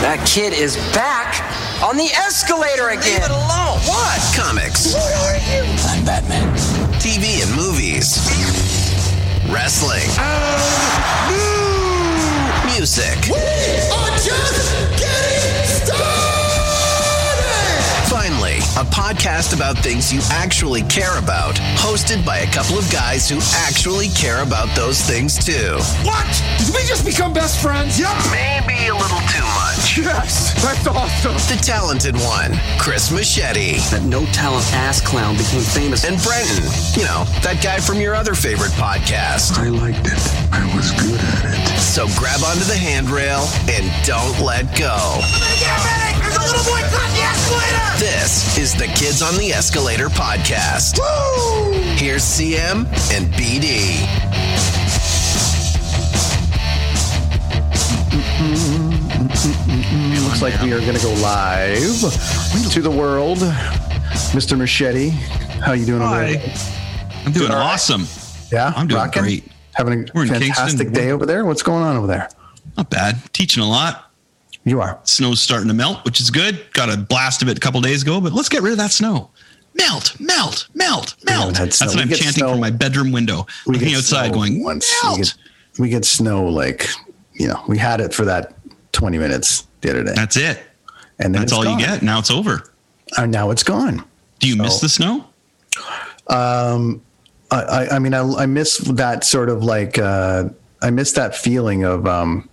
That kid is back on the escalator again. Leave it alone. What? Comics, What are you? I'm Batman. TV and movies, wrestling, And music. We are just a podcast about things you actually care about, hosted by a couple of guys who actually care about those things too. What? Did we just become best friends? Yep. Maybe a little too much. Yes, that's awesome. The talented one, Chris Machete, That no talent ass clown became famous. and Brenton. You know, that guy from your other favorite podcast. I liked it. I was good at it. So grab onto the handrail and don't let go. Get ready. There's a little boy caught the escalator. This is the Kids on the Escalator podcast. Woo! Here's CM and BD. It Looks like we are going to go live to the world. Mr. Machete, how you doing over there? I'm doing all right? awesome. Yeah, I'm doing rocking? great. Having a We're in fantastic Kingston. day over there. What's going on over there? Not bad. Teaching a lot. You are. Snow's starting to melt, which is good. Got a blast of it a couple days ago, but let's get rid of that snow. Melt, melt, melt, melt. That's what We I'm chanting snow- from my bedroom window, We looking outside, going once. melt. We get, we get snow like you know we had it for that 20 minutes the other day, That's it. and then That's all gone. you get. Now it's over. And now it's gone. Do you miss the snow? I, I, I mean, I, I miss that sort of like, uh, I miss that feeling of um,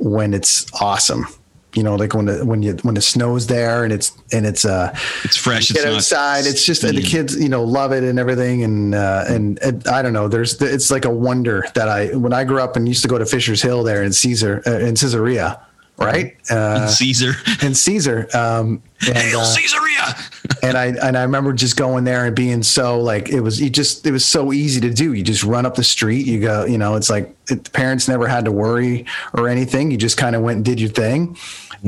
when it's awesome. You know, like when the when you when the snow's there and it's and it's uh It's fresh. get it's outside. It's just and the kids, you know, love it and everything. And uh, and, and I don't know. There's it's like a wonder that I when I grew up and used to go to Fisher's Hill there in Caesar uh, in Caesarea, right? Uh, Caesar. and Caesar. Um, and, Hail uh, Caesarea. And I and I remember just going there and being so like it was you just it was so easy to do. You just run up the street. You go, you know, it's like it, the parents never had to worry or anything. You just kind of went and did your thing,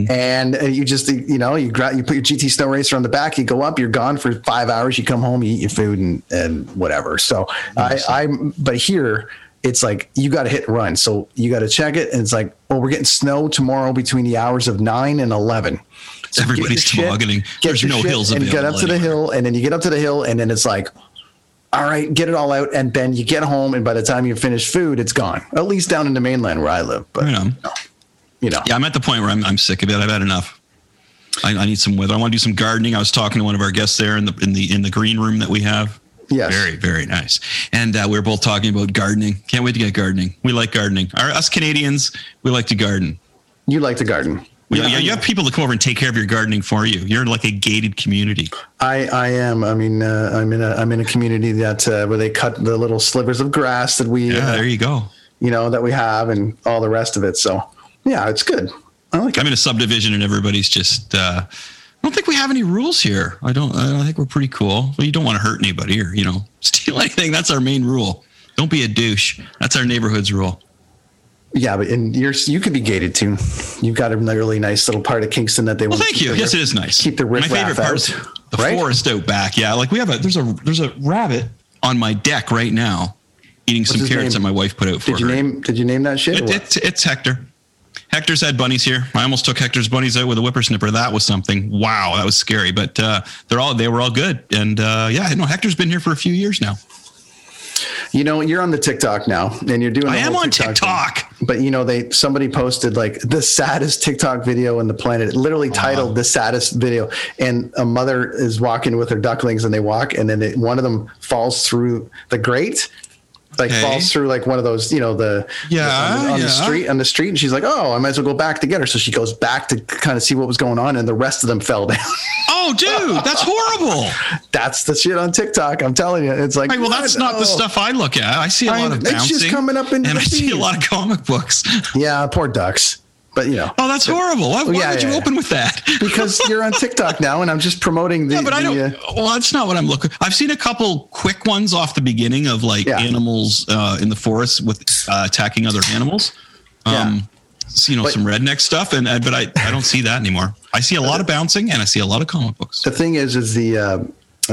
and uh, you just you know you gra- you put your GT Snow Racer on the back. You go up. You're gone for five hours. You come home. You eat your food and and whatever. So I I but here. It's like you got to hit and run. So you got to check it. And it's like, well, we're getting snow tomorrow between the hours of nine and 11. So Everybody's tobogganing. There's no hills and get up to the hill, and then you get up to the hill, and then it's like, all right, get it all out, and then you get home, and by the time you finish food, it's gone. At least down in the mainland where I live, but Right on. you know, Yeah, I'm at the point where I'm, I'm sick of it. I've had enough. I, I need some weather. I want to do some gardening. I was talking to one of our guests there in the in the in the green room that we have. Yes. very very nice. And uh, we were both talking about gardening. Can't wait to get gardening. We like gardening. Our us Canadians, we like to garden. you like to garden. Yeah, you have people that come over and take care of your gardening for you. You're like a gated community. I, I am. I mean, uh, I'm in a I'm in a community that uh, where they cut the little slivers of grass that we, Yeah, uh, there you go. you know, that we have, and all the rest of it. So, yeah, it's good. I like. I'm in a subdivision and everybody's just. Uh, I don't think we have any rules here. I don't. I think we're pretty cool. Well, you don't want to hurt anybody or you know steal anything. That's our main rule. Don't be a douche. That's our neighborhood's rule. Yeah, but and you're you could be gated too. You've got a really nice little part of Kingston that they Well, want. to thank keep you. Yes, it is nice. Keep the My favorite part is the right? forest out back. Yeah, like we have a there's a there's a rabbit on my deck right now, eating some carrots name? that my wife put out for Did you her. name Did you name that shit? It, it's it's Hector. Hector's had bunnies here. I almost took Hector's bunnies out with a whippersnipper. That was something. Wow, that was scary. But uh, they're all they were all good. And uh, yeah, no, Hector's been here for a few years now. You know, you're on the TikTok now, and you're doing. I am on thing. TikTok. But you know, they somebody posted like the saddest TikTok video on the planet, literally titled "the saddest video," and a mother is walking with her ducklings, and they walk, and then they, one of them falls through the grate. Like Okay. falls through like one of those, you know, the Yeah, on, the- on yeah. the street on the street, and she's like, "Oh, I might as well go back to get her." So she goes back to kind of see what was going on, and the rest of them fell down. Oh, dude, that's horrible. That's the shit on TikTok. I'm telling you, it's like, Right, well, that's not the Oh. stuff I look at. I see a I- lot of it's bouncing. just coming up and the I see a lot of comic books. Yeah, poor ducks. But you know, Oh, that's horrible. Why, why yeah, would you yeah. open with that? because you're on TikTok now, and I'm just promoting the. Yeah, but I don't. uh, well, that's not what I'm looking. I've seen a couple quick ones off the beginning of like animals uh, in the forest with uh, attacking other animals. Um, you know, But- some redneck stuff, and uh, but I, I don't see that anymore. I see a lot of bouncing, and I see a lot of comic books. the thing is, is the uh,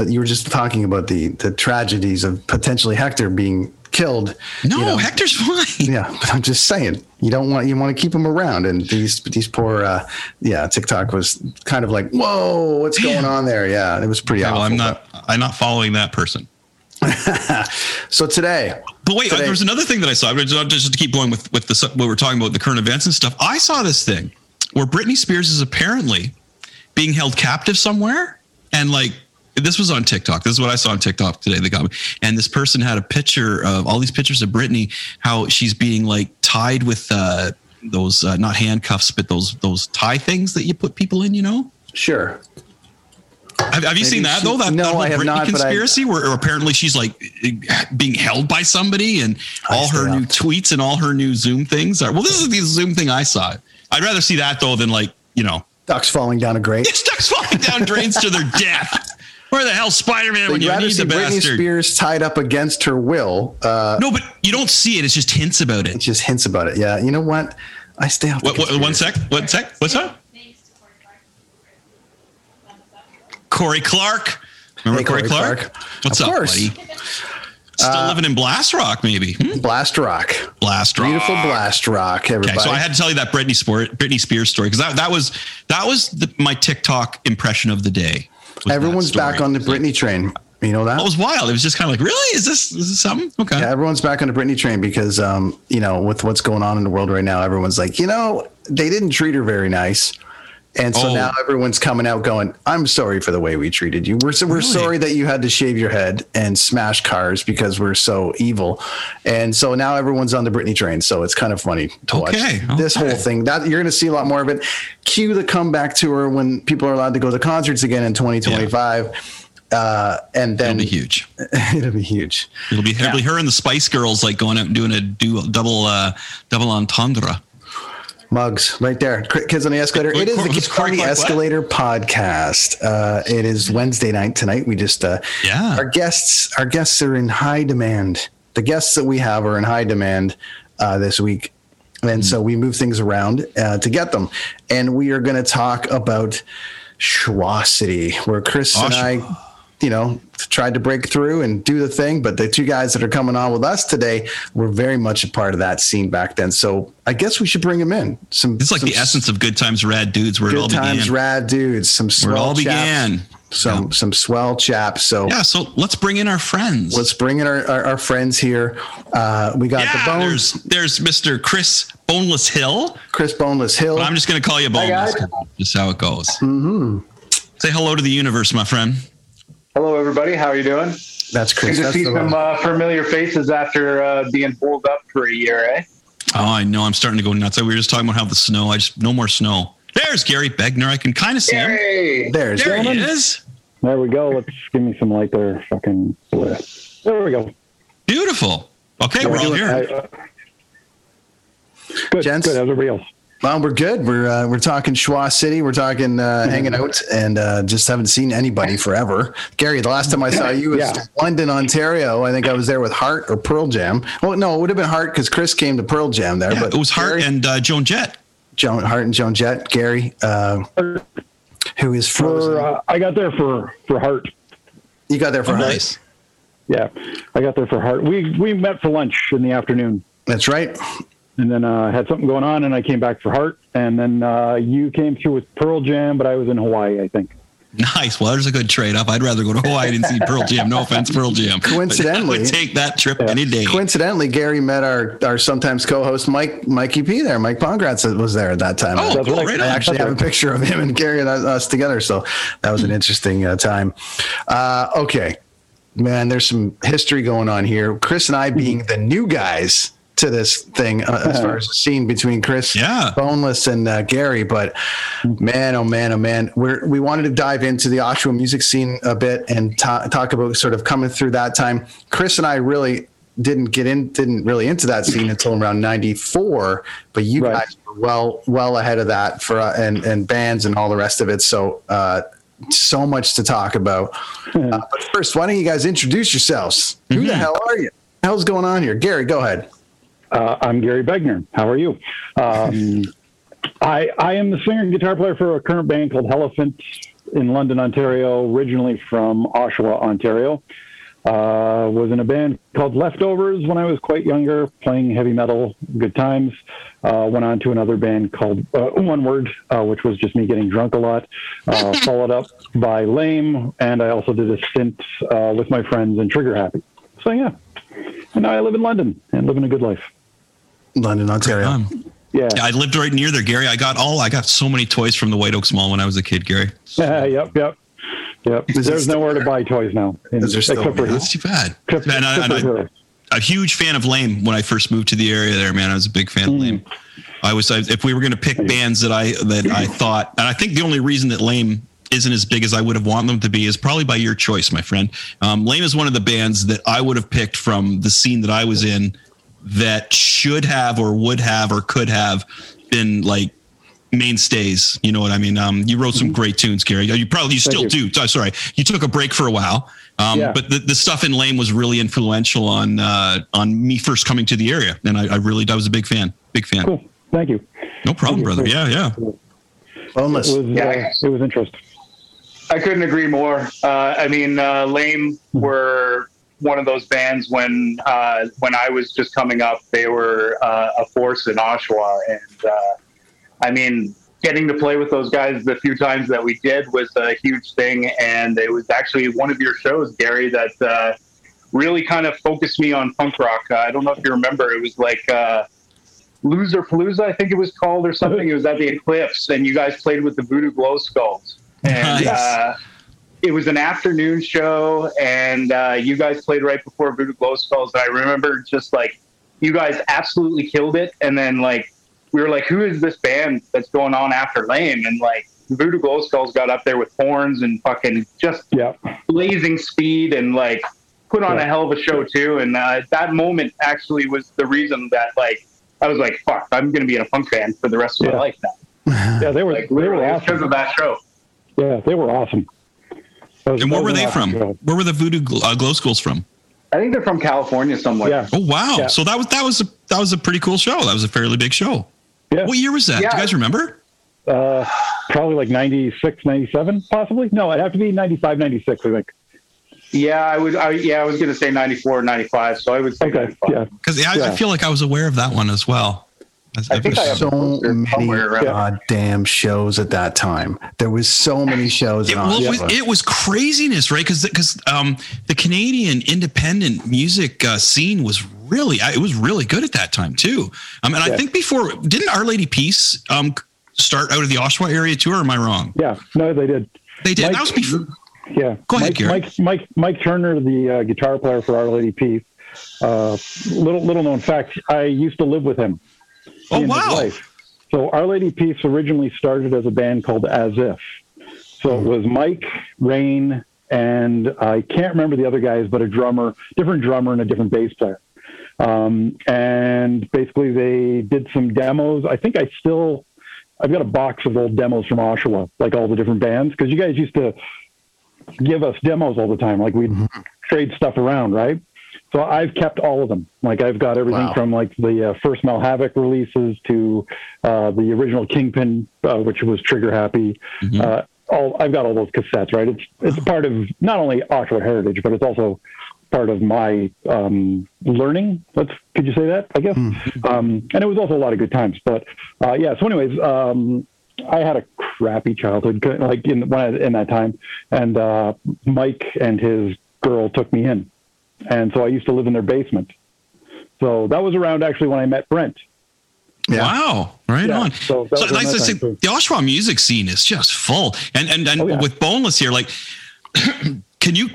you were just talking about the the tragedies of potentially Hector being killed. No, you know. Hector's fine. Yeah, but I'm just saying you don't want you want to keep them around, and these these poor uh, yeah TikTok was kind of like whoa what's going on there? Yeah, it was pretty Yeah, well. I'm not. I'm not following that person. So today, But wait, uh, Today- there was another thing that I saw. Just just to keep going with with the what we're talking about the current events and stuff. I saw this thing where Britney Spears is apparently being held captive somewhere, and like this was on TikTok. This is what I saw on TikTok today. They got me, and this person had a picture of all these pictures of Britney, how she's being like tied with uh, those uh, not handcuffs, but those those tie things that you put people in. You know. sure. Have, have you seen that she- though? That, no, that whole I have Britney not, but I- conspiracy, where, apparently she's like being held by somebody, and I all her new tweets and all her new Zoom things are. Well, this is the Zoom thing I saw. I'd rather see that though than like you know Ducks falling down a grate. It's ducks falling down drains to their death. Where the hell's Spider Man when you need see the Britney bastard? Spears tied up against her will. Uh, No, but you don't see it. It's just hints about it it. just hints about it. Yeah, you know what? I stay off. What, what, one sec. One sec. What's up? Corey Clark. Remember Hey, Corey, Corey Clark? Clark. What's Of up, course. buddy? Still living in Blast Rock, maybe. Hmm? Blast Rock, Blast Rock. beautiful Blast Rock. Everybody. Okay, so I had to tell you that Britney Sport, Britney Spears story because that, that was that was the, my TikTok impression of the day. Everyone's back on the It Britney train. You know that? It was wild. It was just kind of like, really? Is this is this something? Okay. Yeah, everyone's back on the Britney train because, um, you know, with what's going on in the world right now, everyone's like, you know, they didn't treat her very nice. And so Oh. now everyone's coming out going, I'm sorry for the way we treated you. We're, so, we're Really? sorry that you had to shave your head and smash cars because we're so evil. And so now everyone's on the Britney train. So it's kind of funny to Okay, watch this whole thing. That You're going to see a lot more of it. Cue the comeback tour when people are allowed to go to concerts again in 2025. Uh, and then It'll be huge. it'll be huge. It'll be, it'll be her and the Spice Girls like going out and doing a do, double uh, double entendre. Mugs right there. Kids on the Escalator. It is the Kids on the? Escalator podcast. Uh, it is Wednesday night tonight. We just uh, Yeah. Our guests, our guests are in high demand. The guests that we have are in high demand uh, this week, and so we move things around uh, to get them. And we are going to talk about Schwa City, where Chris and I you know, tried to break through and do the thing. But the two guys that are coming on with us today were very much a part of that scene back then. So I guess we should bring them in. Some It's like some the essence of good times, rad dudes, where it all good times, began. rad dudes, some where swell it all chaps, began. some some swell chaps. So Yeah, so let's bring in our friends. let's bring in our, our, our friends here. Uh, we got yeah, the Bones, there's there's Mr. Chris Boneless Hill. Chris Boneless Hill. But I'm just going to call you Boneless. Just how it goes. Mm-hmm. Say hello to the universe, my friend. Hello, everybody. How are you doing? That's Good Chris. to That's see the some uh, familiar faces after uh, being pulled up for a year, eh? Oh, I know. I'm starting to go nuts. We were just talking about how the snow. I just no more snow. There's Gary Begner. I can kind of see him. There's There he is. There we go. Let's give me some light there. Fucking there we go. Beautiful. Okay, we're all I- here. uh, good. Gents? Good. How's everybody else? Well, we're good. We're uh, we're talking Schwa City. We're talking uh, hanging out, and uh, just haven't seen anybody forever. Gary, the last time I saw you was Yeah. London, Ontario. I think I was there with Heart or Pearl Jam. Well, no, it would have been Heart because Chris came to Pearl Jam there. Yeah, but it was Heart Gary- and uh, Joan Jett. Joan Heart and Joan Jett. Gary, uh, who is frozen. For uh, I got there for for Heart. you got there for Oh, Heart. nice. Yeah, I got there for Heart. We we met for lunch in the afternoon, That's right. And then uh, had something going on, and I came back for Heart, and then uh, you came through with Pearl Jam, but I was in Hawaii, I think. Nice. Well, there's a good trade off. I'd rather go to Hawaii and see Pearl Jam. No offense, Pearl Jam. Coincidentally- I would take that trip any day. Coincidentally, Gary met our our sometimes co-host Mike Mikey P there. Mike Pongratz was there at that time. Oh, That's cool. right. Right I on. actually have a picture of him and Gary and us together. So that was an interesting uh, time. Uh, okay, man, there's some history going on here. Chris and I being the new guys to this thing uh, as far as the scene between Chris, Yeah. Boneless, and uh, Gary. But man, oh man, oh man, we're, we wanted to dive into the Oshawa music scene a bit and ta- talk about sort of coming through that time. Chris and I really didn't get in, didn't really into that scene until around '94. But you Right. guys were well, well ahead of that for uh, and and bands and all the rest of it. So, uh, so much to talk about. Uh, but first, why don't you guys introduce yourselves? Who the hell are you? Hell's going on here, Gary? Go ahead. Uh, I'm Gary Begner. How are you? Um, I I am the singer and guitar player for a current band called Elephant in London, Ontario. Originally from Oshawa, Ontario. Uh, was in a band called Leftovers when I was quite younger, playing heavy metal. Good times. Uh, went on to another band called uh, One Word, uh, which was just me getting drunk a lot. Uh, followed up by Lame, and I also did a stint uh, with my friends in Trigger Happy. So yeah, and now I live in London and living a good life. London, Ontario. Um, Yeah. yeah, I lived right near there, Gary. I got all I got so many toys from the White Oaks Mall when I was a kid, Gary. Yeah, yep, yep, yep. Is There's still nowhere to buy toys now. in- Is there still- except for yeah. That's too bad. except, Man, I- except and for a huge fan of Lame when I first moved to the area there, man. I was a big fan of Lame. I was I, if we were going to pick bands that I that I thought, and I think the only reason that Lame isn't as big as I would have wanted them to be is probably by your choice, my friend. Um, Lame is one of the bands that I would have picked from the scene that I was in that should have or would have or could have been like mainstays. You know what I mean? Um, you wrote some great tunes, Gary. You probably you still you. do. Oh, sorry, you took a break for a while. Um, Yeah. But the, the stuff in Lame was really influential on uh, on me first coming to the area, and I, I really I was a big fan, big fan. Cool. Thank you. No problem, brother. Yeah, yeah. Boneless. It was Yeah. uh, it was interesting. I couldn't agree more. Uh, I mean, uh, Lame were one of those bands when uh, when I was just coming up. They were uh, a force in Oshawa, and uh, I mean, getting to play with those guys the few times that we did was a huge thing. And it was actually one of your shows, Gary, that uh, really kind of focused me on punk rock. Uh, I don't know if you remember. It was like. Uh, Loser Palooza, I think it was called, or something. It was at the Eclipse, and you guys played with the Voodoo Glow Skulls. And Nice. It was an afternoon show, and uh, you guys played right before Voodoo Glow Skulls. And I remember just like you guys absolutely killed it. And then like we were like, who is this band that's going on after Lame? And like Voodoo Glow Skulls got up there with horns and fucking just Yeah. blazing speed and like put on a hell of a show too. And uh, that moment actually was the reason that like I was like, fuck, I'm gonna be in a punk band for the rest of Yeah. my life now. Yeah, they were Like they were literally because of that show. Yeah, they were awesome. That And where was were they from? show. Where were the Voodoo uh, Glow Skulls from? I think they're from California somewhere. Yeah. Oh wow! Yeah. So that was that was a that was a pretty cool show. That was a fairly big show. Yeah. What year was that? Do you guys remember? Uh, probably like 96, 97, possibly. No, it'd have to be 95, 96, I think. Yeah, I would. I, yeah, I was gonna say 94 or 95. So I would say Okay. 95. Yeah. Because I, I feel like I was aware of that one as well. I think I have so poster many somewhere around. goddamn shows at that time. There was so many shows. It, well, it, was, it was craziness, right? Because because um, the Canadian independent music uh, scene was really it was really good at that time too. Um, and I think before didn't Our Lady Peace um start out of the Oshawa area too, or am I wrong? Yeah. No, they did. They did. Mike- that was before. Yeah. Go ahead, Mike, Gary. Mike, Mike, Mike Turner, the uh, guitar player for Our Lady Peace. Uh, little little known fact: I used to live with him. Oh He and his wow! So Our Lady Peace originally started as a band called As If. So it was Mike, Rain, and I can't remember the other guys, but a drummer, different drummer and a different bass player. Um, and basically they did some demos. I think I still, I've got a box of old demos from Oshawa, like all the different bands, because you guys used to give us demos all the time. Like we'd trade stuff around, right? So I've kept all of them. Like I've got everything Wow. from like the uh, first Mel Havoc releases to uh, the original Kingpin, uh, which was Trigger Happy. Mhm. Uh, all I've got all those cassettes. Right? It's it's part of not only Oshawa heritage, but it's also part of my um, learning. Let's could you say that? I guess. Um, and it was also a lot of good times. But uh, yeah. So, anyways, um, I had a crappy childhood, like in when I, in that time, and uh, Mike and his girl took me in, and so I used to live in their basement. So that was around actually when I met Brent. Yeah. Wow! Right Yeah, on. so So, that was like I said, the Oshawa music scene is just full, and and and Oh, yeah. with Boneless here, like, can you?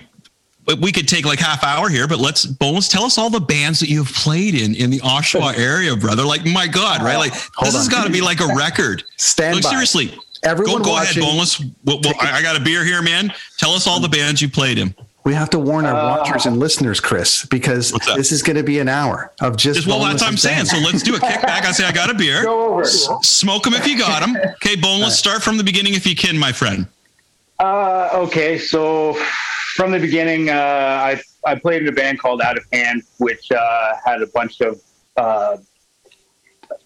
We could take like half hour here, but let's Boneless tell us all the bands that you've played in in the Oshawa area, brother. Like, my God, right? Like, Hold this has got to be like a record. Stand like, by. seriously, Everyone go go ahead, watching- Boneless. Well, well, I, I got a beer here, man. Tell us all the bands you played in. We have to warn our Uh, watchers and listeners, Chris, because this is going to be an hour of just. Just, well, that's what I'm boneless saying. So let's do a kickback. I say I got a beer. Go over. S- Smoke them if you got them. Okay, boneless. Start from the beginning if you can, my friend. Uh, okay, so from the beginning, uh, I I played in a band called Out of Hand, which uh, had a bunch of, uh,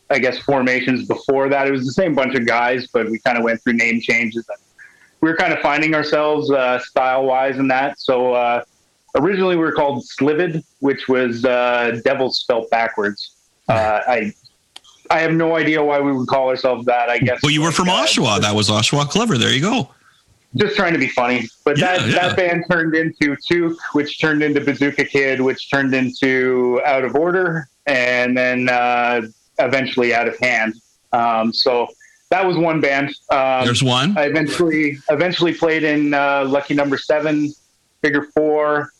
I guess, formations before that. It was the same bunch of guys, but we kind of went through name changes. We were kind of finding ourselves uh, style wise in that. So uh, originally we were called Slivid, which was uh, devil spelt backwards. Uh, I I have no idea why we would call ourselves that. I guess. Well, you were from Uh, Oshawa. That was Oshawa Clever. There you go. just trying to be funny. But Yeah, that, yeah. that band turned into Took, which turned into Bazooka Kid, which turned into Out of Order, and then uh, eventually Out of Hand. Um, so that was one band. Um, There's one. I eventually eventually played in uh, Lucky Number Seven, Figure Four,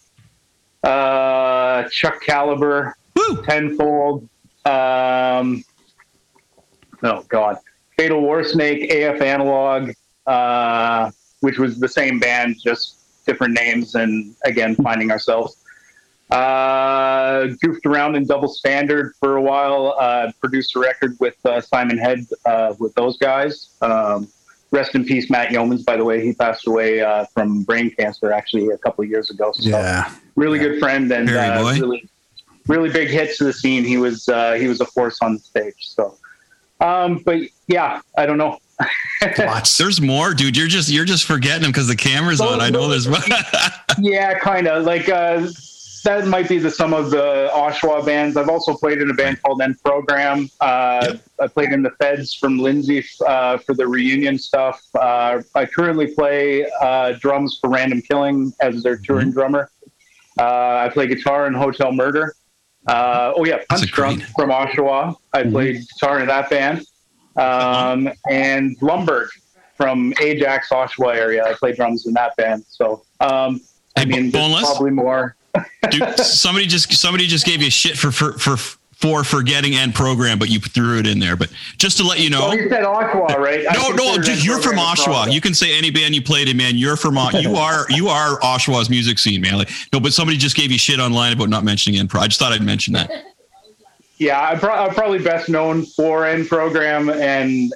uh, Chuck Caliber, Woo! Tenfold. Um, oh God, Fatal War Snake, AF Analog, uh, which was the same band, just different names, and again finding ourselves. Uh, goofed around in Double Standard for a while. Uh, produced a record with uh, Simon Head uh, with those guys. Um, rest in peace, Matt Yeomans. By the way, he passed away uh, from brain cancer actually a couple of years ago. So Yeah. really good friend and uh, really, really big hits to the scene. He was uh, he was a force on the stage. So, um, but yeah, I don't know. Lots. There's more, dude. You're just you're just forgetting them because the camera's on. I know there's. Yeah, kind of like uh, that might be the some of the Oshawa bands. I've also played in a band called End Program. Uh, I played in the Feds from Lindsay uh, for the reunion stuff. Uh, I currently play uh, drums for Random Killing as their touring drummer. Uh, I play guitar in Hotel Murder. Uh, oh yeah, Punch Drunk from Oshawa. I played guitar in that band. Um, and Lumberg from Ajax, Oshawa area. I play drums in that band. So, um, I mean, Boneless? probably more. Dude, somebody just somebody just gave you shit for for for for forgetting End Program, but you threw it in there. But just to let you know. Oh, you said Oshawa, right? No, no, you're from Oshawa. You can say any band you played in, man. You're from you are you are Oshawa's music scene, man. Like, no, but somebody just gave you shit online about not mentioning Pro. I just thought I'd mention that. Yeah, I'm, pro- I'm probably best known for End Program and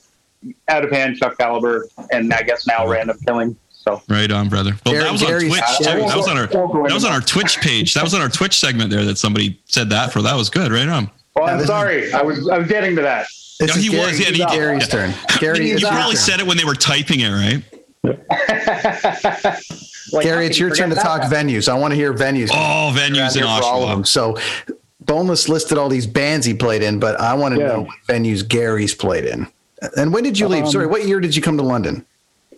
Out of Hand, Chuck Caliber, and I guess now uh-huh. Random Killing. So Right on, brother. Well, Gary- that was on Gary's- Twitch too. That was on our that was on our Twitch page. That was on our Twitch segment there that somebody said that for. That was good. Right on. well, I'm sorry. I was I was getting to that. This No, he Gary- was, yeah, and he- Gary's turn. Gary, you it's probably said it when they were typing it, right? Like, Gary, it's your turn to talk that? venues. I want to hear venues. Oh, venues in here all of Oshawa. them. So, Boneless listed all these bands he played in, but I want to Yeah. know what venues Gary's played in. And when did you leave? Um, Sorry, what year did you come to London?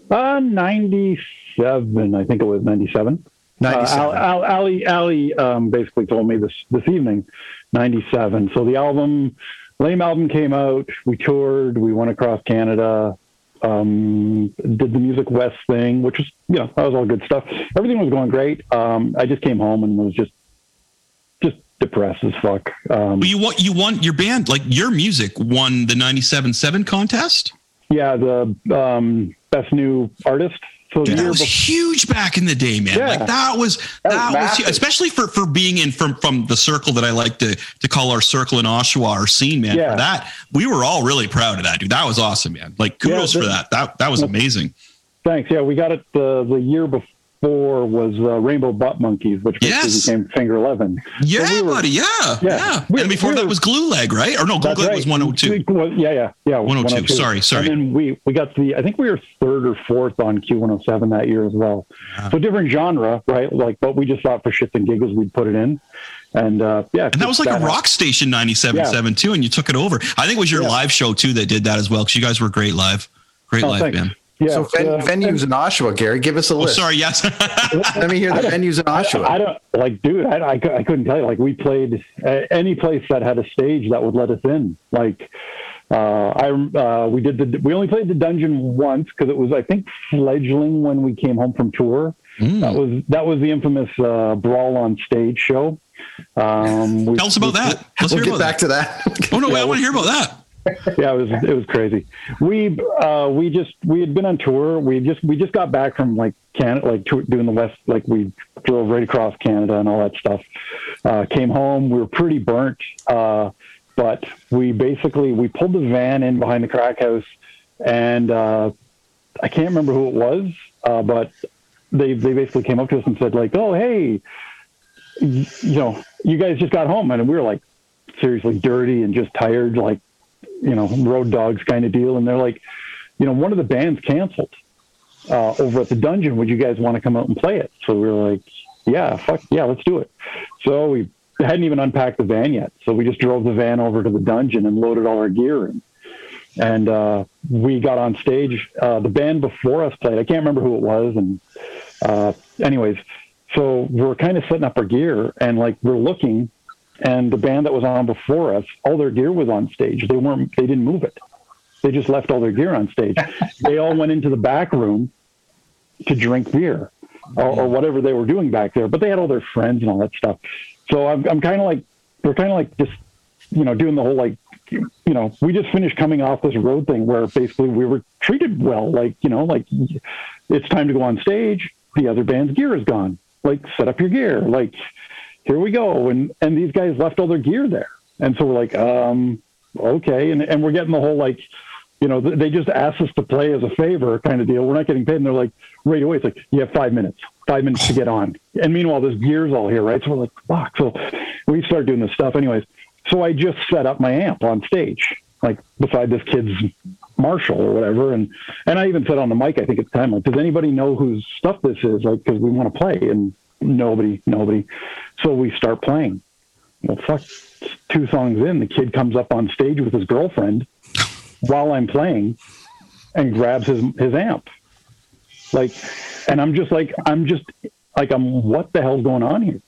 Uh, 97, I think it was 97. Uh, 97. Al, Al, Ali, Ali um, basically told me this this evening, 97. So the album, Lame album came out. We toured. We went across Canada. Um, did the Music West thing, which was, you know, that was all good stuff. Everything was going great. Um, I just came home and was just, just depressed as fuck. Um, But you want You want your band. Like your music won the ninety seven seven contest. yeah, the um, best new artist. So Dude, that was before, huge back in the day, man. Yeah. Like that was that, was was, massive. especially for for being in from from the circle that I like to to call our circle in Oshawa, our scene, man. Yeah. For that, we were all really proud of that, dude. That was awesome, man. Like kudos Yeah, for that. That that was amazing. Thanks. Yeah, we got it the the year before was uh, Rainbow Butt Monkeys, which Yes. became Finger Eleven. Yeah, we were- buddy. Yeah, yeah. Yeah. We- and before we that was Glue Leg, right? Or no, Glue Leg right. was 102. Well, yeah, yeah, yeah. 102. Sorry, sorry. And then we we got the I think we were third or fourth on Q107 that year as well. So different genre, right? Like, but we just thought for shits and giggles we'd put it in, and uh, yeah. And that was like a rock station 97.7 too, and you took it over. I think it was your Yeah. live show too that did that as well, because you guys were great live. Great Oh, live thanks. band. Yeah. so, ven- uh, venues in Oshawa, Gary, give us a Oh, list. sorry. Yes. Let me hear the venues in Oshawa. I don't like, dude. I, I, I couldn't tell you. Like, we played uh, any place that had a stage that would let us in. Like, uh, I uh, we did the we only played the dungeon once because it was I think fledgling when we came home from tour. Mm. That was that was the infamous uh, brawl on stage show. Um, we, Tell us about we- that. Let's we'll hear get about back that. to that. Oh no, wait, I want to hear about that. Yeah, it was it was crazy. We uh, we just we had been on tour. We just we just got back from like Canada, like to, doing the west. Like we drove right across Canada and all that stuff. Uh, came home. We were pretty burnt, uh, but we basically we pulled the van in behind the crack house, and uh, I can't remember who it was, uh, but they they basically came up to us and said like, "Oh hey, you know, you guys just got home," and we were like seriously dirty and just tired, like you know, road dogs kind of deal. And they're like, you know, one of the bands canceled uh, over at the dungeon. Would you guys want to come out and play it? So we were like, yeah, fuck yeah, let's do it. So we hadn't even unpacked the van yet. So we just drove the van over to the dungeon and loaded all our gear in. And uh, we got on stage. Uh, the band before us played. I can't remember who it was. And uh, anyways, so we're kind of setting up our gear and like we're looking and the band that was on before us, all their gear was on stage. They weren't, they didn't move it. They just left all their gear on stage. they all went into the back room to drink beer or, or, whatever they were doing back there. But they had all their friends and all that stuff. So I'm, I'm kind of like, we're kind of like just, you know, doing the whole like, you know, we just finished coming off this road thing where basically we were treated well. Like, you know, like it's time to go on stage. The other band's gear is gone. Like, set up your gear. Like, here we go. And, and these guys left all their gear there. And so we're like, um, okay. And, and we're getting the whole, like, you know, they just asked us to play as a favor kind of deal. We're not getting paid. And they're like, right away, it's like, you have five minutes, five minutes to get on. And meanwhile, this gear's all here, right? So we're like, fuck. So we start doing this stuff anyways. So I just set up my amp on stage, like beside this kid's Marshall or whatever. And, and I even said on the mic, I think at the time, like, does anybody know whose stuff this is? Like, cause we want to play. And nobody, nobody. So we start playing. Well, fuck, two songs in, the kid comes up on stage with his girlfriend while I'm playing and grabs his, his amp. Like, and I'm just like, I'm just like, I'm, what the hell's going on here?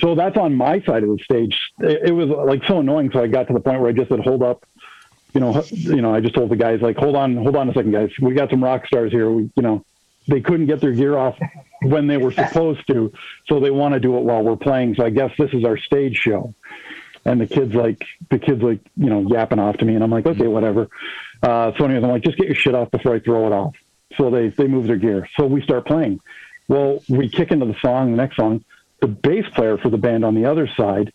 So that's on my side of the stage. It, it was like so annoying. So I got to the point where I just said, hold up, you know, you know, I just told the guys like, hold on, hold on a second, guys. We got some rock stars here. We, you know, they couldn't get their gear off when they were supposed to, so they want to do it while we're playing. So I guess this is our stage show. And the kids like the kids like you know yapping off to me, and I'm like, okay, whatever. Uh, so anyways, I'm like, just get your shit off before I throw it off. So they they move their gear. So we start playing. Well, we kick into the song. The next song, the bass player for the band on the other side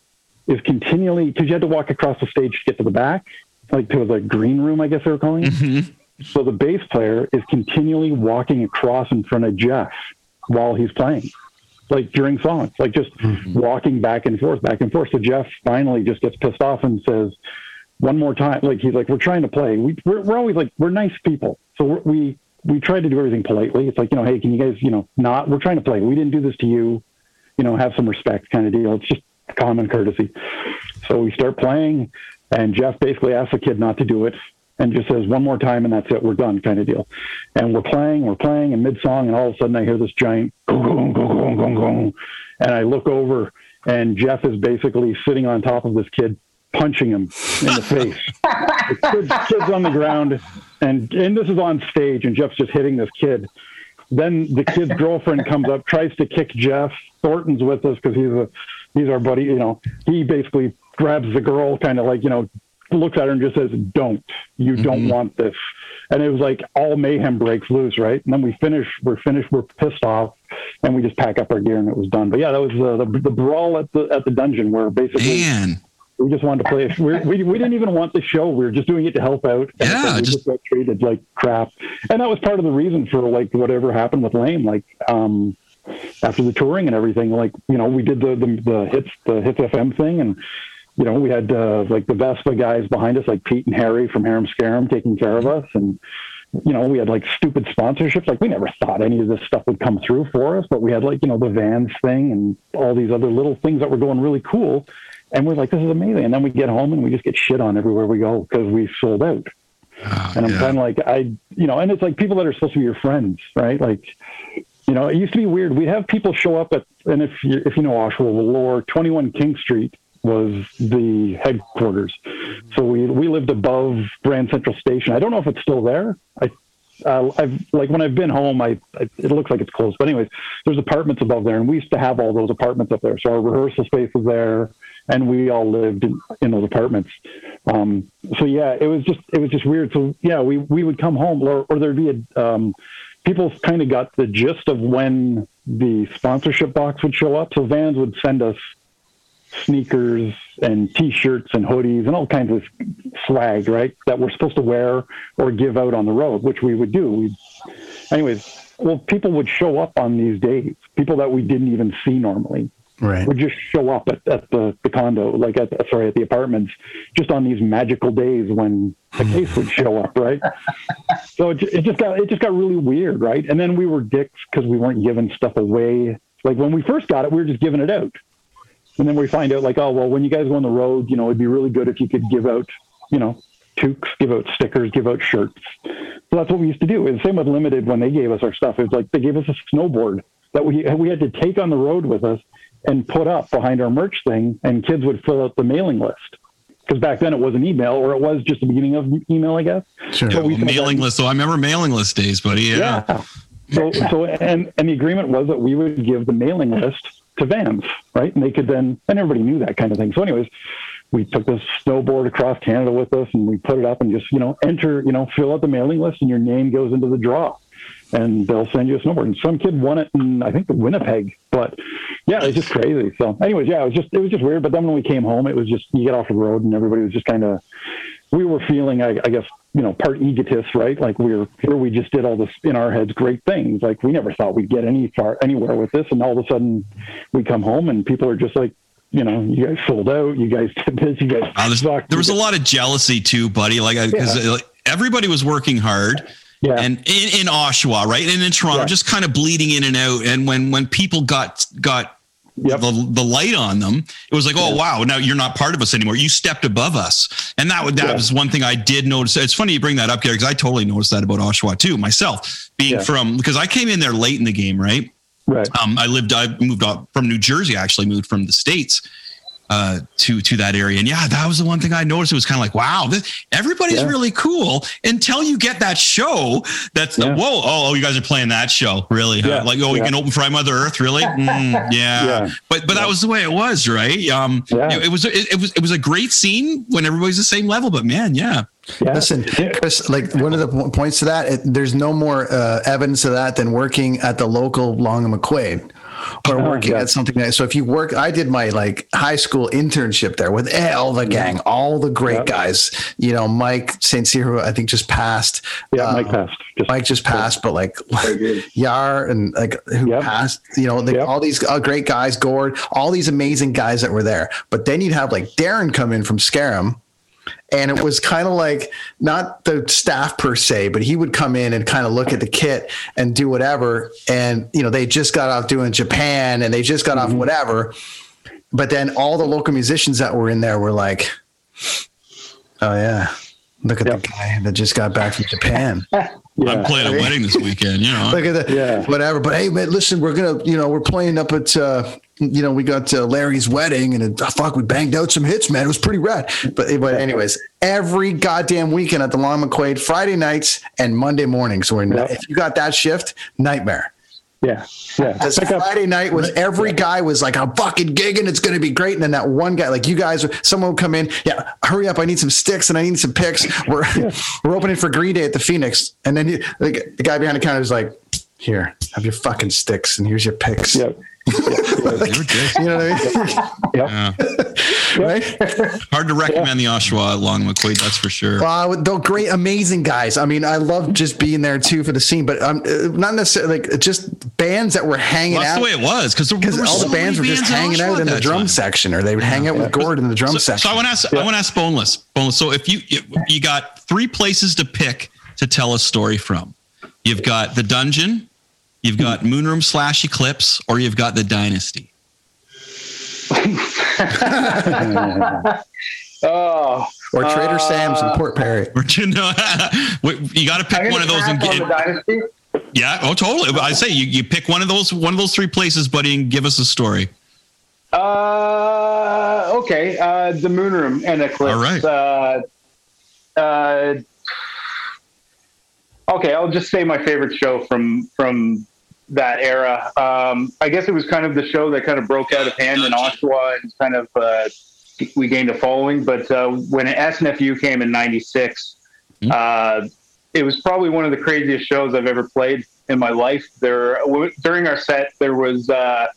is continually because you had to walk across the stage to get to the back, like to the green room, I guess they were calling it. Mm-hmm. So the bass player is continually walking across in front of Jeff while he's playing, like during songs, like just mm-hmm. walking back and forth, back and forth. So Jeff finally just gets pissed off and says, one more time, like he's like, we're trying to play. We, we're, we're always like, we're nice people. So we, we try to do everything politely. It's like, you know, hey, can you guys, you know, not, we're trying to play. We didn't do this to you, you know, have some respect kind of deal. It's just common courtesy. So we start playing and Jeff basically asks the kid not to do it and just says one more time and that's it, we're done kind of deal. And we're playing, we're playing in mid song, and all of a sudden I hear this giant go go go go go go, and I look over and Jeff is basically sitting on top of this kid, punching him in the face. the kid, kid's on the ground, and and this is on stage, and Jeff's just hitting this kid. Then the kid's girlfriend comes up, tries to kick Jeff. Thornton's with us because he's a he's our buddy. You know, he basically grabs the girl, kind of like you know looks at her and just says, "Don't. You mm-hmm. don't want this." And it was like all mayhem breaks loose, right? And then we finish. We're finished. We're pissed off, and we just pack up our gear and it was done. But yeah, that was uh, the the brawl at the at the dungeon where basically. Man. We just wanted to play. We, we we didn't even want the show. We were just doing it to help out. Yeah, we just, just got treated like crap, and that was part of the reason for like whatever happened with Lame. Like, um, after the touring and everything, like you know, we did the the, the hits the hits FM thing, and you know, we had uh, like the Vespa guys behind us, like Pete and Harry from Harem Scarem taking care of us. And, you know, we had like stupid sponsorships. Like we never thought any of this stuff would come through for us, but we had like, you know, the Vans thing and all these other little things that were going really cool. And we're like, this is amazing. And then we get home and we just get shit on everywhere we go because we sold out. Oh, and I'm yeah. kind of like, I, you know, and it's like people that are supposed to be your friends, right? Like, you know, it used to be weird. We'd have people show up at, and if you, if you know Oshawa, Lore, 21 King Street, was the headquarters. So we we lived above Grand Central Station. I don't know if it's still there. I uh, I've like when I've been home, I, I, it looks like it's closed. But anyways, there's apartments above there, and we used to have all those apartments up there. So our rehearsal space was there, and we all lived in, in those apartments. Um, so yeah, it was just it was just weird. So yeah, we we would come home, or, or there'd be a um, people kind of got the gist of when the sponsorship box would show up. So Vans would send us sneakers and t-shirts and hoodies and all kinds of swag, right? That we're supposed to wear or give out on the road, which we would do. We'd, anyways, well, people would show up on these days. People that we didn't even see normally Right. would just show up at, at the, the condo, like at sorry, at the apartments, just on these magical days when the case would show up, right? So it, it just got it just got really weird, right? And then we were dicks because we weren't giving stuff away. Like when we first got it, we were just giving it out, and then we find out like, oh well, when you guys go on the road, you know, it'd be really good if you could give out, you know, toques, give out stickers, give out shirts. So that's what we used to do. And same with Limited when they gave us our stuff. It was like they gave us a snowboard that we we had to take on the road with us and put up behind our merch thing, and kids would fill out the mailing list. Because back then it was an email, or it was just the beginning of email, I guess. Sure. So we Well, mailing got- list. So I remember mailing list days, buddy. Yeah. yeah. So, so, and and the agreement was that we would give the mailing list to Vans, right? And they could then, and everybody knew that kind of thing. So, anyways, we took this snowboard across Canada with us, and we put it up and just, you know, enter, you know, fill out the mailing list, and your name goes into the draw, and they'll send you a snowboard. And some kid won it in, I think, Winnipeg. But yeah, it's just crazy. So, anyways, yeah, it was just, it was just weird. But then when we came home, it was just you get off the road, and everybody was just kind of we were feeling, I, I guess, you know, part egotists, right? Like we're here, we just did all this in our heads, great things. Like we never thought we'd get any far anywhere with this, and all of a sudden, we come home and people are just like, you know, you guys sold out, you guys did this, you guys. Uh, sucked, there was a lot of jealousy too, buddy. Like, because Yeah. everybody was working hard. Yeah. And in, in Oshawa, right, and in Toronto, Yeah. just kind of bleeding in and out. And when when people got got Yep. the the light on them, it was like, oh wow, now you're not part of us anymore. You stepped above us, and that that Yeah. was one thing I did notice. It's funny you bring that up, Gary, because I totally noticed that about Oshawa too myself, being Yeah. from because I came in there late in the game, right? right. Um, I lived, I moved up from New Jersey, actually moved from the States uh, to, to that area. And yeah, that was the one thing I noticed. It was kind of like, wow, this, everybody's Yeah. really cool until you get that show. That's the, Yeah. whoa. Oh, oh, you guys are playing that show. Really? huh? Yeah. Like, oh, you can open for I Mother Earth. Really? Mm, yeah. Yeah. But, but that was the way it was, right? Um, Yeah. it, it was, it, it was, it was a great scene when everybody's the same level, but man, yeah. Yeah. Listen, Chris, like one of the points to that, it, there's no more uh, evidence of that than working at the local Long and McQuaid or Oh, working yeah. at something that. So if you work, I did my like high school internship there with all the gang, all the great Yeah. guys, you know, Mike St. Cyr, who I think just passed. Yeah, Uh, Mike passed. Just, Mike just passed, but like Yar and like who Yep. passed, you know, like Yep. all these uh, great guys, Gord, all these amazing guys that were there. But then you'd have like Darren come in from Scarem, and it was kind of like not the staff per se, but he would come in and kind of look at the kit and do whatever. And you know, they just got off doing Japan, and they just got off whatever. But then all the local musicians that were in there were like, "Oh yeah." Look at Yep. the guy that just got back from Japan. yeah. I'm playing a wedding this weekend, you know. Look at that. Yeah. Whatever. But hey, man, listen, we're gonna, you know, we're playing up at, uh, you know, we got to Larry's wedding, and oh, fuck, we banged out some hits, man. It was pretty rad. But, eh, but anyways, every goddamn weekend at the Long McQuaid, Friday nights and Monday mornings. We're, Yep. if you got that shift, nightmare. Yeah. Yeah. Because Pick up- Friday night was every guy was like, I'm fucking gigging. It's going to be great. And then that one guy, like you guys, someone would come in. Yeah, hurry up. I need some sticks and I need some picks. We're, we're opening for Green Day at the Phoenix. And then you, like, the guy behind the counter is like, here, have your fucking sticks and here's your picks. Yep. They were dicks. You know what I mean? Yeah. right? Hard to recommend the Oshawa Long McQuaid, that's for sure. Wow, they're great, amazing guys. I mean, I love just being there too for the scene, but um, uh, not necessarily like just bands that were hanging Well, that's out. the way it was because because all the bands were just hanging out in the drum section, or they would hang out with Gord in the drum so, section. So I want to ask, I want to ask Boneless. Boneless. So if you, you you got three places to pick to tell a story from, you've got the dungeon, you've got Moonroom slash Eclipse, or you've got the Dynasty. Oh, or Trader Uh, Sam's in Port Perry. Or you know, you got to pick one of those and pass the get. dynasty. Yeah. Oh, totally. I say you, you pick one of those one of those three places, buddy, and give us a story. Uh, okay. Uh, the moon room and eclipse. All right. Uh, uh, okay, I'll just say my favorite show from from that era. Um, I guess it was kind of the show that kind of broke out of hand in Oshawa and kind of uh, we gained a following. But uh, when SNFU came in '96, Hmm. uh, it was probably one of the craziest shows I've ever played in my life. There w- during our set, there was uh,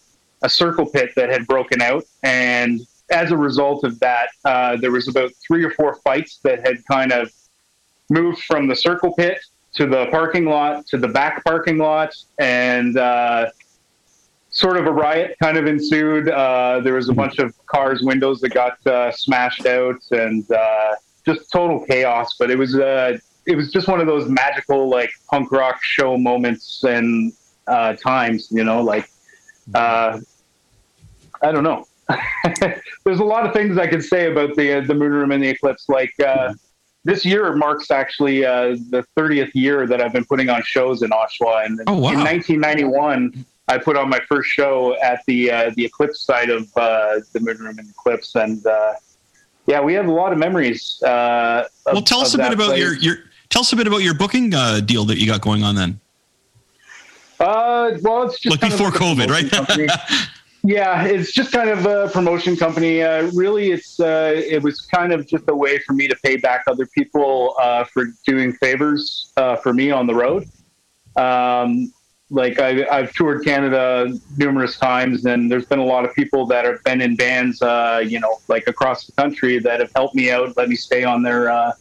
a circle pit that had broken out, and as a result of that, uh, there was about three or four fights that had kind of moved from the circle pit to the parking lot to the back parking lot, and uh, sort of a riot kind of ensued. Uh, there was a bunch of cars' windows that got uh, smashed out, and uh, just total chaos. But it was uh, it was just one of those magical like punk rock show moments and uh, times, you know, like I don't know. There's a lot of things I could say about the the moon room and the eclipse. Like this year marks actually uh, the 30th year that I've been putting on shows in Oshawa, and Oh, wow. in 1991 I put on my first show at the uh, the eclipse side of uh, the moon room and eclipse, and uh, yeah, we have a lot of memories. Uh, of, Well, tell us a bit about place. your your tell us a bit about your booking uh, deal that you got going on then. Uh, well, it's just Like before COVID, right? yeah, it's just kind of a promotion company. Uh, really, it's uh, it was kind of just a way for me to pay back other people uh, for doing favors uh, for me on the road. Um, like I, I've toured Canada numerous times, and there's been a lot of people that have been in bands, uh, you know, like across the country that have helped me out, let me stay on their uh,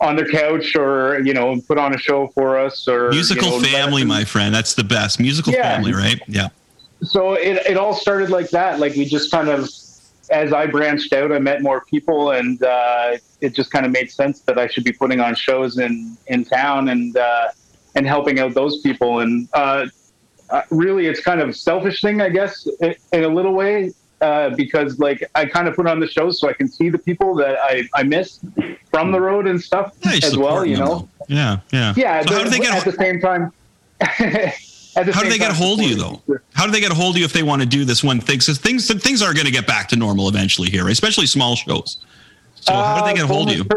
on their couch, or you know, put on a show for us, or Musical you know, family, my friend. That's the best. Musical Yeah. family, right? Yeah. So it, it all started like that. Like we just kind of, as I branched out, I met more people, and uh, it just kind of made sense that I should be putting on shows in in town and uh, and helping out those people. And uh, uh, really, it's kind of a selfish thing, I guess, in, in a little way. Uh, because like I kind of put on the shows so I can see the people that I, I miss from the road and stuff Yeah, as well, you know. Yeah, yeah. Yeah, So how do they get at the same time? How do they get a hold of you though? How do they get a hold of you if they want to do this one thing? Because things things are going to get back to normal eventually here, especially small shows. So how do they get a hold of you? Uh,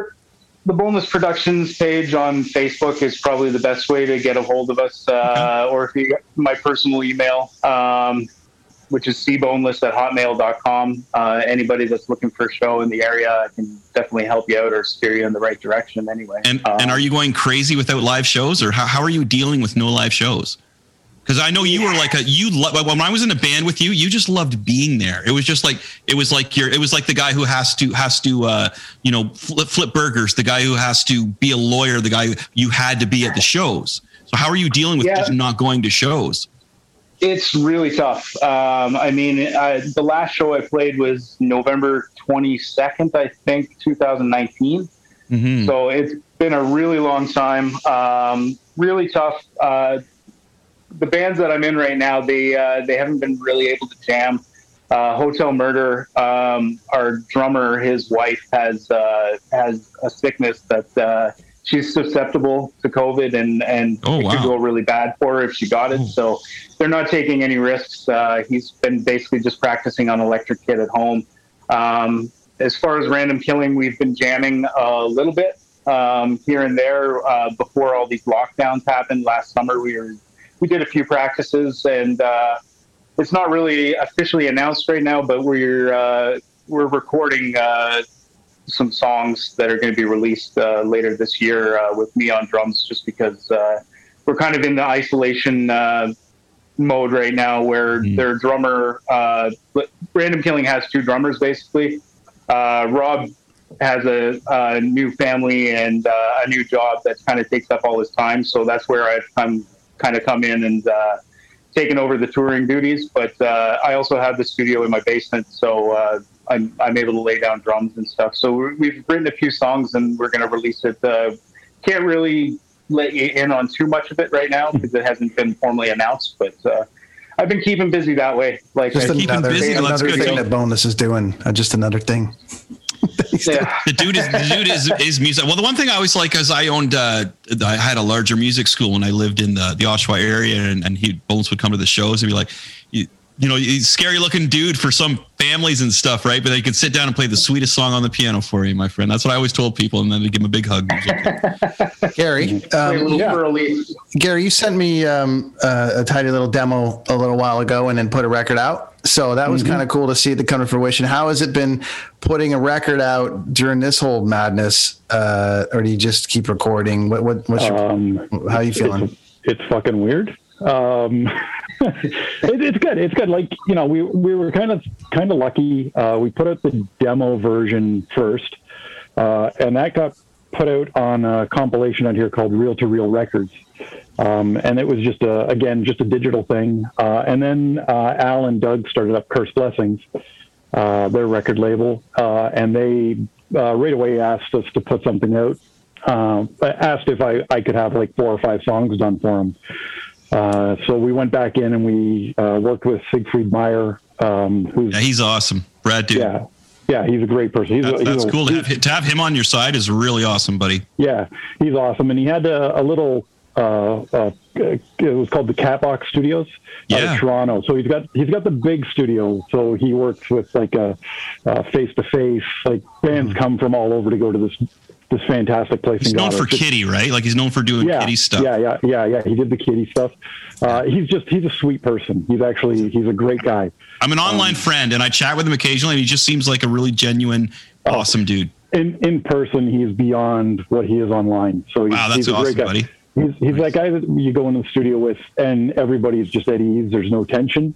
The Boneless Productions page on Facebook is probably the best way to get a hold of us, uh, or if you my personal email, um, which is cboneless at hotmail.com. Uh, anybody that's looking for a show in the area, I can definitely help you out or steer you in the right direction. Anyway, And Uh, and are you going crazy without live shows, or how, how are you dealing with no live shows? Because I know you were like a you lo- when I was in a band with you, you just loved being there. It was just like it was like you're it was like the guy who has to has to uh, you know flip, flip burgers, the guy who has to be a lawyer, the guy you had to be at the shows. So how are you dealing with Yeah. just not going to shows? It's really tough. Um, I mean, I, the last show I played was November 22nd, I think, 2019. Mhm. So it's been a really long time. Um, really tough. Uh, the bands that I'm in right now, they uh, they haven't been really able to jam. Uh, Hotel Murder, um, our drummer, his wife has uh, has a sickness that uh, she's susceptible to COVID, and and Oh, it could go really bad for her if she got it. So they're not taking any risks. Uh, he's been basically just practicing on electric kit at home. Um, as far as random killing, we've been jamming a little bit um, here and there uh, before all these lockdowns happened last summer. We were we did a few practices, and uh, it's not really officially announced right now, but we're uh, we're recording uh, some songs that are going to be released uh, later this year uh, with me on drums, just because uh, we're kind of in the isolation. Uh, mode right now where Mm. their drummer uh random killing has two drummers basically uh rob has a, a new family and uh, a new job that kind of takes up all his time so that's where i've come kind of come in and uh taken over the touring duties but uh i also have the studio in my basement so uh I'm, I'm able to lay down drums and stuff. So we- we've written a few songs and we're going to release it. Uh, can't really let you in on too much of it right now because it hasn't been formally announced. But uh, I've been keeping busy that way. Like Just I- keep 'em another, busy, that's another thing that bonus is doing. Uh, just another thing. yeah. the dude is the dude is is music. Well, the one thing I always like is I owned uh, I had a larger music school when I lived in the the Oshawa area, and, and he Bones would come to the shows and be like, you, you know, he's a scary looking dude for some families and stuff, right? But he could sit down and play the sweetest song on the piano for you, my friend. That's what I always told people, and then they give him a big hug. Gary, um, yeah. Gary, you sent me um, uh, a tiny little demo a little while ago, and then put a record out. So that was Mm-hmm. kind of cool to see it come to fruition. How has it been putting a record out during this whole madness? Uh, or do you just keep recording? What, what, what's your, Um, how are you feeling? It's, it's fucking weird. Um, it, it's good. It's good. Like you know, we we were kind of kind of lucky. Uh, we put out the demo version first, uh, and that got put out on a compilation out here called Reel to Reel Records. Um, and it was just a again just a digital thing. Uh, and then uh, Al and Doug started up Curse Blessings, uh, their record label, uh, and they uh, right away asked us to put something out. Uh, asked if I, I could have like four or five songs done for them. Uh, so we went back in and we uh, worked with Siegfried Meier, um, who's Yeah, he's awesome. Brad, dude. yeah, yeah, he's a great person. He's, That- a, he's that's a- cool to have, to have him on your side is really awesome, buddy. Yeah, he's awesome, and he had a, a little. Uh, uh, it was called the Catbox Studios out Yeah. of Toronto. So he's got he's got the big studio. So he works with like a face to face. Like bands come from all over to go to this this fantastic place. He's known for Kittie, right? Like he's known for doing yeah, Kittie stuff. Yeah, yeah, yeah, yeah. He did the Kittie stuff. Uh, he's just he's a sweet person. He's actually he's a great guy. I'm an online friend, and I chat with him occasionally, and he just seems like a really genuine, Oh. awesome dude. in in person, he's beyond what he is online. So he's, Wow, that's he's a awesome, great guy. buddy. He's, he's that guy that you go in the studio with, and everybody's just at ease. There's no tension,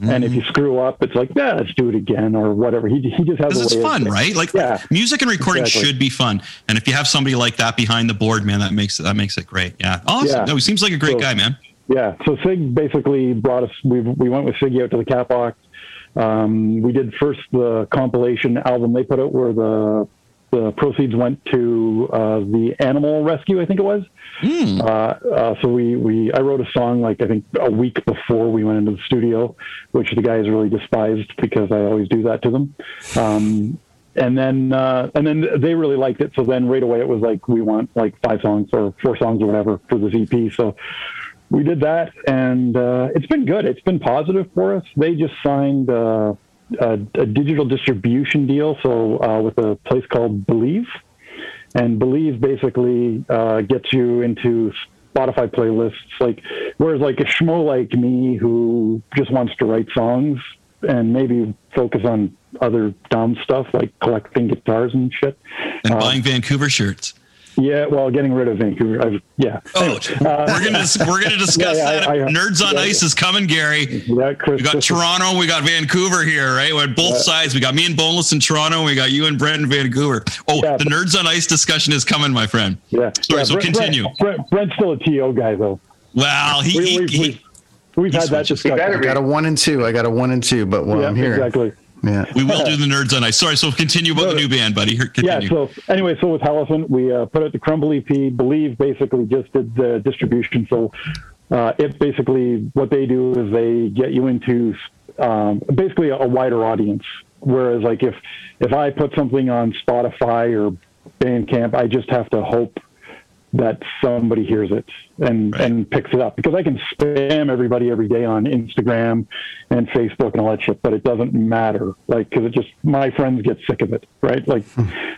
and if you Mm-hmm. screw up, it's like, yeah, let's do it again or whatever. He he just has a it's way of- fun, right? Like Yeah, music and recording exactly. should be fun, and if you have somebody like that behind the board, man, that makes it that makes it great. Yeah, awesome. Yeah. No, he seems like a great So- guy, man. Yeah. So Sig basically brought us. We we went with Siggy out to the Catbox. Um, we did first the compilation album they put out, where the the proceeds went to uh, the animal rescue. I think it was. Hmm. Uh, uh, so we, we I wrote a song like I think a week before we went into the studio, which the guys really despised because I always do that to them. Um, and then uh, and then they really liked it. So then right away it was like we want like five songs or four songs or whatever for this EP. So we did that, and uh, it's been good. It's been positive for us. They just signed uh, a, a digital distribution deal, so uh, with a place called Believe, and Believe basically uh, gets you into Spotify playlists. Like, whereas like a schmo like me who just wants to write songs and maybe focus on other dumb stuff like collecting guitars and shit. And Uh, buying Vancouver shirts. Yeah, well, getting rid of Vancouver. I've, yeah. Oh, we're gonna uh, we're gonna discuss Yeah, yeah, that. I- I- Nerds on yeah, Ice is coming, Gary. Yeah, Chris, We got Chris- Toronto, we got Vancouver here, right? We're at both sides. We got me and Boneless in Toronto, and we got you and Brent in Vancouver. Oh, Yeah, the but- Nerds on Ice discussion is coming, my friend. Yeah. Sorry, yeah, so Brent- continue. Brent, Brent, Brent's still a TO guy, though. Well, he, We, he, we've, he- we've, we've had that switches. He better discussion. I got a one and two. I got a one and two, but well, Yeah, I'm here. exactly. Yeah. we will do the Nerds on Ice. Sorry, so continue about the new band, buddy. Here, Yeah. Continue. So anyway, so with Elephant, we uh, put out the Crumble EP. Believe basically just did the distribution. So uh, it basically what they do is they get you into um, basically a, wider audience. Whereas like if if I put something on Spotify or Bandcamp, I just have to hope that somebody hears it and Right. and picks it up because I can spam everybody every day on Instagram and Facebook and all that shit, but it doesn't matter. Like, because it just my friends get sick of it, right? Like,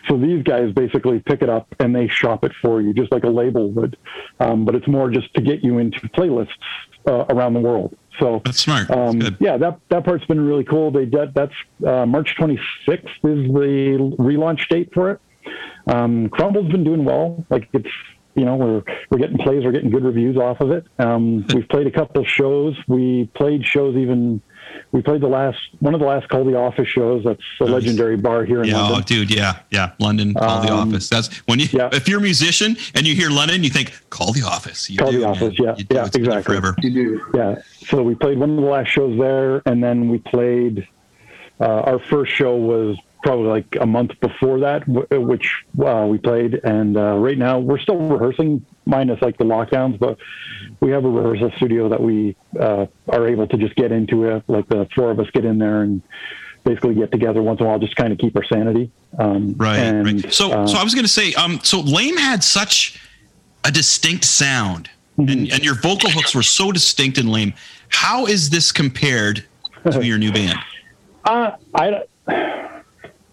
so these guys basically pick it up and they shop it for you, just like a label would. Um, but it's more just to get you into playlists uh, around the world. So That's smart. Um, yeah, that that part's been really cool. They did, that's uh, March 26th is the relaunch date for it. Um, Crumble's been doing well. Like it's you know we're we're getting plays, we're getting good reviews off of it. Um, we've played a couple shows. We played shows even. We played the last one of the last Call the Office shows. That's a legendary bar here in Yeah, oh, London. dude, yeah, yeah. London, call the Um, office. That's when you. yeah. If you're a musician and you hear London, you think call the office. You Call do, the man. Office, yeah, You do. yeah, It's been there exactly. Forever. You do. Yeah. So we played one of the last shows there, and then we played. Uh, our first show was probably like a month before that, w- which uh, we played. And uh, right now we're still rehearsing, minus like the lockdowns, but we have a rehearsal studio that we uh, are able to just get into it. Like the four of us get in there and basically get together once in a while, just kind of keep our sanity. Um, Right, and, right. So, uh, so I was going to say, um, so Lame had such a distinct sound, and, and your vocal hooks were so distinct in Lame. How is this compared to your new band? Uh, I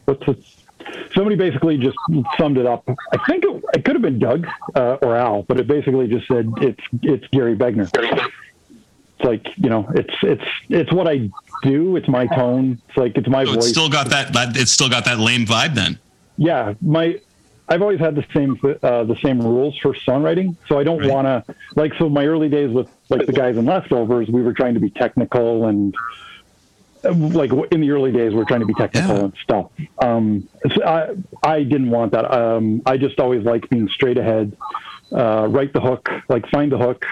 what's? Somebody basically just summed it up. I think it, it could have been Doug uh, or Al, but it basically just said it's it's Gary Begner. It's like you know, it's it's it's what I do. It's my tone. It's like it's my So voice. it's still got that, that. It's still got that lame vibe. Then. yeah, my I've always had the same uh, the same rules for songwriting, so I don't Right. want to like. So my early days with like the guys in Leftovers, we were trying to be technical and like in the early days, we are trying to be technical Yeah. and stuff. Um, so I I didn't want that. Um, I just always like being straight ahead, uh, write the hook, like find the hook,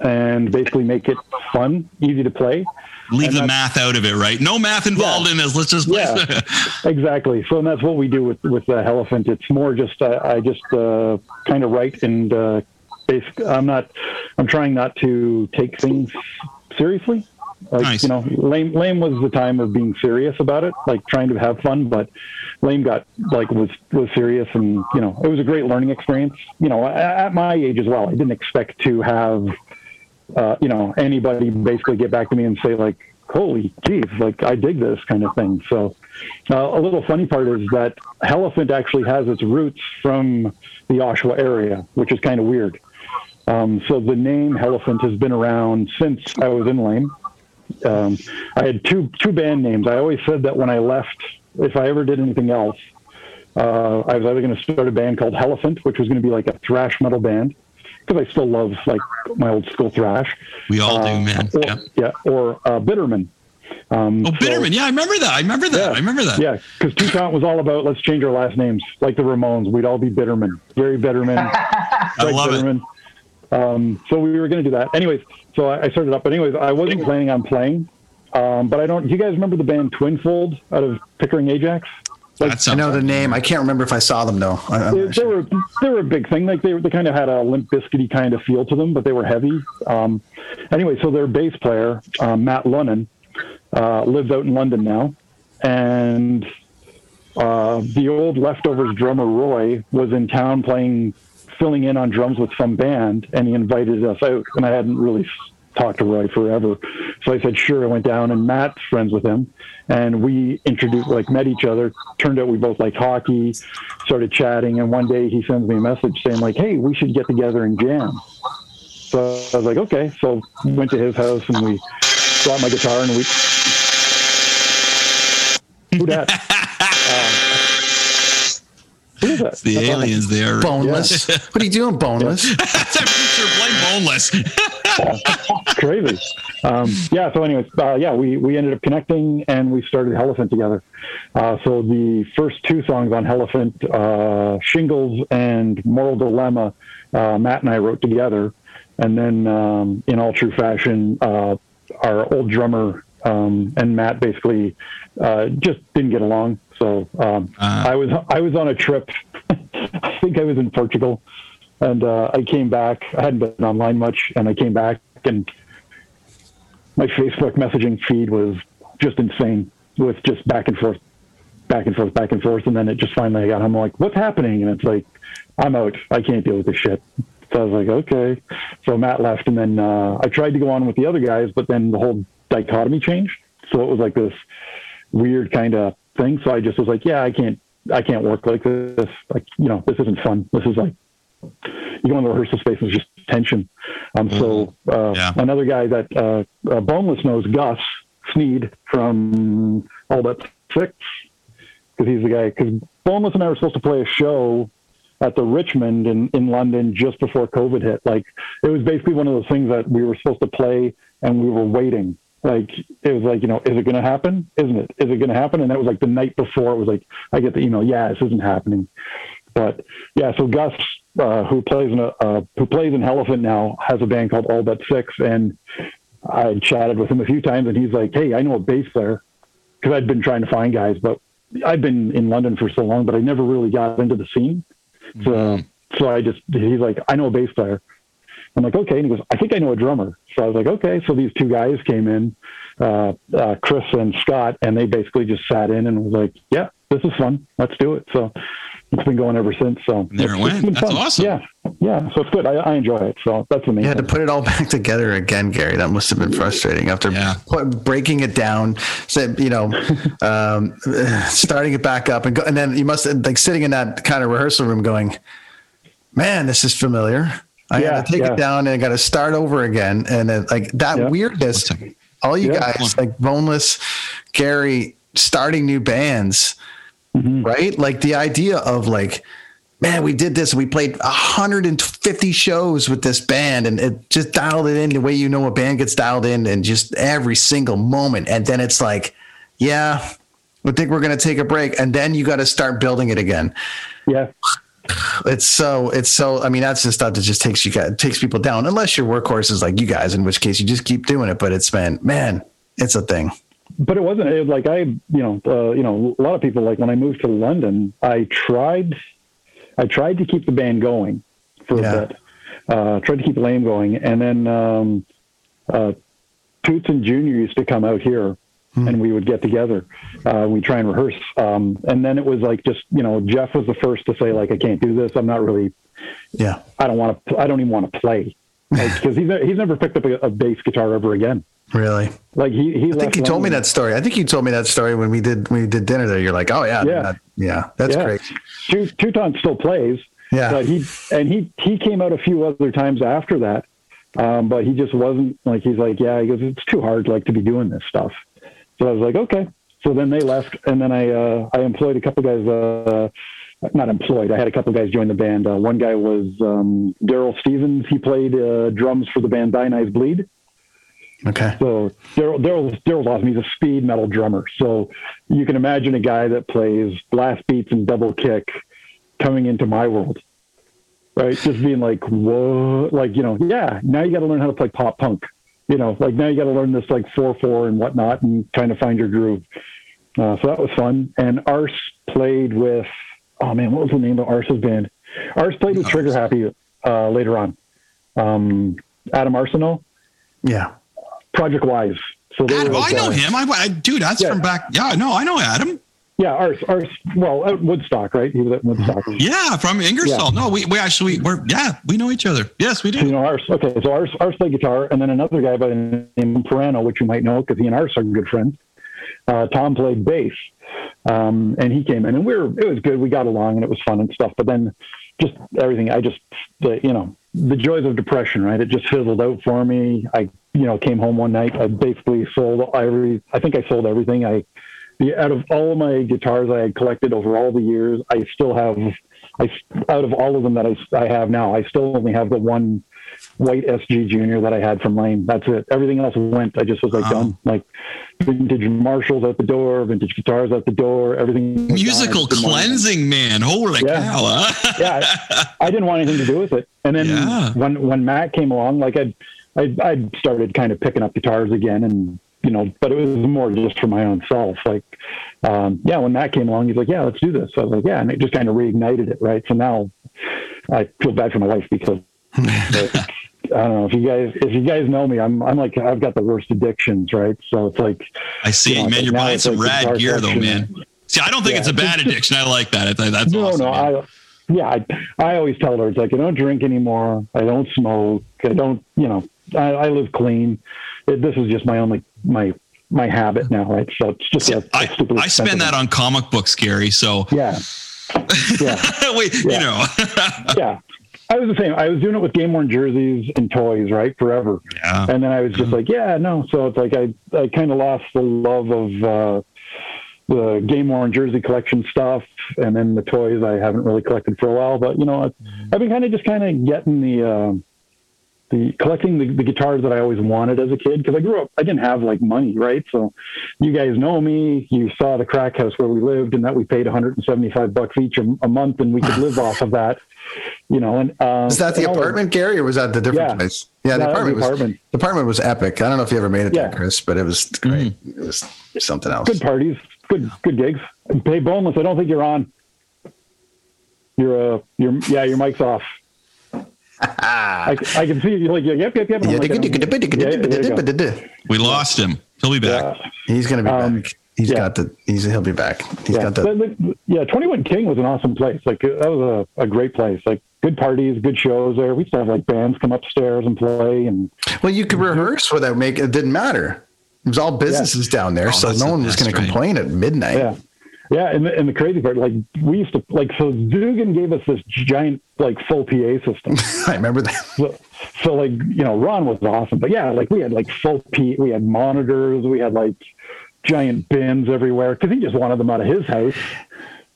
and basically make it fun, easy to play. Leave And the math out of it, right? No math involved Yeah. in this. Let's just play. Yeah. Exactly. So and that's what we do with with the elephant. It's more just uh, I just uh, kind of write and uh, basic. I'm not. I'm trying not to take things seriously. Like Nice. you know, lame lame was the time of being serious about it, like trying to have fun. But lame got like was was serious, and you know, it was a great learning experience. You know, at, at my age as well, I didn't expect to have uh, you know, anybody basically get back to me and say like, "Holy geez, like I dig this kind of thing." So, uh, a little funny part is that Elephant actually has its roots from the Oshawa area, which is kind of weird. Um, so the name Elephant has been around since I was in Lame. Um, I had two two band names. I always said that when I left, if I ever did anything else, uh, I was either going to start a band called Elephant, which was going to be like a thrash metal band, because I still love like my old school thrash. We all do, Uh, man. Or, Yeah. yeah, or uh, Bitterman. Um, Oh, so- Bitterman. Yeah, I remember that. I remember that. yeah, I remember that. Yeah, because Two Count was all about let's change our last names, like the Ramones. We'd all be Bitterman, very Bitterman. I love it. Um, so we were going to do that. Anyways, so I, I started up. But anyways, I wasn't planning on playing. Um, but I don't. Do you guys remember the band Twinfold out of Pickering Ajax? That I know the name. I can't remember if I saw them though. I, They, not they were they were a big thing. Like they they kind of had a limp biscuity kind of feel to them, but they were heavy. Um, anyway, so their bass player um, Matt Lunnan uh, lives out in London now, and uh, the old leftovers drummer Roy was in town playing, filling in on drums with some band, and he invited us out. And I hadn't really talked to Roy forever, so I said sure. I went down, and Matt's friends with him, and we introduced, like, met each other. Turned out we both liked hockey, started chatting, and one day he sends me a message saying like, "Hey, we should get together and jam." So I was like, "Okay." So went to his house, and we brought my guitar, and we. Who that? Who is that? The That's all. aliens, they are. boneless. what are you doing, boneless? That's a picture plain boneless. crazy. Um, yeah. So, anyways, uh, yeah, we we ended up connecting and we started Elephant together. Uh, so the first two songs on Elephant, uh, Shingles and Moral Dilemma, uh, Matt and I wrote together, and then um, in all true fashion, uh, our old drummer um, and Matt basically uh, just didn't get along. So um, Ah. I was I was on a trip. I think I was in Portugal and uh, I came back. I hadn't been online much, and I came back, and my Facebook messaging feed was just insane with just back and forth, back and forth, back and forth, and then it just finally got. I'm like, "What's happening?" And it's like, "I'm out. I can't deal with this shit." So I was like, "Okay." So Matt left, and then uh, I tried to go on with the other guys, but then the whole dichotomy changed. So it was like this weird kind of thing. So I just was like, "Yeah, I can't." I can't work like this. Like, you know, this isn't fun. This is like you go in the rehearsal space and it's just tension. Um, so uh, Yeah. another guy that uh, uh, Boneless knows, Gus Sneed from All But Six, because he's the guy. Because Boneless and I were supposed to play a show at the Richmond in, in London just before COVID hit. Like it was basically one of those things that we were supposed to play and we were waiting. Like it was like, you know, is it going to happen? Isn't it? Is it going to happen? And that was like the night before. It was like I get the email, yeah, this isn't happening. But yeah, so Gus, uh, who plays in a uh, who plays in Elephant now, has a band called All But Six, and I chatted with him a few times, and he's like, "Hey, I know a bass player," because I'd been trying to find guys, but i've been in London for so long, but I never really got into the scene. So, so I just he's like, "I know a bass player." I'm like, "Okay," and he goes, "I think I know a drummer." So I was like, "Okay." So these two guys came in, uh, uh, Chris and Scott, and they basically just sat in and was like, "Yeah, this is fun. Let's do it." So it's been going ever since. So And there it it's- it's went. been That's fun. awesome. Yeah, yeah. So it's good. I, I enjoy it. So that's amazing. You had to put it all back together again, Gary. That must have been frustrating after Yeah. put, breaking it down, said, you know, um, starting it back up and go, and then you must like sitting in that kind of rehearsal room going, man, this is familiar. I Yeah, got to take yeah. it down and I got to start over again. And it, like that Yeah. weirdness, all you Yeah. guys, like Boneless, Gary, starting new bands, Mm-hmm. right? Like the idea of like, man, we did this. We played 150 shows with this band and it just dialed it in the way you know a band gets dialed in and just every single moment. And then it's like, yeah, we think we're going to take a break. And then you got to start building it again Yeah. It's so it's so i mean that's the stuff that just takes you guys takes people down unless your workhorses like you guys in which case you just keep doing it but it's been man it's a thing but it wasn't it was like I, you know, uh, you know, a lot of people like when I moved to London, I tried, I tried to keep the band going for Yeah. a bit, uh, tried to keep Lame going, and then um, uh, Toots and Junior used to come out here, and we would get together, uh, we try and rehearse, um, and then it was like just you know, Jeff was the first to say like I can't do this, I'm not really, yeah I don't want to, I don't even want to play, because he's he's never picked up a, a bass guitar ever again. really Like he, he i think you told me that story i think you told me that story when we did when we did dinner there you're like oh yeah Yeah. that- yeah that's Yeah. great Two- Teuton still plays. Yeah. But he and he he came out a few other times after that. Um, but he just wasn't like he's like, yeah, he goes, it's too hard like to be doing this stuff. So I was like, okay. So then they left and then I uh I employed a couple guys uh not employed. I had a couple guys join the band. Uh, one guy was um, Daryl Stevens. He played uh, drums for the band Diony's Bleed. okay So Daryl, Daryl's, Daryl's awesome. He's a speed metal drummer. So you can imagine a guy that plays blast beats and double kick coming into my world, right? Just being like, whoa, like, you know, yeah, now you got to learn how to play pop punk, you know, like now you got to learn this like four, four and whatnot and kind of find your groove. Uh, so that was fun. And Ars played with, oh man, what was the name of Ars's band? Ars played with Trigger Happy uh, later on. Um, Adam Arsenal. yeah Project Wise. So they Adam, were I know uh, him. I, I dude, that's Yeah. from back. Yeah, no, I know Adam. Yeah, ours, ours. Well, at Woodstock, right? He was at Woodstock. Yeah, from Ingersoll. No, we, we actually we're yeah, we know each other. Yes, we do. You know, ours. Okay, so ours, ours played guitar, and then another guy by the name of Perano, which you might know because he and ours are good friends. Uh, Tom played bass, um, and he came in, and we were. It was good. We got along, and it was fun and stuff. But then, just everything. I just, the, you know, the joys of depression, right? It just fizzled out for me. I, you know, came home one night. I basically sold every. I think I sold everything. I, the, out of all of my guitars I had collected over all the years, I still have. I out of all of them that I, I have now, I still only have the one white SG Junior that I had from Lame. That's it. Everything else went. I just was like done. Like vintage Marshalls out the door, vintage guitars out the door. Everything. I Musical just didn't want anything. cleansing, man. Holy Yeah. cow! Huh? yeah, I, I didn't want anything to do with it. And then Yeah. when when Matt came along, like I'd, I'd I'd started kind of picking up guitars again, and you know, but it was more just for my own self. Like, um, yeah, when Matt came along, he's like, yeah, let's do this. I was like, yeah, and it just kind of reignited it, right? So now I feel bad for my wife because. but, I don't know if you guys if you guys know me, I'm I'm like I've got the worst addictions, right? So it's like I see You know, man. You're buying some like rad gear, though, man. See, I don't think Yeah, it's a bad addiction. I like that. I- That's no, awesome. no, man. I, yeah, I, I always tell her it's like I don't drink anymore. I don't smoke. I don't, you know, I, I live clean. It, this is just my only my my habit now, right? So it's just See, a, I, spend that on comic books, Gary. So Yeah, yeah, wait, you know, yeah. I was the same. I was doing it with game worn jerseys and toys, right, forever. yeah. And then I was just like, yeah, no. So it's like I, I kind of lost the love of uh, the game worn jersey collection stuff, and then the toys I haven't really collected for a while. But you know, I've been kind of just kind of getting the uh, the collecting the, the guitars that I always wanted as a kid because I grew up. I didn't have like money, right? So you guys know me. You saw the crack house where we lived, and that we paid 175 bucks each a, a month, and we could live off of that. You know, and uh, is that the and all the- apartment gary or was that the different Yeah. place yeah the No, that apartment the was apartment. the apartment was epic i don't know if you ever made it Yeah. there chris but it was great it was something else good parties, good good gigs. Hey, boneless. I don't think you're on. You're uh, you're yeah, your mic's off. I, I can see you like yep yep yep. Like, yeah, there you go. We lost him. He'll be back. Yeah. he's gonna be Um, back he's yeah. got the he's he'll be back He's yeah. got the But, like, yeah, 21 King was an awesome place. Like that was a, a great place. Like good parties, good shows there. We used to have like bands come upstairs and play and Well, you could rehearse without make it didn't matter. It was all businesses down there, Oh, so no one was best, going to complain at midnight. Yeah. And the, and the crazy part, like we used to like so Dugan gave us this giant like full PA system. I remember that. So, so like you know Ron was awesome, but yeah, like we had like full P, we had monitors, we had like giant bins everywhere because he just wanted them out of his house.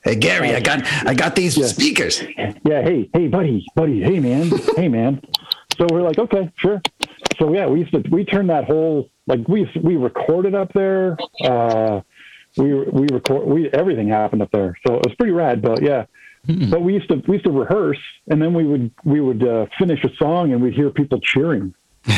Hey Gary, I got I got these Yeah. speakers. Yeah, hey, hey, buddy, buddy, hey, man, hey, man. So we're like, okay, sure. So yeah, we used to we turned that whole like we we recorded up there. Uh, we we record we everything happened up there, so it was pretty rad. But yeah, but we used to we used to rehearse, and then we would we would uh, finish a song, and we'd hear people cheering.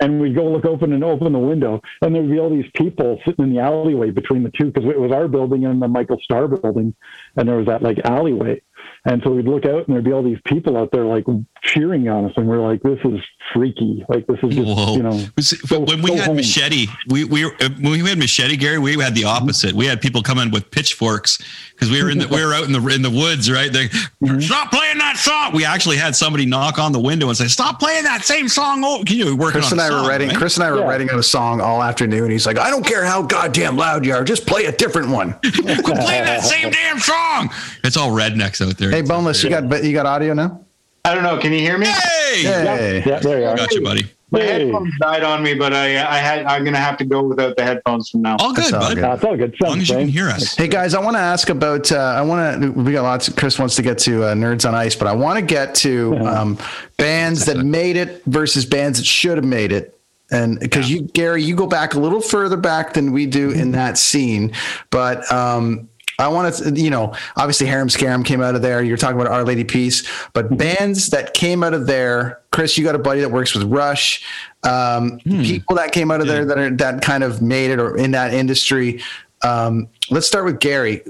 And we'd go look open and open the window, and there'd be all these people sitting in the alleyway between the two because it was our building and the Michael Starr building, and there was that like alleyway. And so we'd look out and there'd be all these people out there like cheering on us. And we're like, this is freaky. Like, this is just, Whoa. you know. Was- go- when we go had home. machete, we we uh, when we had machete, Gary, we had the opposite. We had people come in with pitchforks because we were in the we were out in the in the woods, right? They Mm-hmm. stop playing that song. We actually had somebody knock on the window and say, "Stop playing that same song." Oh, can you working Chris on and a I were writing. right? Chris and I were Yeah. writing out a song all afternoon. He's like, I don't care how goddamn loud you are, just play a different one. Quit playing that same damn song. It's all rednecks out there. Hey, boneless, you got you got audio now? I don't know. Can you hear me? Hey, Hey. Yeah, there you are. got you, buddy. My Hey. headphones died on me, but I I had I'm gonna have to go without the headphones from now. All good, That's all good. It's all good. As long as you can hear us. Hey guys, I want to ask about. Uh, I want to. We got lots. Chris wants to get to uh, nerds on ice, but I want to get to um, bands that made it versus bands that should have made it. And because you, Gary, you go back a little further back than we do in that scene, but um, I want to, you know, obviously Harem Scarem came out of there. You're talking about Our Lady Peace, but bands that came out of there. Chris, you got a buddy that works with Rush. Um, People that came out of there that are that kind of made it or in that industry. Um, let's start with Gary.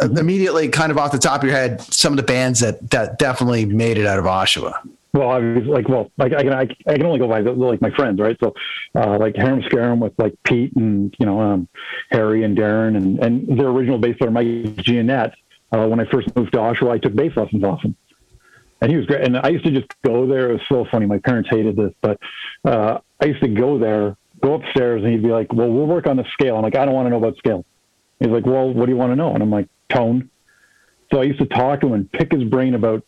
Immediately, kind of off the top of your head, some of the bands that that definitely made it out of Oshawa. Well, I was like, well, like I can, I, I can only go by the, like my friends, right? So, uh, like Harem Scarem with like Pete and you know um, Harry and Darren and and their original bass player Mike Gionet. Uh, when I first moved to Oshawa, I took bass lessons off him, and he was great. And I used to just go there. It was so funny. My parents hated this, but uh, I used to go there, go upstairs, and he'd be like, "Well, we'll work on the scale." I'm like, "I don't want to know about scale." He's like, "Well, what do you want to know?" And I'm like, "Tone." So I used to talk to him and pick his brain about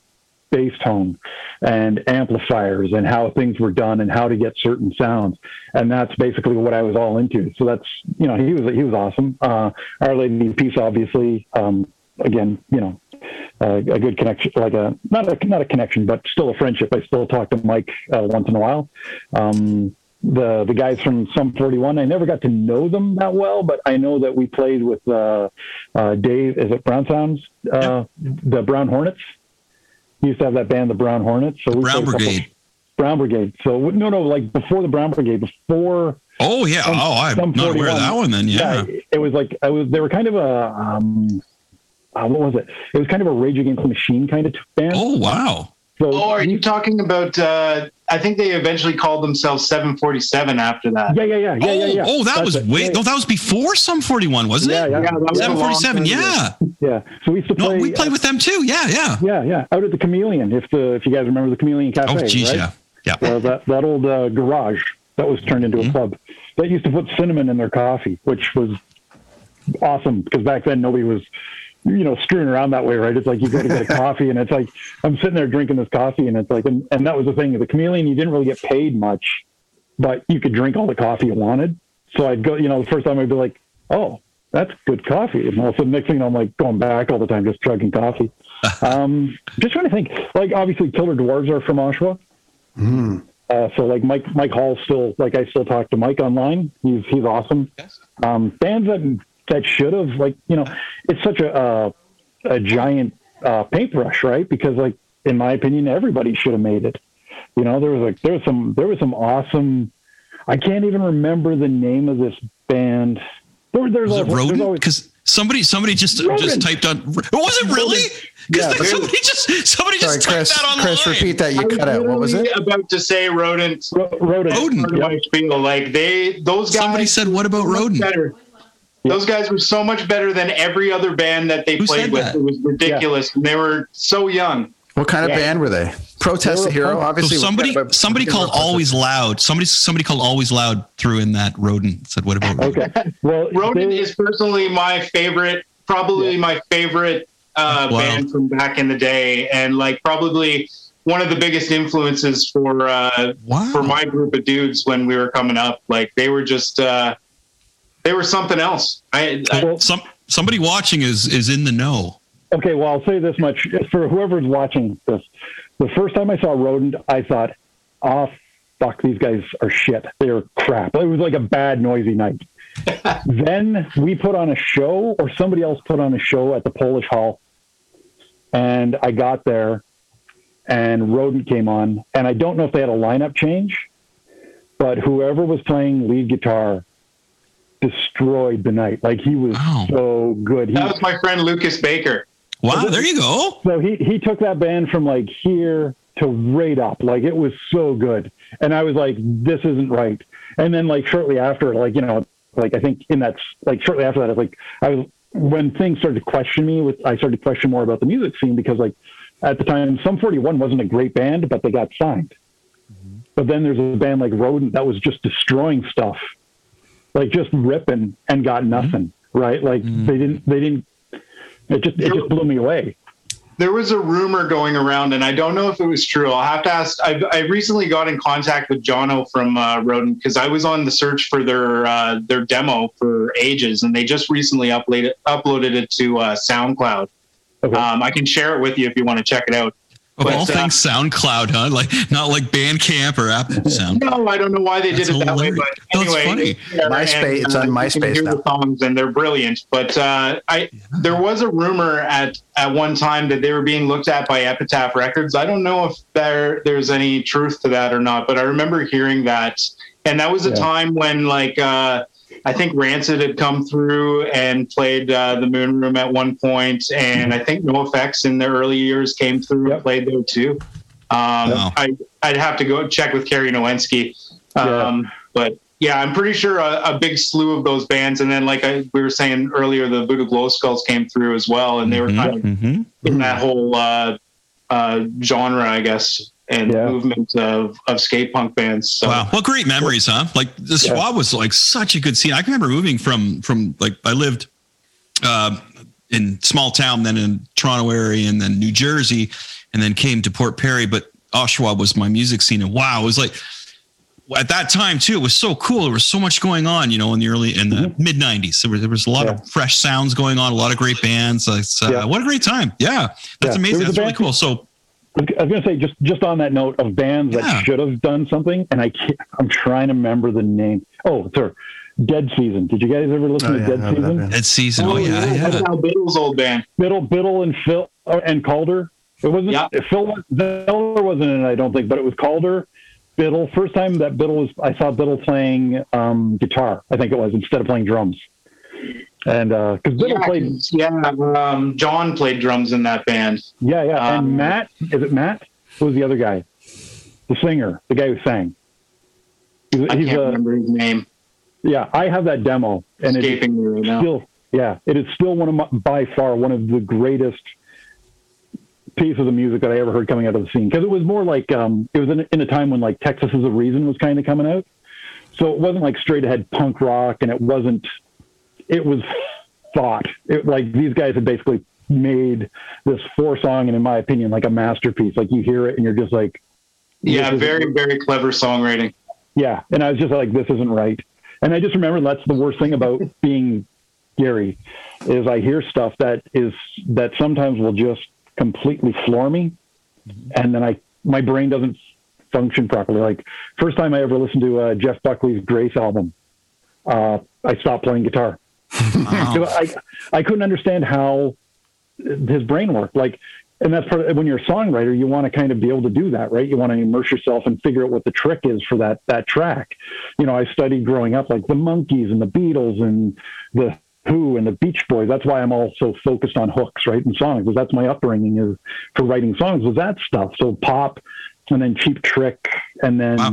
bass tone and amplifiers and how things were done and how to get certain sounds. And that's basically what I was all into. So that's, you know, he was, he was awesome. Uh, Our Lady Peace, obviously, um, again, you know, uh, a good connection, like a, not a, not a connection, but still a friendship. I still talk to Mike uh, once in a while. Um, the, the guys from Sum 41, I never got to know them that well, but I know that we played with, uh, uh, Dave, is it Brown Sounds? Uh, the Brown Hornets. He used to have that band, the Brown Hornets. So we Brown played a couple- Brigade. Brown Brigade. So no, no, like before the Brown Brigade, before. Oh yeah. Sum- oh, I'm Sum not aware of that one. Then yeah. it was like I was. They were kind of a. Um, uh, what was it? It was kind of a Rage Against the Machine kind of band. Oh wow. So Oh, are you talking about? Uh, I think they eventually called themselves 747 after that. yeah, yeah, yeah, yeah, oh, yeah, yeah. oh, that That's was it. way. Yeah, No, that was before Sum 41, wasn't yeah, it? yeah, Yeah, that was a long 747. Yeah. yeah. So we used to play. No, we played with them too. Yeah, yeah. Yeah, yeah, out at the Chameleon. If the if you guys remember the Chameleon Cafe, Oh, geez, right? yeah, yeah. Well, that that old uh, garage that was turned into Mm-hmm. a club. They used to put cinnamon in their coffee, which was awesome because back then nobody was, you know, screwing around that way, right? It's like you go to get a coffee, and it's like I'm sitting there drinking this coffee, and it's like, and, and that was the thing. The chameleon, you didn't really get paid much, but you could drink all the coffee you wanted. So I'd go, you know, the first time I'd be like, oh, that's good coffee, and all of a sudden, next thing, I'm like going back all the time, just chugging coffee. um, just trying to think, like obviously, Killer Dwarfs are from Oshawa. Uh, so like Mike Mike Hall still like I still talk to Mike online. He's he's awesome. Um, bands that that should have like you know it's such a uh, a giant uh, paintbrush, right? Because like in my opinion, everybody should have made it. You know, there was like there was some there was some awesome. I can't even remember the name of this band. There, there's Was it always- there's Rodent? Because somebody somebody just Rodent. just typed on. Was it really? Yeah, somebody just somebody Sorry, just Chris. typed that online. Chris, repeat that. You I cut out. What was it? About to say rodent. Ro- Rodent. Rodent. Part of my spiel. Like they, those guys. Somebody said, "What about so Rodent?" Better. Those guys were so much better than every other band that they Who played with. that? It was ridiculous. And they were so young. What kind of band were they? Protest the They were Hero, punk. So obviously. somebody but- somebody called always loud. Somebody somebody called always loud threw in that rodent. Said, "What about rodent?" Okay. Well, Rodent they- is personally my favorite probably my favorite uh, Wow. band from back in the day, and like probably one of the biggest influences for uh, Wow. for my group of dudes when we were coming up. Like they were just uh, they were something else. I, I Well, Some somebody watching is is in the know. Okay, well, I'll say this much for whoever's watching this. The first time I saw Rodent, I thought, oh, fuck, these guys are shit. They're crap. It was like a bad, noisy night. then we put on a show, or somebody else put on a show at the Polish Hall. And I got there, and Rodent came on. And I don't know if they had a lineup change, but whoever was playing lead guitar destroyed the night. Like he was Wow. so good. He, that was my friend Lucas Baker. Wow, there you go. so he he took that band from like here to right up. Like it was so good. And I was like, this isn't right. And then like shortly after, like, you know, like I think in that like shortly after that, I was like I was when things started to question me with I started to question more about the music scene because like at the time Sum 41 wasn't a great band, but they got signed. Mm-hmm. But then there's a band like Rodent that was just destroying stuff. Like just ripping and got nothing. Right? Like they didn't they didn't it just it just blew me away. There was a rumor going around, and I don't know if it was true. I'll have to ask. I, I recently got in contact with Jono from uh, Rodent because I was on the search for their uh, their demo for ages, and they just recently uploaded uploaded it to uh, SoundCloud. Okay. Um, I can share it with you if you want to check it out. Of But, all uh, things, SoundCloud, huh? Like not like Bandcamp or App Sound. No, I don't know why they That's did it that way, hilarious. but That's anyway, funny. it's there, MySpace- it's on you can MySpace hear now. The songs and they're brilliant. But uh, I there was a rumor at at one time that they were being looked at by Epitaph Records. I don't know if there there's any truth to that or not, but I remember hearing that, and that was a Yeah. time when like. Uh, I think Rancid had come through and played uh, the Moon Room at one point, and I think NoFX in the early years came through and played there too. Um, Wow. I, I'd have to go check with Kerry Nowinski. Um, But yeah, I'm pretty sure a, a big slew of those bands, and then like I, we were saying earlier, the Voodoo Glow Skulls came through as well, and they were kind of hmm in that whole uh, uh, genre, I guess, and Yeah. movement of, of skate punk bands. So Wow, what great memories, huh? Like the Yeah. Was like such a good scene. I can remember moving from from like I lived uh, in small town, then in Toronto area, and then New Jersey, and then came to Port Perry. But Oshawa was my music scene, and wow, it was like at that time too. It was so cool. There was so much going on, you know, in the early in the mid '90s. There was there was a lot Mm-hmm. Yeah. of fresh sounds going on, a lot of great bands. It's, uh, Yeah. What a great time! Yeah, that's Yeah. amazing. That's really cool. So I was going to say just just on that note of bands Yeah. that should have done something, and I can't, I'm trying to remember the name. Oh, sorry, Dead Season. Did you guys ever listen Oh, to yeah, Dead I know that Season? band. Ed season. Oh, yeah, yeah. That's Al Biddle's old band. Biddle, Biddle, and Phil uh, and Calder. It wasn't Yeah. Phil. was- Zeller wasn't in it, I don't think, but it was Calder. Biddle. First time that Biddle was, I saw Biddle playing um, guitar. I think it was instead of playing drums. And uh because Biddle Yeah, played, yeah um, John played drums in that band. yeah, yeah. Um, and Matt, is it Matt? Who was the other guy? The singer, the guy who sang. He's, I he's can't a, remember his name. Yeah, I have that demo, and it's Escaping me right now. still, yeah, it is still one of my, by far one of the greatest pieces of music that I ever heard coming out of the scene because it was more like um, it was in, in a time when like Texas is a Reason was kind of coming out, so it wasn't like straight ahead punk rock, and it wasn't. It was thought. It, like these guys had basically made this four song, and in my opinion, like a masterpiece. Like you hear it, and you're just like, Yeah, very, very clever songwriting. yeah. And I was just like, this isn't right. And I just remember that's the worst thing about being Gary is I hear stuff that is that sometimes will just completely floor me. And then I, my brain doesn't function properly. Like first time I ever listened to uh, Jeff Buckley's Grace album, uh, I stopped playing guitar. Wow. I, I couldn't understand how his brain worked. Like, and that's part of, when you're a songwriter, you want to kind of be able to do that, right? You want to immerse yourself and figure out what the trick is for that, that track. You know, I studied growing up like the Monkees and the Beatles and the Who and the Beach Boys. That's why I'm also focused on hooks, right? And songs, because that's my upbringing is for writing songs was that stuff. So pop and then Cheap Trick and then Wow.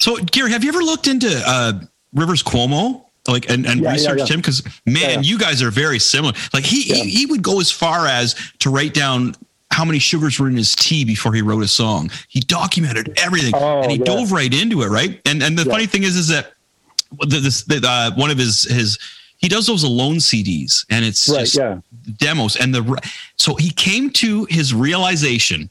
So, Gary, have you ever looked into uh, Rivers Cuomo? Like and, and Yeah, yeah, researched yeah. him because man, you guys are very similar. Like he, he he would go as far as to write down how many sugars were in his tea before he wrote a song. He documented everything Oh, and he yeah. dove right into it, right? And and the funny thing is, is that the, this the, uh, one of his his he does those alone CDs and it's Right, just yeah. demos and the so he came to his realization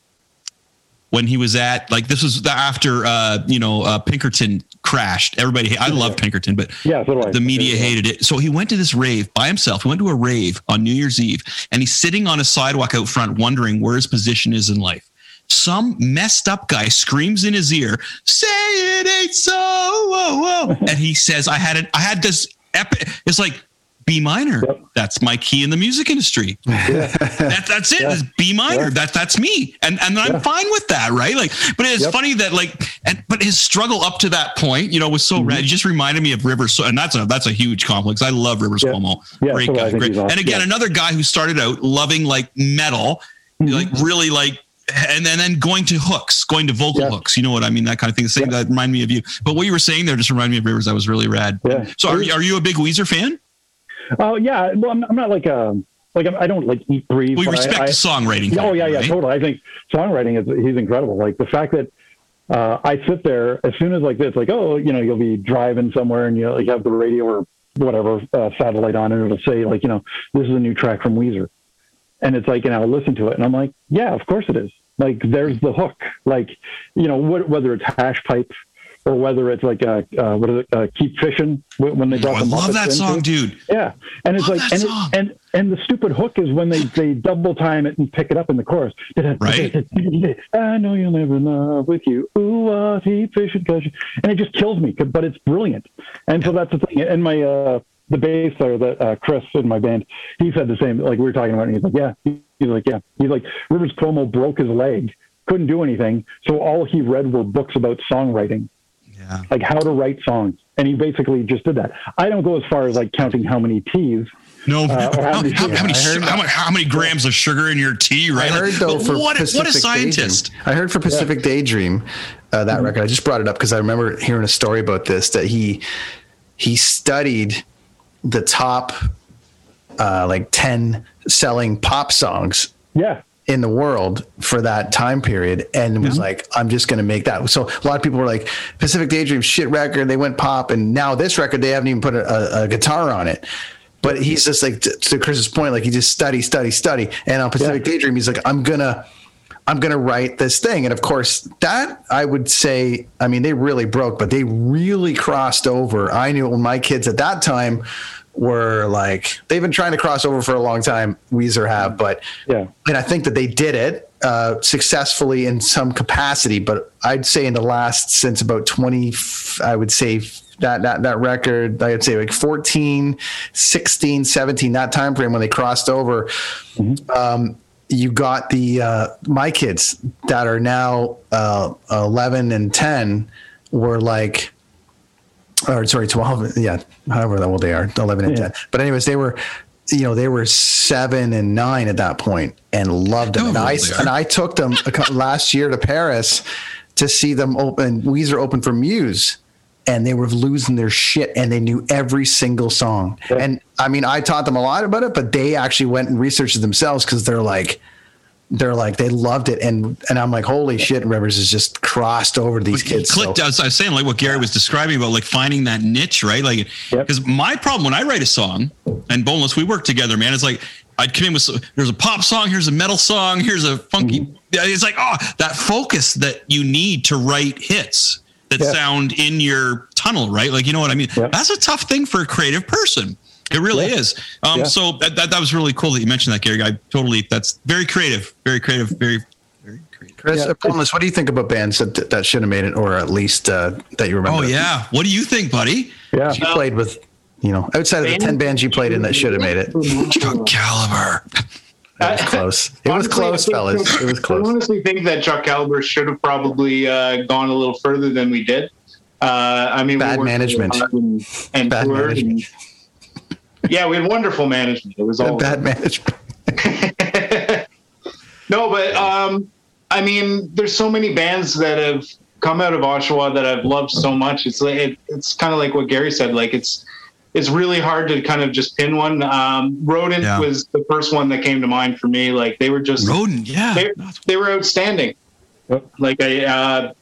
when he was at like this was the after uh you know uh Pinkerton crashed. Everybody I love Pinkerton but Yeah, so the media hated it. So he went to this rave by himself. He went to a rave on New Year's Eve and he's sitting on a sidewalk out front wondering where his position is in life. Some messed up guy screams in his ear say it ain't so whoa, whoa. and he says I had it I had this epic it's like B minor. That's my key in the music industry. that, that's it. It's B minor. Yeah. That that's me, and and I'm fine with that, right? Like, but it's Yep. funny that like, and but his struggle up to that point, you know, was so rad. It just reminded me of Rivers, so, and that's a that's a huge complex. I love Rivers Yeah. Cuomo. Yeah, great so guy, great. And again, Yeah. another guy who started out loving like metal, like really like. And then, then going to hooks, going to vocal Yeah. hooks, you know what I mean? That kind of thing. The same that remind me of you. But what you were saying there just reminded me of Rivers. That was really rad. Yeah. So, are, you- are you a big Weezer fan? Oh yeah, well, I'm, I'm not like a like I'm, I don't like eat breathe. We I- respect I, the songwriting. Oh yeah, yeah, right? totally. I think songwriting is he's incredible. Like the fact that uh, I sit there as soon as like this, like oh, you know, you'll be driving somewhere and you like have the radio or whatever uh, satellite on, and it'll say like you know this is a new track from Weezer, and it's like and I'll listen to it and I'm like yeah, of course it is. Like there's the hook. Like you know wh- whether it's hash pipe. Or whether it's like uh, uh, what is it? Uh, keep fishing when they brought Oh, I the love that song, dude. Yeah, and it's Love like and, it, and and the stupid hook is when they they double time it and pick it up in the chorus. Right. I know you'll never love with you. Ooh, what he fishing, you- and it just kills me. But it's brilliant, and so that's the thing. And my uh, the bass player that uh, Chris in my band, he said the same. Like we were talking about, and he's like, yeah, he's like, yeah, he's like Rivers Cuomo broke his leg, couldn't do anything, so all he read were books about songwriting Yeah. like how to write songs. And he basically just did that. I don't go as far as like counting how many T's. No, Uh, how, how many- how, how many, su- how, many, how many grams of sugar in your tea, right? I heard Like, though but for what, a- Pacific what a scientist. Daydream, I heard for Pacific Daydream, uh, that record. I just brought it up because I remember hearing a story about this that he he studied the top uh, like ten selling pop songs Yeah. In the world for that time period and was mm-hmm. like, I'm just going to make that. So a lot of people were like, Pacific Daydream shit record. They went pop, and now this record they haven't even put a, a, a guitar on it. But he's just like to, to Chris's point, like he just study, study, study. And on Pacific Daydream, he's like, I'm gonna, I'm gonna write this thing. And of course, that I would say, I mean, they really broke, but they really crossed over. I knew when my kids at that time were like, they've been trying to cross over for a long time. Weezer have, but Yeah. and I think that they did it uh, successfully in some capacity. But I'd say in the last since about twenty, I would say that that that record, I'd say like 14, 16, 17, that time frame when they crossed over. Um, you got the uh, my kids that are now uh, 11 and 10 were like or sorry, 12, yeah, however old they are, 11 and 10. But anyways, they were, you know, they were seven and nine at that point and loved them. And I, old they are. and I took them last year to Paris to see them open, Weezer open for Muse. And they were losing their shit and they knew every single song. And I mean, I taught them a lot about it, but they actually went and researched it themselves because they're like, they're like, they loved it. And, and I'm like, holy shit, Rivers has just crossed over these He kids. So- I, was, I was saying like what Gary was describing about like finding that niche, right? Like, because my problem when I write a song and Boneless, we work together, man. It's like I'd come in with there's a pop song, here's a metal song, here's a funky. Mm-hmm. It's like oh, that focus that you need to write hits that Yeah. sound in your tunnel, right? Like you know what I mean. Yeah. That's a tough thing for a creative person. It really Yeah. is. Um, Yeah. So that, that that was really cool that you mentioned that, Gary. I totally. That's very creative, very creative, very very creative. Chris, yeah. Promise, what do you think about bands that that should have made it, or at least uh, that you remember? Oh yeah, what do you think, buddy? Yeah, you played with, you know, outside of the ten bands you played in that should have made it. Chuck Caliber. It was close. It was close, fellas. It was close. I honestly think that Chuck Caliber should have probably uh, gone a little further than we did. Uh, I mean, bad we management and, and bad management. And, yeah, we had wonderful management. It was all bad management. no, but um, I mean, there's so many bands that have come out of Oshawa that I've loved so much. It's like it, it's kind of like what Gary said. Like it's it's really hard to kind of just pin one. Um, Rodent yeah. was the first one that came to mind for me. Like they were just Rodent, yeah, they, they were outstanding. Like I, uh,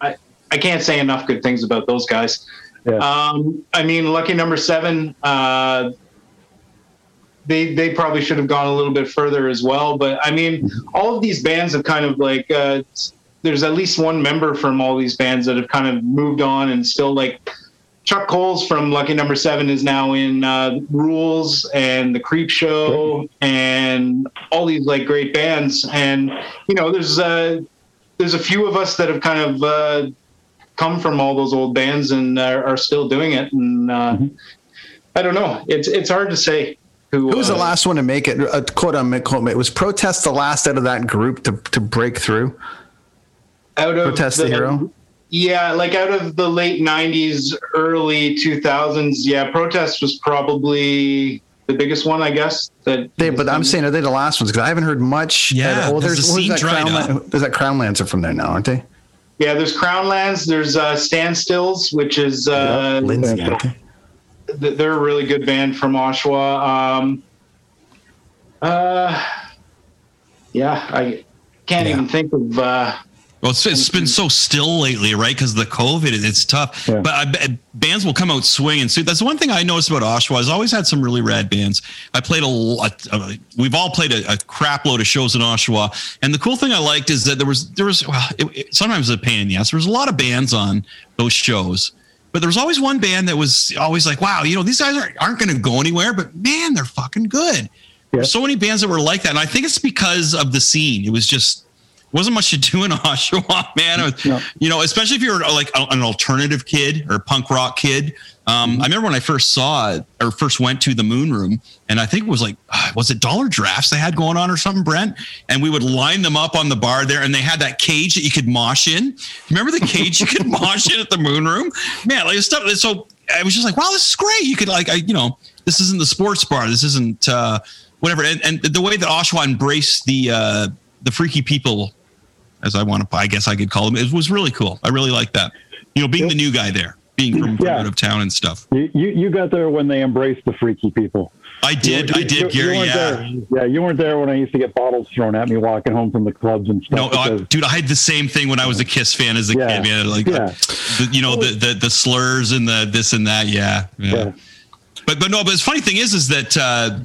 I, I can't say enough good things about those guys. Um, I mean, Lucky Number Seven. Uh, they they probably should have gone a little bit further as well. But I mean, all of these bands have kind of like. Uh, there's at least one member from all these bands that have kind of moved on and still like Chuck Coles from Lucky Number Seven is now in uh, Rules and The Creep Show and all these like great bands. And you know, there's uh, there's a few of us that have kind of uh, come from all those old bands and are, are still doing it. And uh, mm-hmm. I don't know. It's it's hard to say. Who, who was the uh, last one to make it? Uh, quote on quote. It was protest the last out of that group to to break through. Out of protest the, the hero yeah, like out of the late '90s, early 2000s, yeah, protest was probably the biggest one, I guess. That they, but I'm saying are they the last ones? Because I haven't heard much. Yeah, well, there's, the that Crown, there's that Crown Lancer from there now, aren't they? Yeah, there's Crown Lands. There's uh, Standstills, which is uh, yep, Lindsay. Okay. They're a really good band from Oshawa. Um, uh, yeah, I can't yeah. even think of. Well, it's, it's been so still lately, right? Because the COVID, it's tough. Yeah. But I, bands will come out swinging. So that's one thing I noticed about Oshawa. I've always had some really rad bands. I played a lot. Uh, we've all played a, a, crap load of shows in Oshawa. And the cool thing I liked is that there was there was well, it, it, sometimes a pain in the ass. There was a lot of bands on those shows. But there was always one band that was always like, wow, you know, these guys aren't, aren't going to go anywhere, but man, they're fucking good. Yeah. There's so many bands that were like that. And I think it's because of the scene. It was just wasn't much to do in Oshawa, man. Was, no. You know, especially if you're like an alternative kid or punk rock kid. Um, mm-hmm. I remember when I first saw it or first went to the Moon Room, and I think it was like, uh, was it dollar drafts they had going on or something, Brent? And we would line them up on the bar there, and they had that cage that you could mosh in. Remember the cage you could mosh in at the Moon Room? Man, like stuff. So I was just like, wow, this is great. You could like, I, you know, this isn't the sports bar. This isn't uh, whatever. And, and the way that Oshawa embraced the uh, the freaky people as I want to, I guess I could call them. It was really cool. I really like that. You know, being the new guy there, being from, yeah. out of town and stuff. You, you got there when they embraced the freaky people. I did, you, I did, Gary. Yeah, there. yeah. You weren't there when I used to get bottles thrown at me walking home from the clubs and stuff. No, because, uh, dude, I had the same thing when I was a Kiss fan as a yeah, kid. Man, like, yeah. the, you know, the, the the slurs and the this and that. Yeah, yeah. yeah. But but no, but the funny thing is, is that uh,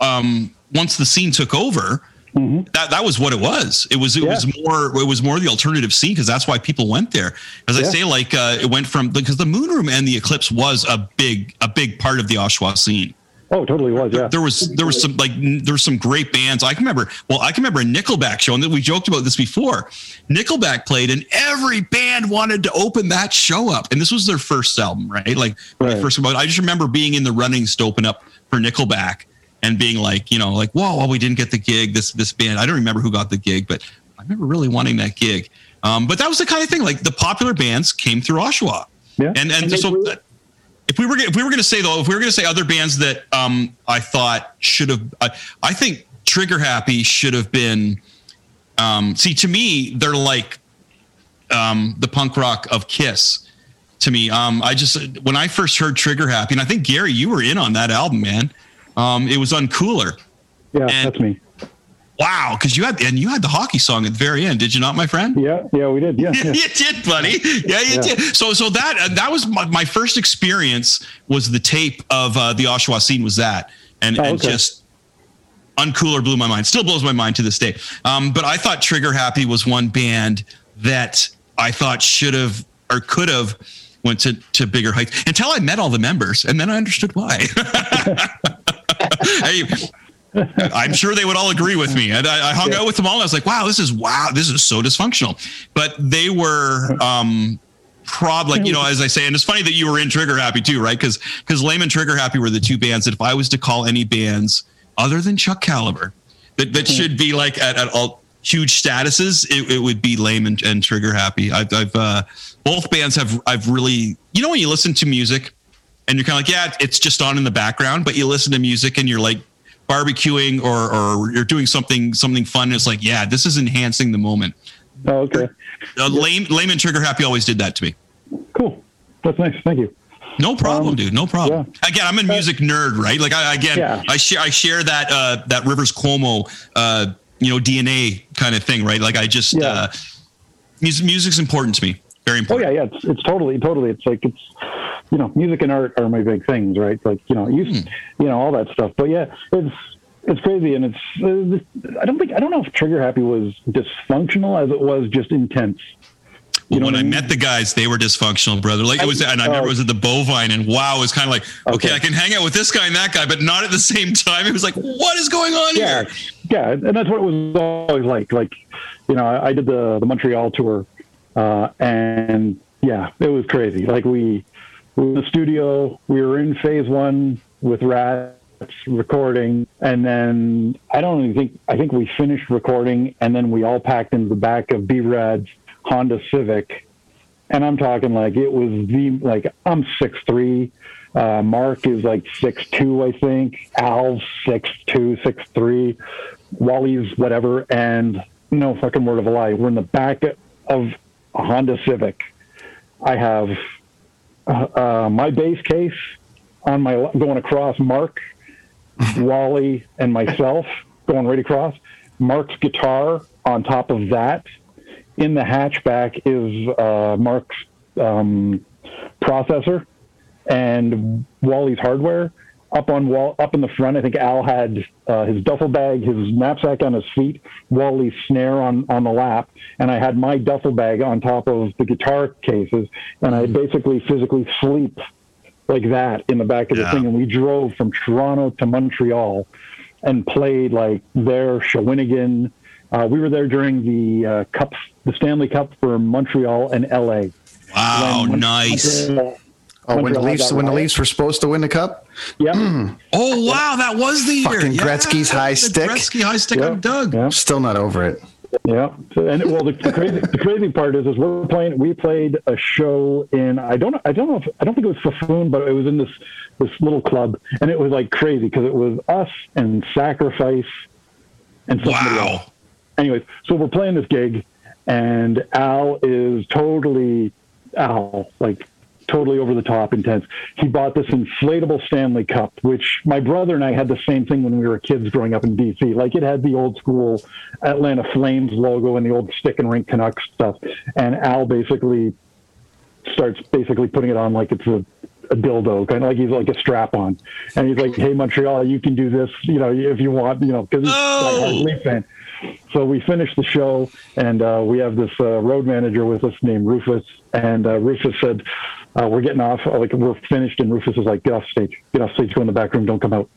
um, once the scene took over, Mm-hmm. That that was what it was. It was it yeah. was more it was more the alternative scene because that's why people went there. As yeah. I say, like uh, it went from because the Moon Room and the Eclipse was a big a big part of the Oshawa scene. Oh, totally was. Yeah, there was there was some like there were some great bands. I can remember. Well, I can remember a Nickelback show, and we joked about this before. Nickelback played, and every band wanted to open that show up. And this was their first album, right? Like right. first. I just remember being in the runnings to open up for Nickelback and being like, you know, like, whoa, well, we didn't get the gig. This this band, I don't remember who got the gig, but I remember really wanting that gig. Um, but that was the kind of thing. Like the popular bands came through Oshawa, yeah. and and, and so. if we were if we were going to say though, if we were going to say other bands that um, I thought should have, I, I think Trigger Happy should have been. Um, see, to me, they're like um, the punk rock of Kiss. To me, um, I just when I first heard Trigger Happy, and I think Gary, you were in on that album, man. Um, it was Uncooler. Yeah, and, that's me. Wow, because you had and you had the hockey song at the very end, did you not, my friend? Yeah, yeah, we did. Yeah, yeah. you did, buddy. Yeah, you yeah. did. So, so that uh, that was my, my, first experience was the tape of uh, the Oshawa scene was that, and oh, and okay. just Uncooler blew my mind. Still blows my mind to this day. Um, but I thought Trigger Happy was one band that I thought should have or could have went to, to bigger heights until I met all the members, and then I understood why. hey, I'm sure they would all agree with me. And I, I hung Yeah. out with them all. And I was like, wow, this is wow, this is so dysfunctional. But they were um prob like you know as I say, and it's funny that you were in Trigger Happy too, right? Because because Lame and Trigger Happy were the two bands that if I was to call any bands other than Chuck Caliber that that should be like at, at all huge statuses, it, it would be Lame and, and Trigger Happy. I've, I've uh, both bands have I've really you know when you listen to music and you're kind of like yeah it's just on in the background, but you listen to music and you're like barbecuing or or you're doing something something fun. And it's like yeah this is enhancing the moment. Oh, okay. Uh, lame, lame and trigger happy always did that to me. Cool. That's nice. Thank you. No problem, dude. No problem. Again, I'm a music nerd, right? Like I again, Yeah. I share I share that uh, that Rivers Cuomo uh, you know DNA kind of thing, right? Like I just Yeah. uh, music music's important to me. Very important. Oh yeah, yeah. It's it's totally totally. It's like it's you know, music and art are my big things, right? Like you know, you you know all that stuff. But yeah, it's it's crazy, and it's uh, I don't think I don't know if Trigger Happy was dysfunctional as it was just intense. Well, when I met the guys, they were dysfunctional, brother. Like it was, and I remember it was at the Bovine, and wow, it was kind of like, okay, Okay. I can hang out with this guy and that guy, but not at the same time. It was like, what is going on Yeah, here? yeah, Yeah. and that's what it was always like. Like, you know, I, I did the the Montreal tour, uh, and yeah, it was crazy. Like we, in the studio, we were in phase one with Rats recording, and then I don't even think I think we finished recording, and then we all packed into the back of B Rad's Honda Civic, and I'm talking like it was the like I'm six three. Uh, Mark is like six two, I think. Al's six two, six three. Wally's whatever, and no fucking word of a lie. We're in the back of a Honda Civic. I have uh, uh, my base case on my going across. Mark, Wally, and myself going right across. Mark's guitar on top of that. In the hatchback is uh, Mark's um, processor and Wally's hardware. Up on wall, up in the front, I think Al had uh, his duffel bag, his knapsack on his feet, Wally's snare on on the lap, and I had my duffel bag on top of the guitar cases, and I basically physically sleep like that in the back of the thing. And we drove from Toronto to Montreal and played like there, Shawinigan. Uh, we were there during the uh, Cup, the Stanley Cup for Montreal and LA. Wow, nice. Montreal- Oh, when the Montreal Leafs when the. Leafs were supposed to win the cup, Yeah. Hmm. Oh wow, that was the year. Fucking Gretzky's high the stick. Gretzky high stick Yeah. on Doug. Yeah. still not over it. Yeah, and well, the, the crazy the crazy part is, is we're playing. We played a show in I don't I don't know if I don't think it was Fafoon, but it was in this this little club, and it was like crazy because it was us and Sacrifice and somebody Wow. else. Anyways, so we're playing this gig, and Al is totally Al like totally over the top intense. He bought this inflatable Stanley Cup, which my brother and I had the same thing when we were kids growing up in DC. Like it had the old school Atlanta Flames logo and the old stick and rink Canucks stuff. And Al basically starts basically putting it on like it's a, a dildo, kind of like he's like a strap on. And he's like, "Hey Montreal, you can do this, you know, if you want, you know, because he's Oh. like a Leaf fan." So we finished the show, and uh, we have this uh, road manager with us named Rufus. And uh, Rufus said, uh, "We're getting off. Like we're finished." And Rufus is like, "Get off stage. Get off stage. Go in the back room. Don't come out."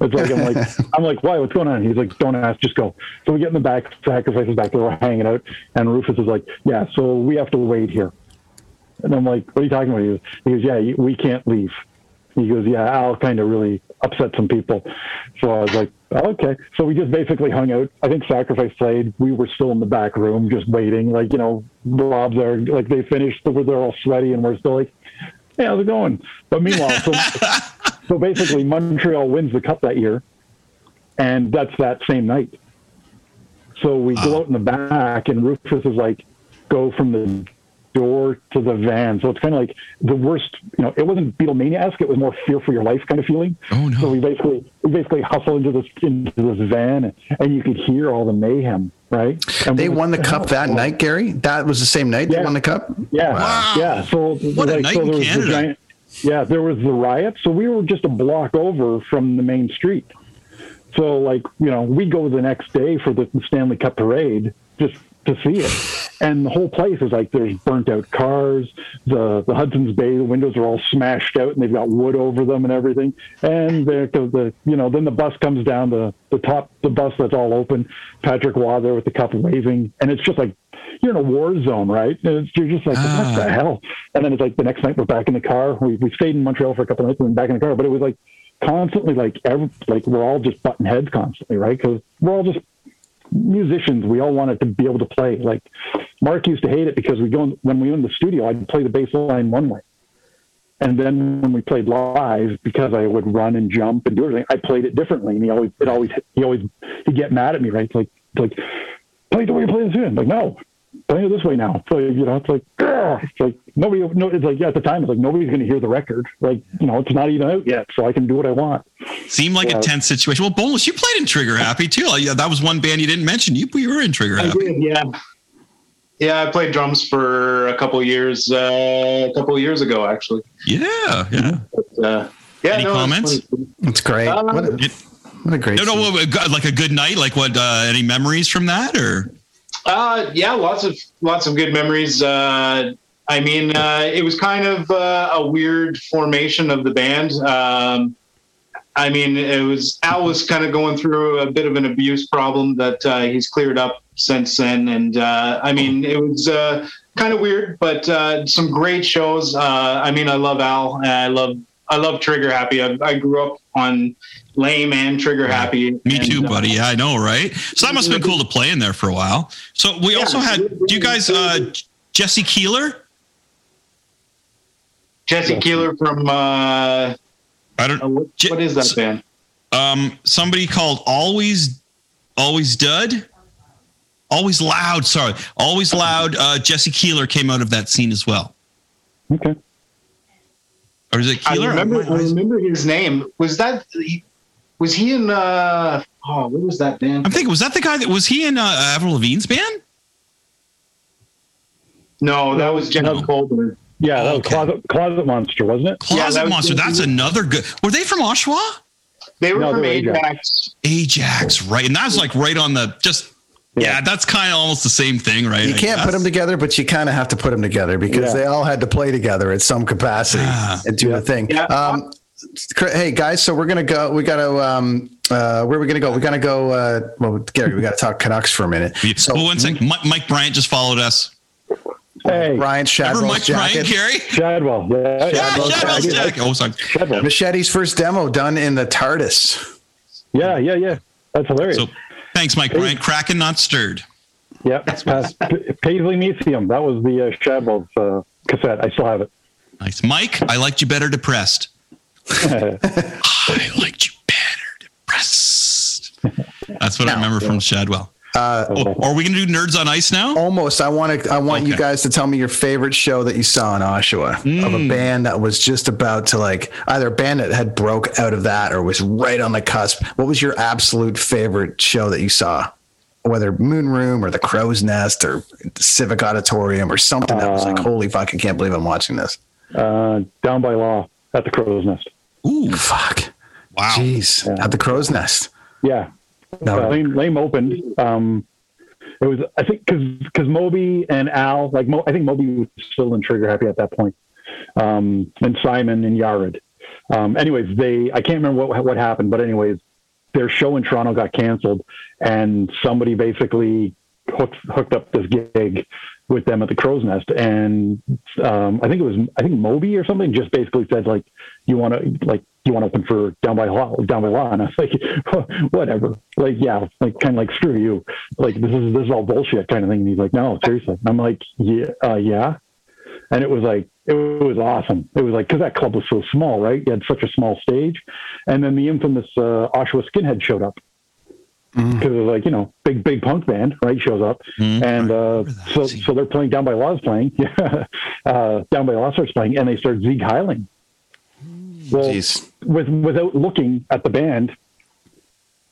It's like I'm like I'm like, "Why? What's going on?" He's like, "Don't ask. Just go." So we get in the back. Sacrifice is back there. We're hanging out, and Rufus is like, "Yeah. So we have to wait here." And I'm like, "What are you talking about?" He goes, he goes "Yeah, we can't leave." He goes, "Yeah, Al kind of really upset some people." So I was like, oh, "Okay." So we just basically hung out. I think Sacrifice played. We were still in the back room, just waiting. Like you know, Rob's there. Like they finished. They're all sweaty, and we're still like, "Hey, how's it going?" But meanwhile, so so basically, Montreal wins the cup that year, and that's that same night. So we go out in the back, and Rufus is like, "Go from the door to the van. So it's kind of like the worst, you know, it wasn't Beatlemania-esque. It was more fear for your life kind of feeling. Oh, no. So we basically, we basically hustle into this, into this van and, and you could hear all the mayhem, right? And They we're won the like, cup "Oh, that night, Gary. That was the same night they won the cup. Yeah. Wow. Yeah. So What a night so in there was Canada. The giant, yeah, there was the riot. So we were just a block over from the main street. So like, you know, we go the next day for the Stanley Cup parade just to see it. And the whole place is like there's burnt out cars. The the Hudson's Bay the windows are all smashed out and they've got wood over them and everything. And the the you know then the bus comes down the the top the bus that's all open. Patrick Roy there with the cup waving, and it's just like you're in a war zone, right? And it's, you're just like, ah. what the hell? And then it's like the next night we're back in the car. We we stayed in Montreal for a couple of nights and then back in the car, but it was like constantly like every like we're all just butting heads constantly, right? Because we're all just musicians. We all wanted to be able to play. Like Mark used to hate it because we go in, when we were in the studio, I'd play the bass line one way. And then when we played live, because I would run and jump and do everything, I played it differently. And he always, it always, he always, he'd get mad at me, right? Like, like, play the way you play this in. Like, no, play it this way now. So, you know, it's like, Ugh. it's like nobody, no, it's like, yeah, at the time, it's like nobody's going to hear the record. Like, you know, it's not even out yet, so I can do what I want. Seemed like a tense situation. Well, Boneless, you played in Trigger Happy too. Yeah, that was one band you didn't mention. You, you were in Trigger Happy. Did, yeah. Yeah, I played drums for a couple years, uh, a couple of years ago, actually. Yeah, yeah. But, uh, yeah. Any no, comments? That's great. Uh, what, a, it, what a great. No, no, like a good night. Like what? Uh, any memories from that, or? Uh, yeah, lots of lots of good memories. Uh, I mean, uh, it was kind of uh, a weird formation of the band. Um, I mean, it was Al was kind of going through a bit of an abuse problem that uh, he's cleared up since then, and uh, I mean, it was kind of weird, but some great shows. I mean, I love Al, I love I love Trigger Happy. I, I grew up on Lame and Trigger Happy. Me and, too, buddy. Yeah, I know, right? So that must have been cool to play in there for a while. So we yeah, also had. Do you guys Jesse Keeler? Jesse Keeler from uh, I don't. Uh, what, what is that band? Um, somebody called Always, Always Dud, Always Loud. Sorry, Always Loud. Uh, Jesse Keeler came out of that scene as well. Okay. Or is it Keeler? I remember. I remember his name. Was that? Was he in? Uh, oh, what was that band? I'm thinking. Was that the guy that was he in uh, Avril Lavigne's band? No, that was Jeff no. Goldberg. Yeah, that okay. was Closet, Closet Monster, wasn't it? Closet yeah, Monster. That's another good. Were they from Oshawa? They were no, from Ajax. Ajax. Ajax, right? And that's like right on the just. Yeah, yeah that's kind of almost the same thing, right? You can't put them together, but you kind of have to put them together because yeah. they all had to play together at some capacity ah. and do the thing. Um, hey guys, so we're gonna go. We gotta. Um, uh, where are we gonna go? We gotta go. Uh, well, Gary, we gotta talk Canucks for a minute. So, well, one second. Mike Bryant just followed us. Hey, Brian Shadwell. Mike jacket. Bryant, Gary? Shadwell. Yeah, Shadwell's, Shadwell's jacket. Oh, sorry. Shadwell. Machete's first demo done in the TARDIS. Yeah, yeah, yeah. That's hilarious. So, thanks, Mike hey. Bryant. Cracking, not stirred. Yeah, past P- Paisley Museum. That was the uh, Shadwell's uh, cassette. I still have it. Nice, Mike. I liked you better depressed. I liked you better depressed. That's what no. I remember from Shadwell. Uh, oh, are we going to do nerds on ice now? Almost. I want to. I want okay. you guys to tell me your favorite show that you saw in Oshawa mm. of a hmm. band that was just about to like either a band that had broke out of that or was right on the cusp. What was your absolute favorite show that you saw? Whether Moon Room or the Crow's Nest or Civic Auditorium or something uh, that was like, uh, holy fuck, I can't believe I'm watching this. Uh, down by Law at the Crow's Nest. Ooh, fuck. Wow. Jeez. Yeah. At the Crow's Nest. Yeah. No, uh, Lame, Lame opened. Um, it was I think because because Moby and Al like Mo, I think Moby was still in Trigger Happy at that point, um, and Simon and Yared. Um, anyways, they I can't remember what what happened, but anyways, their show in Toronto got canceled, and somebody basically hooked hooked up this gig with them at the Crow's Nest, and um, I think it was I think Moby or something just basically said like you want to like you want to open for down by law down by law and I was like whatever. Like yeah like kind of like screw you. Like this is this is all bullshit kind of thing. And he's like no seriously. And I'm like yeah uh, yeah? And it was like it was awesome. It was like because that club was so small right? You had such a small stage. And then the infamous uh, Oshawa Skinhead showed up. Because mm. like you know big big punk band right shows up. Mm. and uh, so so they're playing down by laws playing. Yeah uh, down by law starts playing and they start Sieg Heiling well, Jeez. with without looking at the band,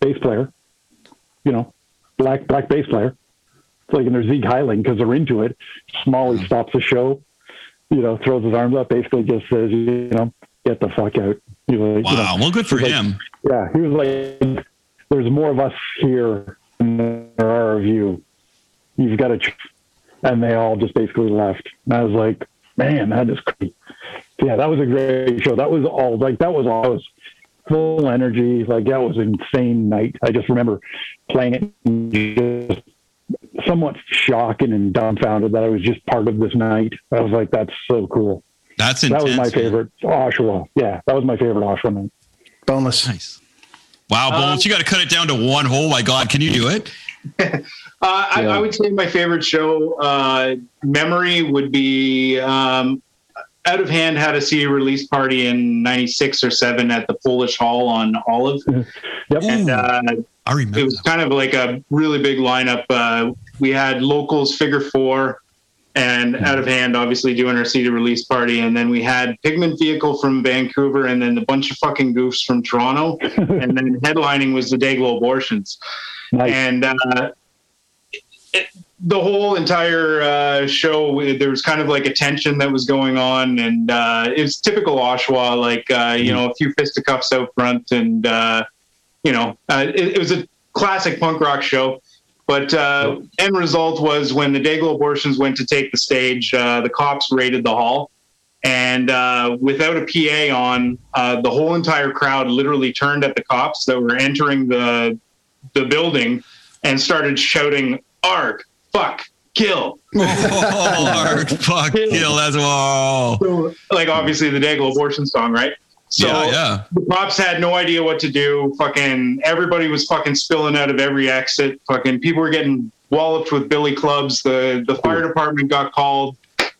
bass player, you know, black black bass player. It's like in their Sieg Heiling because they're into it. Smalley mm. stops the show, you know, throws his arms up, basically just says, you know, get the fuck out. He like, wow, you know, well, good for him. Like, yeah, he was like, "There's more of us here than there are of you. You've got to." and they all just basically left. And I was like, man, that is crazy. Yeah, that was a great show. That was all like that was all I was full energy. Like that was an insane night. I just remember playing it and just somewhat shocking and dumbfounded that I was just part of this night. I was like, that's so cool. That's That was my intense, man. favorite Oshawa. Yeah, that was my favorite Oshawa night. Boneless. Nice. Wow, Bones, you got to cut it down to one hole. My God, can you do it? Uh, I, Yeah. I would say my favorite show uh, memory would be um, Out of Hand had a CD release party in '96 or '7 at the Polish Hall on Olive, Yep. and uh, I remember. it was kind of like a really big lineup. Uh, we had locals, Figure Four, and Out of Hand, obviously doing our CD release party, and then we had Pigment Vehicle from Vancouver, and then a bunch of fucking goofs from Toronto, and then headlining was the Dayglo Abortions Nice. and uh, it, the whole entire uh, show there was kind of like a tension that was going on and uh, it was typical oshawa like uh, you know a few fisticuffs out front and uh, you know uh, it, it was a classic punk rock show. But uh, end result was when the Dayglo abortions went to take the stage uh, the cops raided the hall. And uh, without a PA on, uh, the whole entire crowd literally turned at the cops that were entering the the building and started shouting "Arg, fuck, kill!" Oh, hard fuck kill. That's whoa. So, like obviously the Dayglo abortion song, right? So yeah, yeah. the cops had no idea what to do. Fucking everybody was fucking spilling out of every exit. Fucking people were getting walloped with billy clubs. The the fire department got called.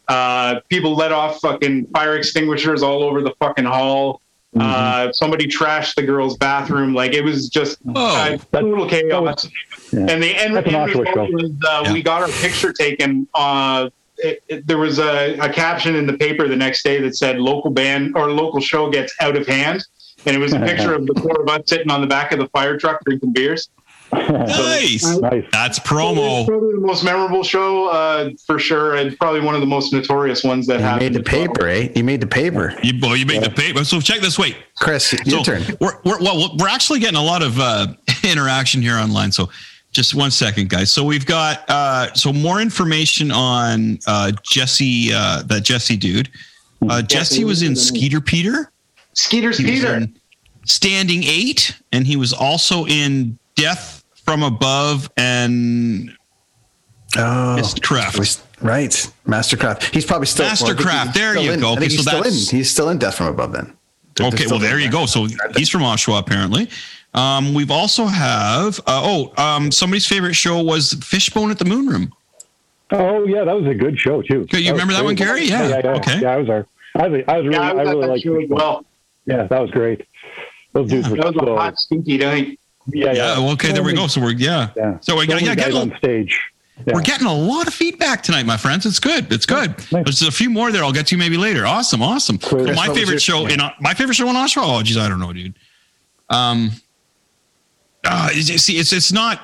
Uh, people let off fucking fire extinguishers all over the fucking hall. Uh, somebody trashed the girls' bathroom. Like it was just uh, total chaos. Yeah. And the end, an end result was uh, Yeah. we got our picture taken. Uh, it, it- there was a, a caption in the paper the next day that said "local band or local show gets out of hand," and it was a picture of the four of us sitting on the back of the fire truck drinking beers. Nice. nice. That's It's promo. probably the most memorable show uh, for sure, and probably one of the most notorious ones that You happened. made the paper, eh? You made the paper. You, well, you make the paper. So check this. Wait. Chris, your So turn. we're, we're well, we're actually getting a lot of uh, interaction here online. So just one second, guys. So we've got uh, so more information on uh, Jesse, uh, that Jesse dude. Uh, Jesse was in Skeeter Peter. Skeeter's Peter. Standing Eight, and he was also in Death from Above and Oh, Mistcraft. right. MSTRKRFT. He's probably still MSTRKRFT, there still you in. go. Okay, he's so still in. He's still in Death from Above. Then. They're- they're Okay, well there doing you go. So he's from Oshawa apparently. Um, we've also have uh, oh um, somebody's favorite show was Fishbone at the Moon Room. Oh yeah, that was a good show too. Okay, you was remember that one, great. Gary? Yeah, yeah, yeah. okay. Yeah, I was there. I was, I was really, Yeah, I I, was at really that liked it. well. Yeah, that was great. Those dudes were That was a hot, stinky night. Yeah, Yeah, well, okay, there we go. So we're yeah. Yeah. So we're so yeah, getting on a, stage. Yeah. we're getting a lot of feedback tonight, my friends. It's good. It's good. Nice. There's a few more there. I'll get to maybe later. Awesome, awesome. Cool. So my favorite your- show in my favorite show in Oshawa. Oh, geez, I don't know, dude. Um, uh, you see, it's it's not.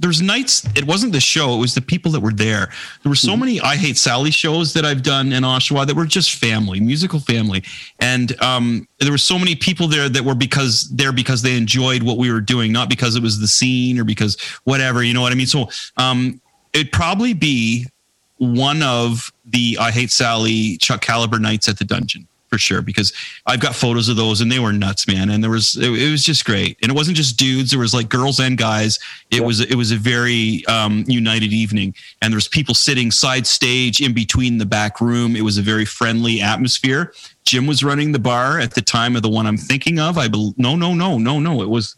There's nights. It wasn't the show. It was the people that were there. There were so Mm-hmm. many I Hate Sally shows that I've done in Oshawa that were just family, musical family, and um, there were so many people there that were because there because they enjoyed what we were doing, not because it was the scene or because whatever. You know what I mean? So um, it'd probably be one of the I Hate Sally Chuck Caliber nights at the dungeon for sure because I've got photos of those and they were nuts, man. And there was it, it was just great, and it wasn't just dudes; there was like girls and guys. It was it was a very um, united evening, and there was people sitting side stage in between the back room. It was a very friendly atmosphere. Jim was running the bar at the time of the one I'm thinking of. I bel no no no no no it was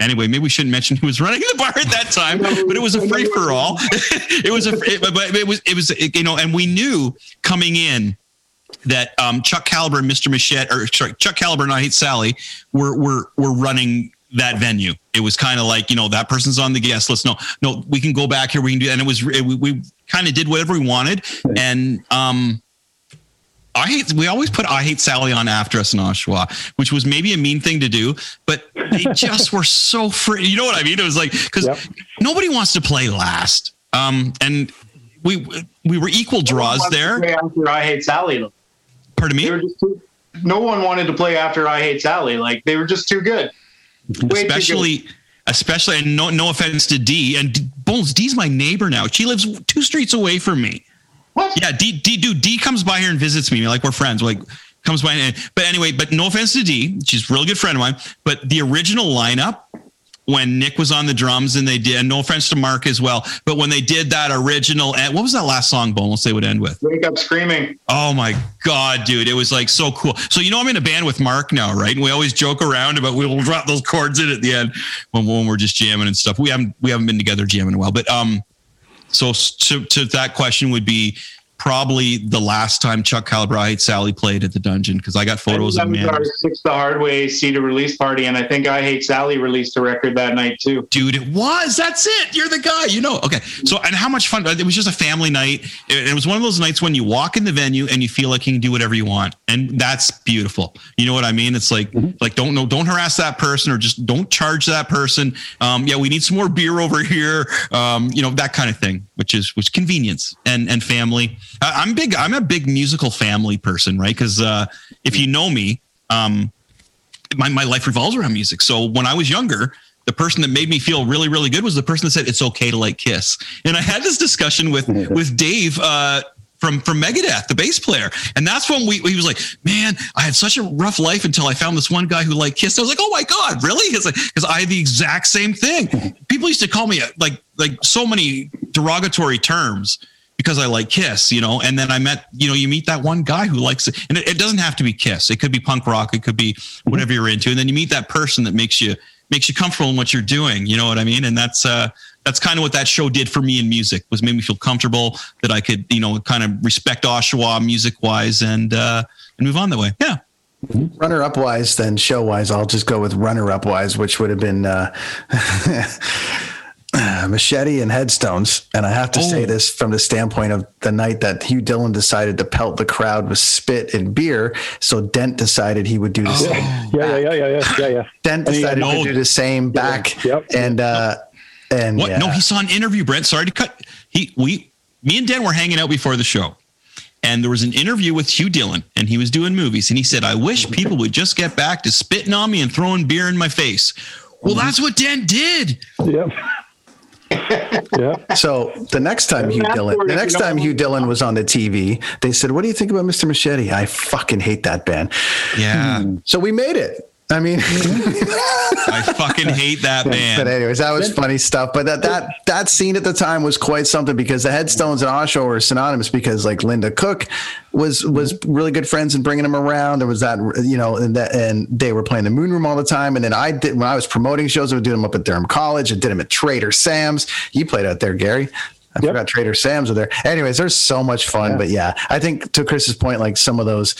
Anyway, maybe we shouldn't mention who was running the bar at that time, but it was a free for all. it was a, it, but it was, it was, you know, and we knew coming in that um, Chuck Caliber and Mr. Machete, or sorry, Chuck Caliber and I Hate Sally, were were were running that venue. It was kind of like you know that person's on the guest list. No, no, we can go back here. We can do, and it was it, we, we kind of did whatever we wanted, and um, I hate. We always put "I Hate Sally" on after us in Oshawa, which was maybe a mean thing to do, but they just were so free. You know what I mean? It was like because Yep. nobody wants to play last, um, and we we were equal draws there. I Hate Sally, though. Pardon They me. were just too, no one wanted to play after I Hate Sally. Like they were just too good. Way too good. especially especially and no no offense to D and D, Bones D's my neighbor now. She lives two streets away from me. What? Yeah, D D dude D comes by here and visits me. Like we're friends. Like comes by and but anyway, but no offense to D, she's a real good friend of mine. But the original lineup when Nick was on the drums and they did, and no offense to Mark as well, but when they did that original, and what was that last song, Boneless, they would end with? Wake up screaming. Oh my God, dude. It was like so cool. So, you know, I'm in a band with Mark now, right? And we always joke around about we'll drop those chords in at the end when, when we're just jamming and stuff. We haven't, we haven't been together jamming a while, but, um, so to, to that question would be probably the last time Chuck Calabrite Sally played at the dungeon because I got photos that of man. Six the Hard Way CD release party, and I think I Hate Sally released a record that night too. Dude, it was. That's it. You're the guy. You know. Okay. So, and how much fun? It was just a family night. It, it was one of those nights when you walk in the venue and you feel like you can do whatever you want, and that's beautiful. You know what I mean? It's like, like don't know, don't harass that person or just don't charge that person. Um, yeah, we need some more beer over here. Um, you know that kind of thing, which is which convenience and and family. I'm big. I'm a big musical family person, right? Because uh, if you know me, um, my, my life revolves around music. So when I was younger, the person that made me feel really, really good was the person that said it's okay to like Kiss. And I had this discussion with with Dave uh, from from Megadeth, the bass player, and that's when we he was like, "Man, I had such a rough life until I found this one guy who liked Kiss." I was like, "Oh my god, really?" Because like, I had the exact same thing. People used to call me uh, like like so many derogatory terms because I like Kiss, you know. And then I met, you know, you meet that one guy who likes it, and it, it doesn't have to be Kiss. It could be punk rock. It could be whatever you're into. And then you meet that person that makes you makes you comfortable in what you're doing. You know what I mean? And that's uh, that's kind of what that show did for me in music. Was made me feel comfortable that I could, you know, kind of respect Oshawa music wise and uh, and move on that way. Yeah. runner up wise then show wise i'll just go with runner up wise which would have been uh, machete and headstones and i have to say Oh. this from the standpoint of the night that hugh dillon decided to pelt the crowd with spit and beer so dent decided he would do the Oh. same Yeah, yeah, yeah, yeah, yeah, yeah, yeah. dent And he decided no- to do the same back Yep. and uh and What? yeah. No, uh, he saw an interview, Brent. Sorry to cut. He, we, me and Dan were hanging out before the show, and there was an interview with Hugh Dillon, and he was doing movies, and he said, "I wish people would just get back to spitting on me and throwing beer in my face." Well, that's what Dan did. Yep. yep. So the next time Hugh Fast Dillon, the next time Hugh Dillon was on the TV, they said, "What do you think about Mr. Machete?" I fucking hate that band. Yeah, hmm. So we made it. I mean, I fucking hate that man. but anyways, that was funny stuff. But that that that scene at the time was quite something because the headstones and Osho were synonymous because like Linda Cook was was mm-hmm. really good friends and bringing him around. There was that you know, and that and they were playing the Moon Room all the time. And then I did when I was promoting shows, I would do them up at Durham College. I did them at Trader Sam's. You played out there, Gary. I Yep. forgot Trader Sam's were there. Anyways, there's so much fun. But yeah, I think to Chris's point, like some of those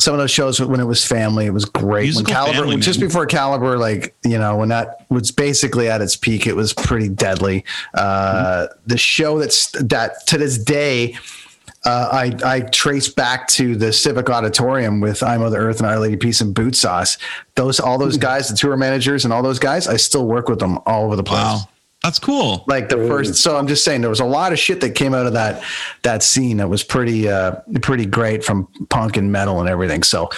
some of those shows when it was family, it was great. Musical when Caliber, family, just before Caliber, like you know, when that was basically at its peak, it was pretty deadly. Uh, The show that's that to this day. Uh, I I trace back to the Civic Auditorium with I Mother Earth and Our Lady Peace and Bootsauce. Those all those guys, the tour managers and all those guys, I still work with them all over the place Wow, that's cool. like the first so i'm just saying there was a lot of shit that came out of that that scene that was pretty uh pretty great from punk and metal and everything so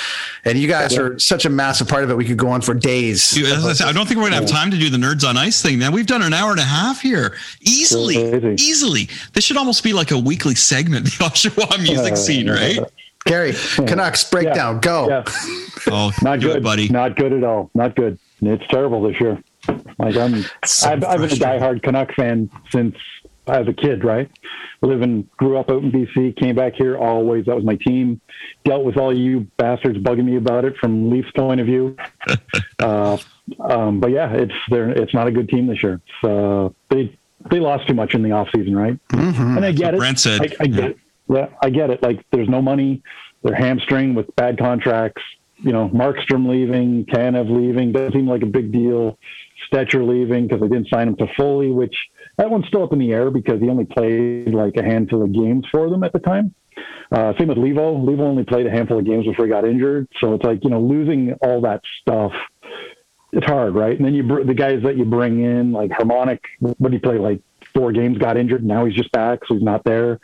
and you guys are such a massive part of it we could go on for days Dude, I, said, I don't think we're gonna have time to do the nerds on ice thing. Man, we've done an hour and a half here, easily, easily. This should almost be like a weekly segment, the Oshawa music scene, right? gary canucks breakdown go Yeah. Oh, Not good, buddy. Not good at all. Not good. It's terrible this year. Like I'm, So I've, I've been a diehard Canuck fan since I was a kid. Right, living, grew up out in BC, came back here always. That was my team. Dealt with all you bastards bugging me about it from Leafs point of view. uh, um, but yeah, it's they're, it's not a good team this year. It's, uh, they they lost too much in the off season, right? And I get it. Brent said. I, I get it. Yeah, I get it. Like there's no money. They're hamstringed with bad contracts. You know, Markstrom leaving, Tanev leaving doesn't seem like a big deal. Stecher leaving because they didn't sign him to Foley, which that one's still up in the air because he only played like a handful of games for them at the time. Uh, same with Leivo. Leivo only played a handful of games before he got injured. So it's like, you know, losing all that stuff, it's hard, right? And then you, br- the guys that you bring in, like Hamonic, what did he play? Like four games, got injured. Now he's just back, so he's not there.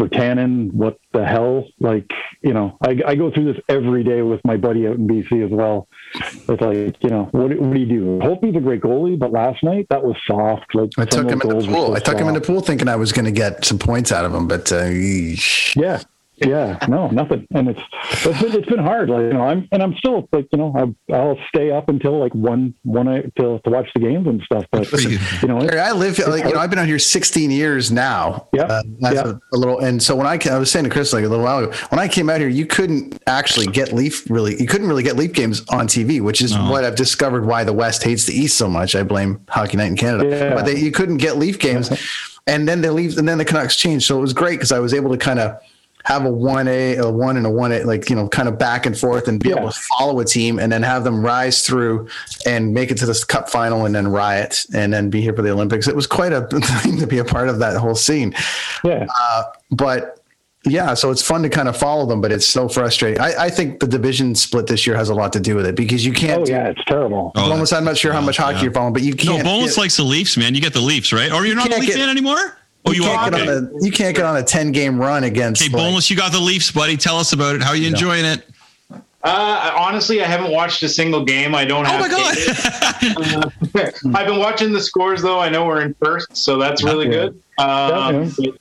For Tannen, what the hell? Like, you know, I, I go through this every day with my buddy out in BC as well. It's like, you know, what, what do you do? Hope he's a great goalie, but last night that was soft. Like I took him in the pool. so I took him in the pool thinking I was going to get some points out of him, but uh. Yeah. Yeah, no, nothing, and it's it's been, it's been hard. Like you know, I'm and I'm still like you know I, I'll stay up until like one one night to to watch the games and stuff. But you. you know, Gary, I live like you know I've been out here 16 years now. Yeah, Uh, Yep. a, a little and so when I ca- I was saying to Chris like a little while ago when I came out here you couldn't actually get Leaf really you couldn't really get Leaf games on TV which is No. what I've discovered why the West hates the East so much. I blame Hockey Night in Canada, Yeah. but they, you couldn't get Leaf games, and then the Leafs and then the Canucks changed, so it was great because I was able to kind of have a one A, a one and a one A, like you know, kind of back and forth, and be Yeah. able to follow a team, and then have them rise through and make it to this Cup final, and then riot, and then be here for the Olympics. It was quite a thing to be a part of that whole scene. yeah, Uh, but yeah, so it's fun to kind of follow them, but it's so frustrating. I, I think the division split this year has a lot to do with it because you can't. oh yeah, it's terrible. Oh, Boneless, I'm not sure how much hockey yeah. you're following, but you can't. Boneless get- likes the Leafs, man. You get the Leafs, right? Or you're not a can't Leaf get- fan anymore? Oh, you, you can't, Okay. get on a, you can't get on a 10 game run against. Okay, like- Boneless, you got the Leafs, buddy. Tell us about it. How are you enjoying it? Uh, honestly, I haven't watched a single game. I don't Oh have. my god! cable. I've been watching the scores though. I know we're in first, so that's really Yeah. good. Um, Yeah.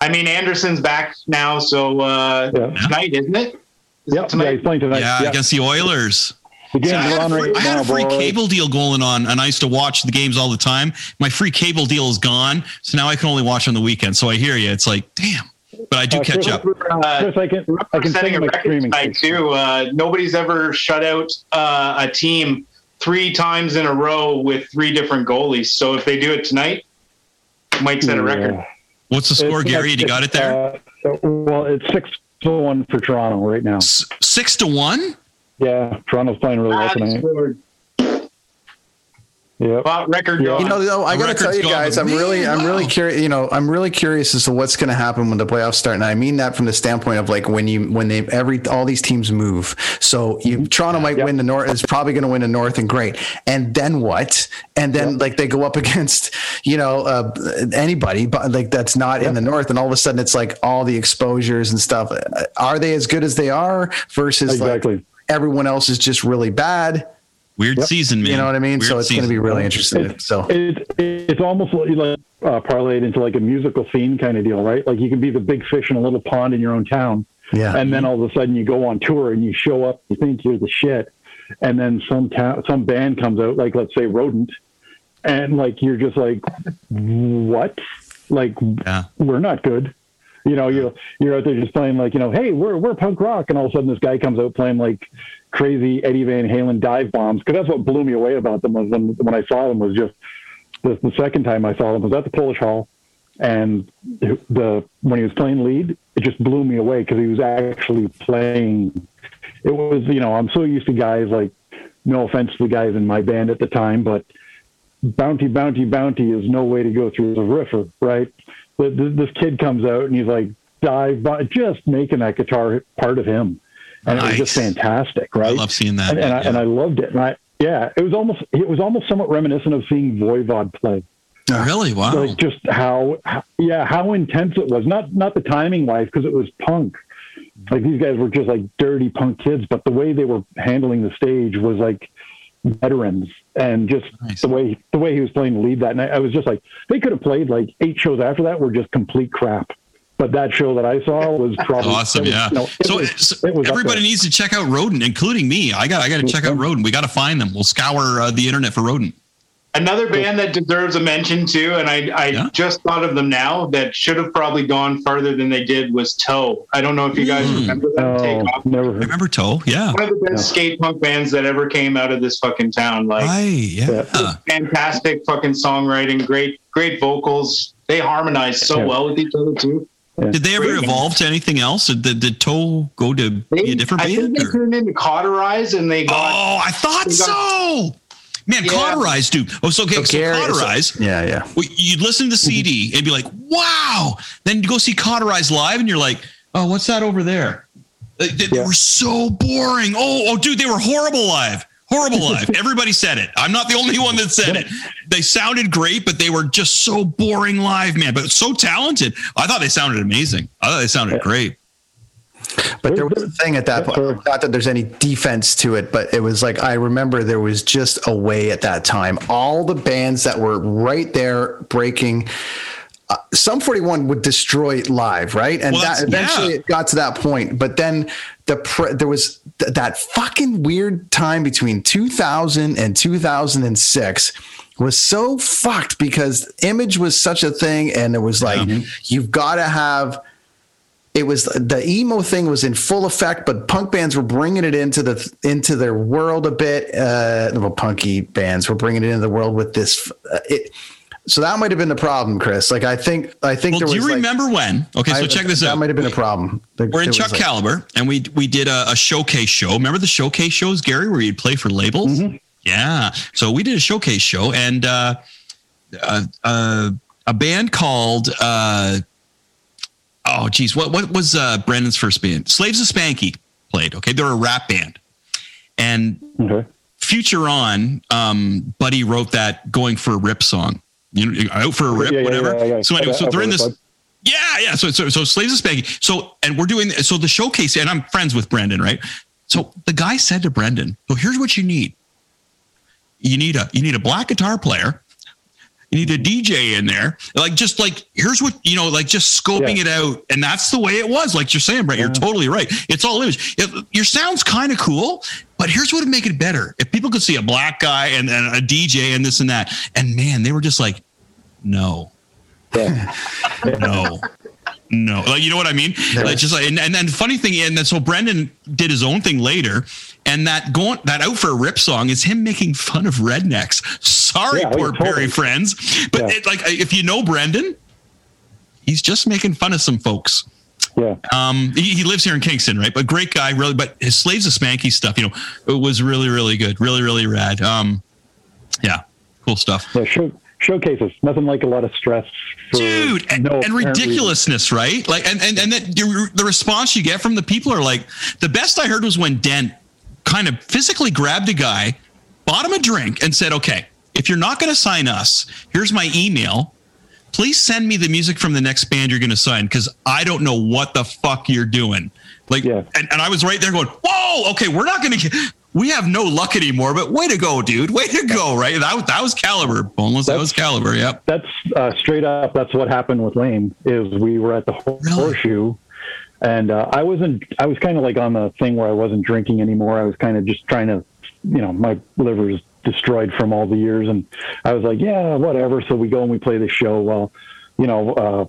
I mean, Andersen's back now, so uh, Yeah. tonight, isn't it? Is it Yep, tonight? yeah, he's playing tonight. yeah, Yeah, against the Oilers. The game's I had, on a right free, I had now, a free boys. cable deal going on, and I used to watch the games all the time. My free cable deal is gone, so now I can only watch on the weekend. So I hear you. It's like, damn, but I do Uh, catch Chris- up. Uh, Chris, I can I can setting a my record streaming. tonight too. Uh, nobody's ever shut out uh, a team three times in a row with three different goalies. So if they do it tonight, might set a record. Yeah. What's the score, It's- Gary? You got it there? Uh, well, it's six to one for Toronto right now. S- Six to one. Yeah, Toronto's playing really well Ah, tonight. scored. Yep. Well, record Yeah. going. You know, though, I got to tell you guys, I'm really, I'm really curious. You know, I'm really curious as to what's going to happen when the playoffs start, and I mean that from the standpoint of like when you, when they every all these teams move. So you, Toronto might win the North, is probably going to win the North, and great. And then what? And then like they go up against, you know, uh, anybody, but like that's not in the North, and all of a sudden it's like all the exposures and stuff. Are they as good as they are versus Exactly. like everyone else is just really bad? Weird season, man. You know what I mean? Weird so it's going to be really interesting. It's, So it, it's almost like, like uh, parlayed into like a musical scene kind of deal, right? Like you can be the big fish in a little pond in your own town, yeah. and then all of a sudden you go on tour and you show up, you think you're the shit, and then some town, some band comes out, like let's say Rodent, and like you're just like, what? Like Yeah. we're not good. You know, you're you're out there just playing like, you know, hey, we're we're punk rock, and all of a sudden this guy comes out playing like crazy Eddie Van Halen dive bombs. Because that's what blew me away about them was when when I saw them was just the, the second time I saw them was at the Polish Hall, and the when he was playing lead, it just blew me away because he was actually playing. It was you know I'm so used to guys like, no offense to the guys in my band at the time, but bounty, bounty, bounty is no way to go through the riffer, right? This kid comes out and he's like dive, bo- just making that guitar part of him, and it was just Nice. fantastic, I right? love seeing that. and, and, I, and I loved it. And I, yeah, it was almost it was almost somewhat reminiscent of seeing Voivod play, really? Wow. like just how, how yeah how intense it was. Not not the timing wise because it was punk. Like these guys were just like dirty punk kids, but the way they were handling the stage was like veterans, and just Nice. the way the way he was playing the lead that night, I was just like they could have played like eight shows after that were just complete crap. But that show that I saw was probably awesome. was- Yeah. no, it so was- so everybody needs to check out Rodent, including me. I got I got to check out Rodent. We got to find them. We'll scour uh, the internet for Rodent. Another band that deserves a mention too, and I, I Yeah. just thought of them now that should have probably gone farther than they did was Toe. I don't know if you guys Mm. remember them. Oh, Take off. never I heard. remember Toe. Yeah. One of the best skate punk bands that ever came out of this fucking town. Like Right. Yeah. fantastic fucking songwriting, great great vocals. They harmonize so Yeah. well with each other too. Did they ever Great. evolve to anything else? Or did, did Toe go to They, be a different I think they or- turned into Cauterize and they got Oh, I thought got- so. Man, Yeah. Cauterize, dude. Oh, so okay, so Gary- Cauterize. yeah, yeah. well, you'd listen to the CD mm-hmm. and be like, "Wow!" Then you go see Cauterize live, and you're like, "Oh, what's that over there?" They, they- Yeah. were so boring. Oh, oh, dude, they were horrible live. Horrible live. Everybody said it. I'm not the only one that said it. They sounded great, but they were just so boring live, man. But so talented. I thought they sounded amazing. I thought they sounded great. But there was a thing at that point. Not that there's any defense to it, but it was like I remember there was just a way at that time. All the bands that were right there breaking. Uh, Sum 41 would destroy live, right? And Well, that eventually yeah. it got to that point. But then the pre- there was th- that fucking weird time between 2000 and 2006 was so fucked because image was such a thing, and it was like you've got to have it was the emo thing was in full effect, but punk bands were bringing it into the into their world a bit. Uh, well, punky bands were bringing it into the world with this. Uh, it, so that might have been the problem, Chris. Like I think I think Well, do you like- remember when? Okay, so I- check this that out. That might have been a problem. There- We're in Chuck like- Caliber, and we we did a, a showcase show. Remember the showcase shows, Gary, where you'd play for labels? Mm-hmm. Yeah. So we did a showcase show, and uh, uh, uh, a band called uh, oh geez, what what was uh, Brandon's first band? Slaves of Spanky played. Okay, they're a rap band, and Okay. Future on, um, Buddy wrote that "Going for a Rip" song. You know, out for a rip, Yeah, yeah, whatever. yeah, yeah. So anyway, so they're in this. Yeah, yeah. So, so, so slaves of Spanky. So, and we're doing so the showcase, and I'm friends with Brendan, right? So the guy said to Brendan, "So here's what you need. You need a you need a black guitar player. You need a DJ in there. Like just like here's what you know, like just scoping Yeah. it out, and that's the way it was. Like you're saying, Brett, you're totally right. It's all image. It, your sound's kind of cool, but here's what would make it better. If people could see a black guy and, and a DJ and this and that, and man, they were just like, no, no. No, like you know what I mean. Like just like, and, and then funny thing, and then so Brendan did his own thing later, and that going that out for a rip song is him making fun of rednecks. Sorry, Yeah, oh, poor totally. Perry friends, but Yeah. it, like if you know Brendan, he's just making fun of some folks. Yeah. Um, he, he lives here in Kingston, right? But great guy, really. But his slaves of Spanky stuff, you know, it was really, really good, really, really rad. Um, yeah, cool stuff. Yeah. Show, showcases. Nothing like a lot of stress. For dude and, no and apparent reason. ridiculousness right like and and, and that the response you get from the people are like the best i heard was when dent kind of physically grabbed a guy bought him a drink and said okay if you're not going to sign us here's my email please send me the music from the next band you're going to sign because i don't know what the fuck you're doing like and, and i was right there going whoa okay we're not going to we have no luck anymore but way to go dude way to go right that, was- that was caliber boneless that was caliber yep That's uh, straight up. That's what happened with Lame. Is we were at the horseshoe, and uh, I wasn't. I was kind of like on the thing where I wasn't drinking anymore. I was kind of just trying to, you know, my liver is destroyed from all the years, and I was like, yeah, whatever. So we go and we play the show. Well, you know, uh,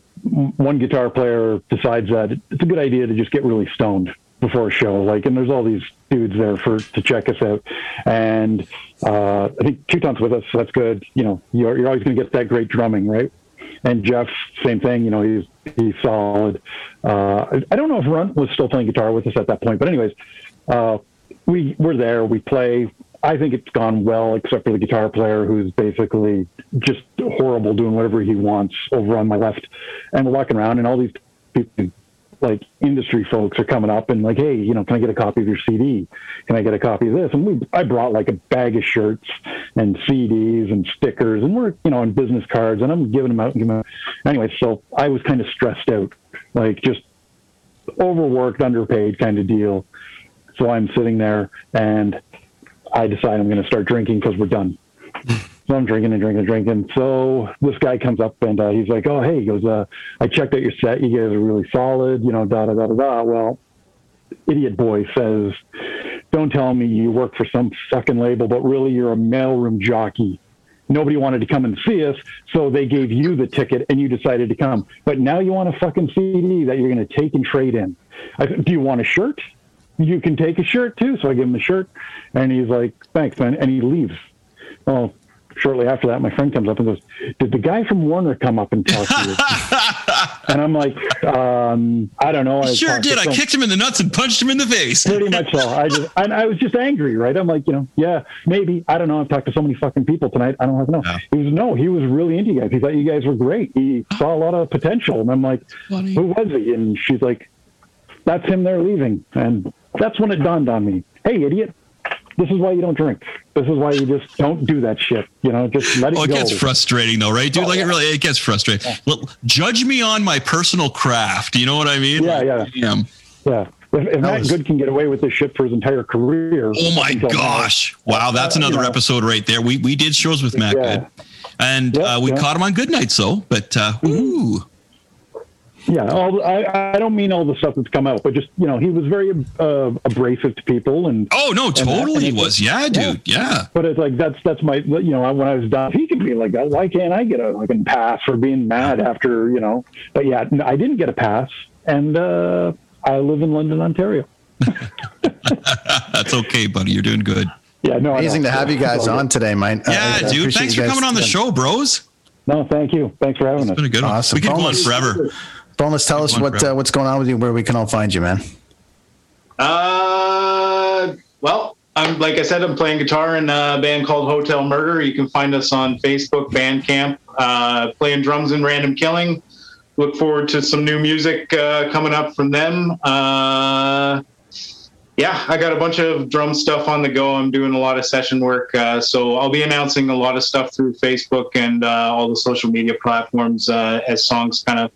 one guitar player decides that it's a good idea to just get really stoned before a show. Like, and there's all these dudes there for to check us out, and uh, I think Teuton's with us. So that's good. You know, you're, you're always going to get that great drumming, right? And Jeff, same thing. You know, he's he's solid. Uh, I, don't know if Runt was still playing guitar with us at that point, but anyways, uh, we we're there. We play. I think it's gone well, except for the guitar player who's basically just horrible, doing whatever he wants over on my left. And we're walking around, and all these people, like industry folks, are coming up and like, hey, you know, can I get a copy of your CD? Can I get a copy of this? And we, I brought like a bag of shirts and CDs and stickers, and we're, you know, and business cards, and I'm giving them out. Giving them out. Anyway, so I was kind of stressed out, like just overworked, underpaid kind of deal. So I'm sitting there and I decide I'm going to start drinking because we're done. So I'm drinking and drinking and drinking. So this guy comes up and uh, he's like, "Oh, hey," he goes, uh, "I checked out your set. You guys are really solid. You know, da da da da da." Well, idiot boy says, "Don't tell me you work for some fucking label, but really you're a mailroom jockey." Nobody wanted to come and see us, so they gave you the ticket and you decided to come. But now you want a fucking CD that you're going to take and trade in. I, do you want a shirt? You can take a shirt too. So I give him the shirt, and he's like, "Thanks, man," and he leaves. Well, shortly after that, my friend comes up and goes, "Did the guy from Warner come up and talk to you?" and I'm like, um, "I don't know." I sure did i some- kicked him in the nuts and punched him in the face Pretty much so. I just, and I was just angry, right? I'm like, you know, yeah, maybe. I don't know. I've talked to so many fucking people tonight. I don't have to know. He was no, he was really into you guys. He thought you guys were great. He saw a lot of potential, and I'm like, who was he? And she's like, that's him. They're leaving, and that's when it dawned on me. Hey, idiot. This is why you don't drink. This is why you just don't do that shit. You know, just let it Oh, it go. gets frustrating though, right, dude? Oh, like yeah. it really, it gets frustrating. Look, judge me on my personal craft. You know what I mean? Yeah, Like, yeah. damn. Yeah. If, if Matt was- Good can get away with this shit for his entire career, Oh my until now, gosh! Wow, that's another you know. episode right there. We we did shows with Matt Yeah. Good, and Yeah, uh, we yeah. caught him on Good Night, so But uh, ooh, Yeah, all, I, I don't mean all the stuff that's come out, but just you know, he was very uh, abrasive to people, and oh no, and that- totally and he was. Yeah, dude. Yeah. But it's like that's that's my you know when I was done, he could be like, that. why can't I get a fucking pass for being mad after you know? But yeah, I didn't get a pass, and uh, I live in London, Ontario. That's okay, buddy. You're doing good. Yeah, no, I Amazing to have you guys on today, mate. Yeah, I- I dude. Thanks for coming on the show, bros. No, thank you. Thanks for having It's us. been a good one. Awesome. We could go on Bonus. forever. Boneless, tell us Good one, what uh, what's going on with you, where we can all find you, man. Uh, well, I'm like I said, I'm playing guitar in a band called Hotel Murder. You can find us on Facebook, Bandcamp, uh, playing drums in Random Killing. Look forward to some new music uh, coming up from them. Uh, yeah, I got a bunch of drum stuff on the go. I'm doing a lot of session work, uh, so I'll be announcing a lot of stuff through Facebook and uh, all the social media platforms uh, as songs kind of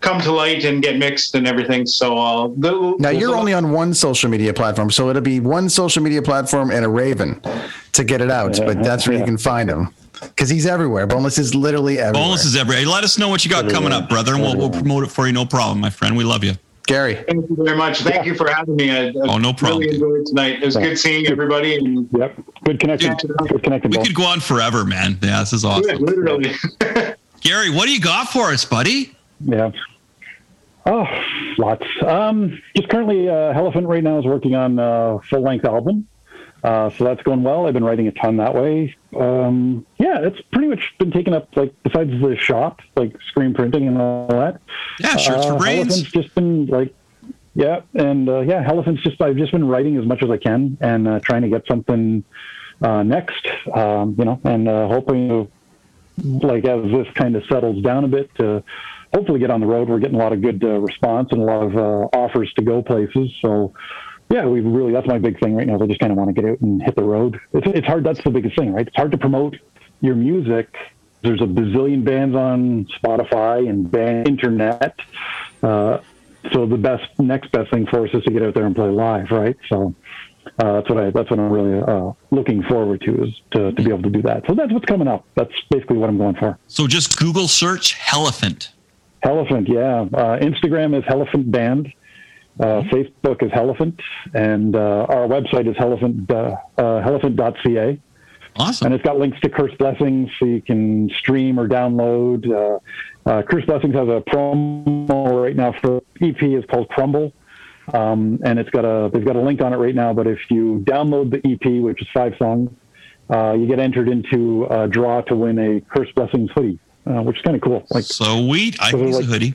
come to light and get mixed and everything. So uh, I'll. Now you're only on one social media platform, so it'll be one social media platform and a Raven to get it out. But that's where you can find him because he's everywhere. Boneless is literally everywhere. Bonus is every. Let us know what you got coming up, brother, and we'll, we'll promote it for you. No problem, my friend. We love you. Gary. Thank you very much. Thank you for having me. I, I Oh, no problem, Really dude. enjoyed tonight. It was good seeing everybody. And Yep, good connection. Dude, Good connection. We Bob. could go on forever, man. Yeah, this is awesome. literally. Gary, what do you got for us, buddy? Yeah. Oh, lots. Um, just currently, uh, Elephant right now is working on a full length album. Uh, so that's going well. I've been writing a ton that way. Um, yeah, it's pretty much been taken up, like, besides the shop, like screen printing and all that. Yeah, shirts for Uh, brains. Elephant's just been like, yeah, and uh, yeah, Elephant's just I've just been writing as much as I can and uh, trying to get something uh, next, um, you know, and uh, hoping to like as this kind of settles down a bit to hopefully get on the road. We're getting a lot of good uh, response and a lot of uh, offers to go places. So yeah, we really that's my big thing right now. I just kind of want to get out and hit the road. It's it's hard. That's the biggest thing, right? It's hard to promote your music. There's a bazillion bands on Spotify and band internet. Uh, so the best next best thing for us is to get out there and play live, right? So uh, that's what I that's what I'm really uh, looking forward to is to, to be able to do that. So that's what's coming up. That's basically what I'm going for. So just Google search Elephant. Elephant, yeah. Uh, Instagram is Elephant Band. Uh, Facebook is Elephant, and uh, our website is elephant uh, uh, elephant.ca. Awesome. And it's got links to Curse Blessings, so you can stream or download. Uh, uh, Curse Blessings has a promo right now for EP is called Crumble, um, and it's got a they've got a link on it right now. But if you download the EP, which is five songs, uh, you get entered into a draw to win a Curse Blessings hoodie, uh, which is kind of cool. Like Sweet. I So can use a like- hoodie.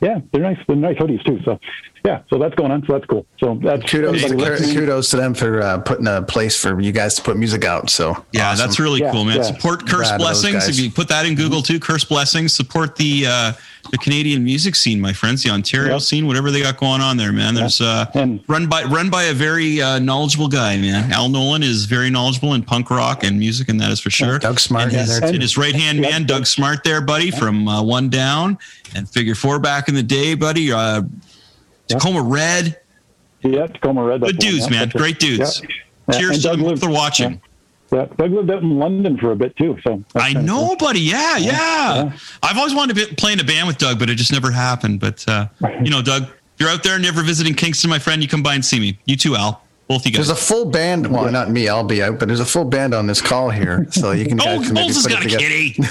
yeah, they're nice. They're nice hoodies too. So, yeah, so that's going on. So that's cool. So that's Kudos, everybody kudos to them for uh, putting a place for you guys to put music out. So Yeah, awesome. that's really Yeah, cool, man. yeah. Support Curse Rad of those Blessings. If you put that in Google too, Curse Blessings. Support the uh, the Canadian music scene, my friends, the Ontario Yep. scene, whatever they got going on there, man. There's uh, And- run by run by a very uh, knowledgeable guy, man. Al Nolan is very knowledgeable in punk rock and music, and that is for sure. Doug Smart and his, there, and his right hand man, Doug Smart, there, buddy, from uh, One Down and Figure Four back in the day, buddy. Uh, Tacoma Red, Yeah, Tacoma Red. good the one, dudes, yeah, man. Great dudes. Yeah. Cheers to Doug them lived- for watching. Yeah, Doug lived out in London for a bit too. So I know, buddy. Yeah, yeah, yeah. I've always wanted to be, play in a band with Doug, but it just never happened. But uh, you know, Doug, you're out there and you're ever visiting Kingston, my friend, you come by and see me. You too, Al. Both you guys. There's a full band. Well, not me. I'll be out, but there's a full band on this call here, so you can. oh, guys Bowles has got a together. kitty.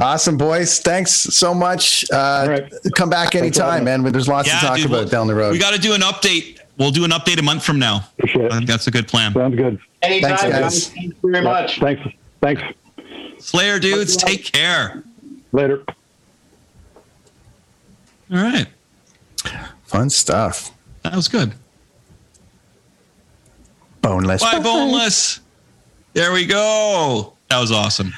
Awesome, boys. Thanks so much. Uh, right. Come back anytime, man. There's lots to talk dude, about we'll- down the road. We got to do an update. We'll do an update a month from now. Appreciate I think it. that's a good plan. Sounds good. Anytime, Thanks, guys. guys. Thank you very much. Thanks. Thanks. Slayer dudes, take care. Later. All right, Fun stuff. that was good. Boneless. Bye, boneless. There we go. That was awesome.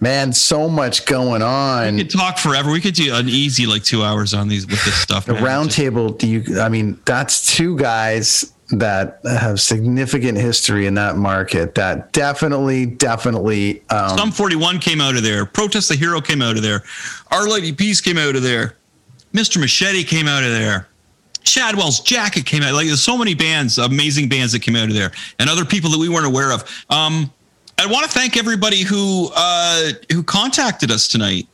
Man, so much going on. We could talk forever. We could do an easy like two hours on these with this stuff. The man. round table, do you, I mean, that's two guys that have significant history in that market that definitely, definitely, um, Sum 41 came out of there. Protest the Hero came out of there. Our Lady Peace came out of there. Mr. Machete came out of there. Shadwell's Jacket came out. Like there's so many bands, amazing bands that came out of there, and other people that we weren't aware of. Um, I want to thank everybody who uh, who contacted us tonight.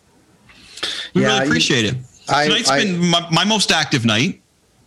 We Yeah, really you- appreciate it. I- Tonight's I- been my, my most active night,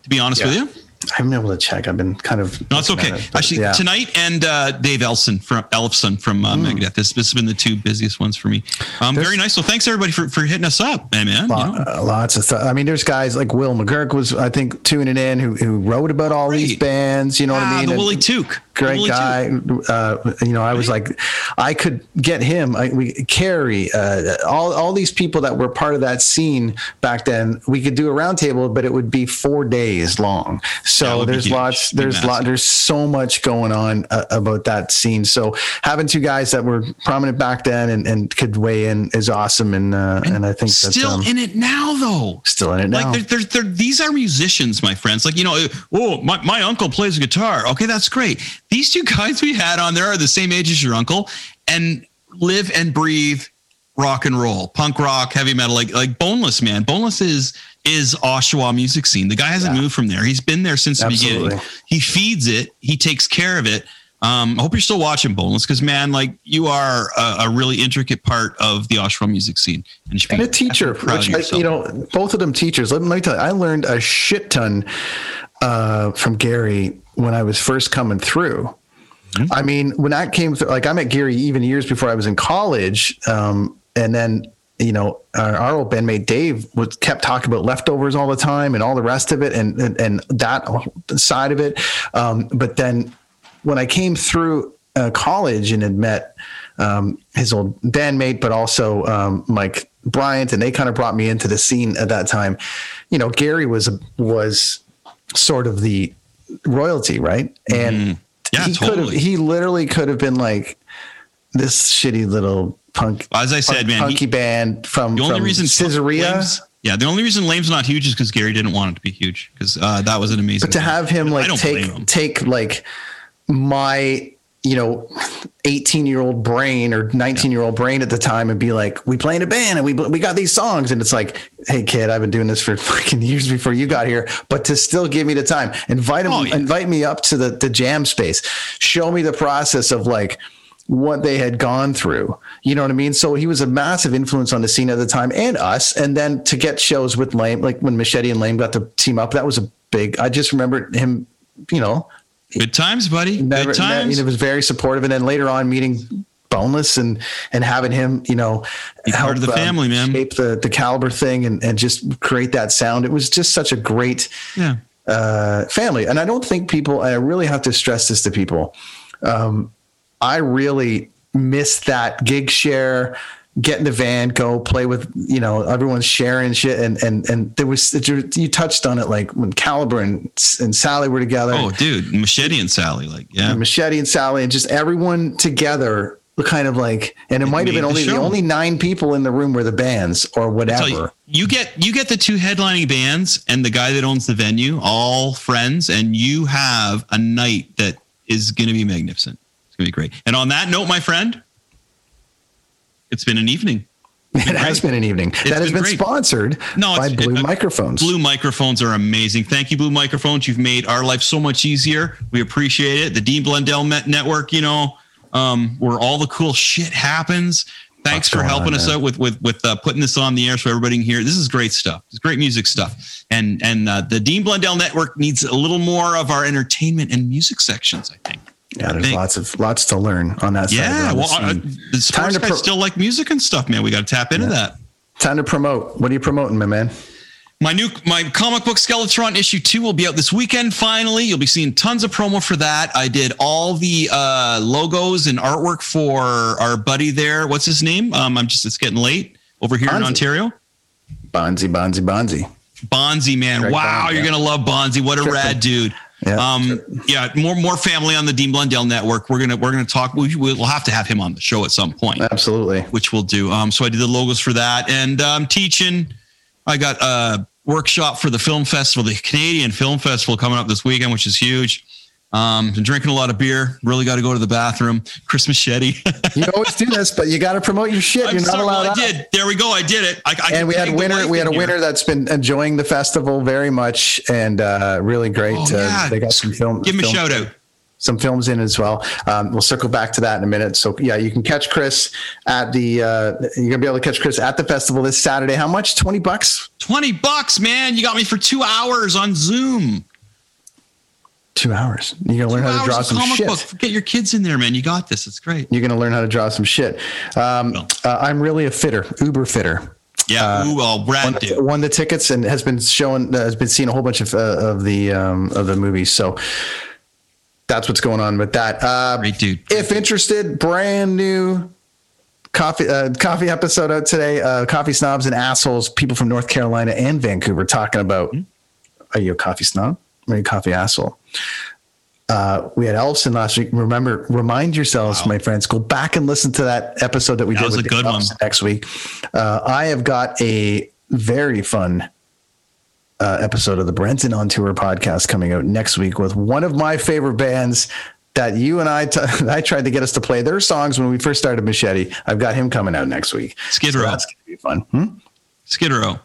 to be honest Yeah. with you. I haven't been able to check. I've been kind of. No, it's okay. it, Actually, yeah. tonight and uh, Dave Ellefson from Ellefson from uh, Megadeth. This, this has been the two busiest ones for me. Um, There's- very nice. So thanks everybody for, for hitting us up, man. man. You know? uh, lots of stuff. I mean, there's guys like Will McGurk was, I think, tuning in who, who wrote about all these bands. You know what Ah, I mean? the And Willie Took. Great guy. Uh, you know, I was like, I could get him. I, we Carrie, uh, all all these people that were part of that scene back then. We could do a roundtable, but it would be four days long. So there's lots. There's lot. There's so much going on uh, about that scene. So having two guys that were prominent back then and, and could weigh in is awesome. And uh, and, I think Still um, in it now, though. still in it now. Like they're, they're, they're, these are musicians, my friends. Like you know, oh, my, my uncle plays guitar. Okay, that's great. These two guys we had on there are the same age as your uncle, and live and breathe rock and roll, punk rock, heavy metal. Like like Boneless, man. Boneless is is Oshawa music scene. The guy hasn't Yeah. moved from there. He's been there since the Absolutely. beginning. He feeds it. He takes care of it. Um, I hope you're still watching Boneless because man, like you are a, a really intricate part of the Oshawa music scene, and, you should be and a teacher, proud which of I, you know, both of them teachers. Let me, let me tell you, I learned a shit ton uh, from Gary when I was first coming through. Mm-hmm. I mean, when I came through, like I met Gary even years before I was in college, um, and then you know our, our old bandmate Dave was kept talking about leftovers all the time and all the rest of it, and and, and that side of it. Um, but then when I came through uh, college and had met um, his old bandmate, but also um, Mike Bryant, and they kind of brought me into the scene at that time. You know, Gary was was sort of the royalty, right? And Mm-hmm. Yeah, he could have he literally could have been like this shitty little punk As I said, punk- man, he- punky band from The only from reason Caesarea. Lame's- yeah, the only reason Lame's not huge is because Gary didn't want it to be huge because uh, that was an amazing. but to band. have him like take him. take like my you know 18 year old brain or 19 year old brain at the time and be like we play in a band and we we got these songs and it's like hey kid i've been doing this for fucking years before you got here but to still give me the time invite him Oh, yeah. invite me up to the the jam space show me the process of like what they had gone through. You know what I mean? So he was a massive influence on the scene at the time and us. And then to get shows with Lame, like when Machete and Lame got to team up, that was a big, I just remember him, you know, Good times, buddy. never, Good times. ne- it was very supportive. And then later on meeting Boneless and, and having him, you know, Be part of the family, man. shape the, the caliber thing and, and just create that sound. It was just such a great, yeah. uh, family. And I don't think people, I really have to stress this to people. Um, I really miss that gig share, get in the van, go play with, you know, everyone's sharing shit. And, and, and there was, you touched on it like when Caliber and, and Sally were together. Oh, dude, Machete and Sally, like, yeah. Machete and Sally and just everyone together kind of like, and it, might have been only the, show. only nine people in the room were the bands or whatever. you, you get you get the two headlining bands and the guy that owns the venue, all friends, and you have a night that is going to be magnificent. It's going to be great. And on that note, my friend, it's been an evening. It has been an evening that has been been sponsored No, by Blue it- uh, Microphones. Blue microphones are amazing. Thank you, Blue microphones. You've made our life so much easier. We appreciate it. The Dean Blundell Met Network, you know, um, where all the cool shit happens. Thanks What's for helping on, us man? out with with with uh, putting this on the air so everybody can hear. This is great stuff. It's great music stuff. And and uh, the Dean Blundell Network needs a little more of our entertainment and music sections. I think. Yeah, there's lots of lots to learn on that side. Yeah, of the well, uh, the sports to guys pro- still like music and stuff, man. We got to tap into that. Time to promote. What are you promoting, my man? My new my comic book Skeletron issue two will be out this weekend. Finally, you'll be seeing tons of promo for that. I did all the uh, logos and artwork for our buddy there. What's his name? Um, I'm just it's getting late over here in Ontario. Bonzi, Bonzi, Bonzi. Bonzi, man, Greg wow, you're yeah. gonna love Bonzi. What a rad dude. Yeah, um, yeah, more more family on the Dean Blundell Network. We're gonna we're gonna talk. We, we'll have to have him on the show at some point Absolutely. which we'll do. Um, so I did the logos for that, and I'm teaching. I got a workshop for the film festival, the Canadian Film Festival, coming up this weekend, which is huge. Um, been drinking a lot of beer. Really got to go to the bathroom. Chris Machete. you always do this, but you got to promote your shit. I'm You're not sorry, allowed. well, I did. There we go. I did it. I, I and we had a winner. We had a in here. winner that's been enjoying the festival very much, and uh, really great. Oh, uh, yeah. They got some film. Give him a shout out. Some films in as well. Um, we'll circle back to that in a minute. So yeah, you can catch Chris at the. Uh, you're gonna be able to catch Chris at the festival this Saturday. How much? Twenty bucks. 20 bucks, man. You got me for two hours on Zoom. Two hours. You're gonna learn Two how to draw some comic shit. book. Get your kids in there, man. You got this. It's great. You're gonna learn how to draw some shit. Um, uh, I'm really a fitter, Uber fitter. Yeah. Ooh, well, Brad won the, won the tickets and has been showing uh, has been seeing a whole bunch of uh, of the um, of the movies. So that's what's going on with that. Uh, Great dude. if interested, brand new coffee uh, coffee episode out today. Uh, coffee snobs and assholes. People from North Carolina and Vancouver talking about. Are you a coffee snob? Are you a coffee asshole? Uh, we had Ellefson last week. Remember, remind yourselves, my friends, go back and listen to that episode that we That did was with a good one. Next week. Uh, I have got a very fun uh, episode of the Brenton on Tour podcast coming out next week with one of my favorite bands that you and I t- I tried to get us to play their songs when we first started Machete. I've got him coming out next week. Skid So Row. that's gonna be fun. Hmm? Skid Row.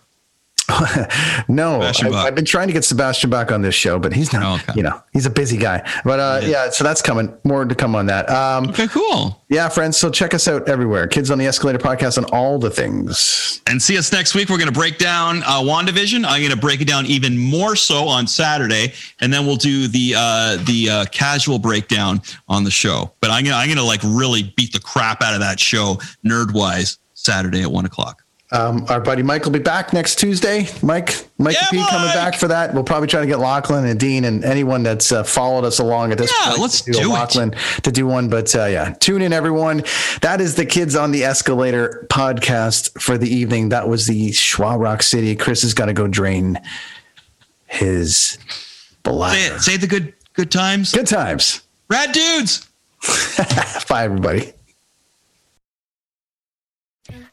no, I, I've been trying to get Sebastian back on this show, but he's not. Oh, okay. You know, he's a busy guy. But uh, yeah. so that's coming. More to come on that. Um, Okay, cool. yeah, friends. So check us out everywhere. Kids on the Escalator podcast on all the things. And see us next week. We're going to break down uh, WandaVision. I'm going to break it down even more so on Saturday, and then we'll do the uh, the uh, casual breakdown on the show. But I'm gonna I'm gonna like really beat the crap out of that show nerd wise Saturday at one o'clock. Um, our buddy Mike will be back next Tuesday. Mike, Mike Yeah, P coming back for that. We'll probably try to get Lachlan and Dean and anyone that's uh, followed us along at this Yeah, point. let's to do it. a Lachlan to do one. But uh, yeah, tune in everyone. That is the Kids on the Escalator podcast for the evening. That was the Schwa Rock City. Chris has got to go drain his bladder. Say it. Say the good good times. Good times. Rad dudes. Bye, everybody.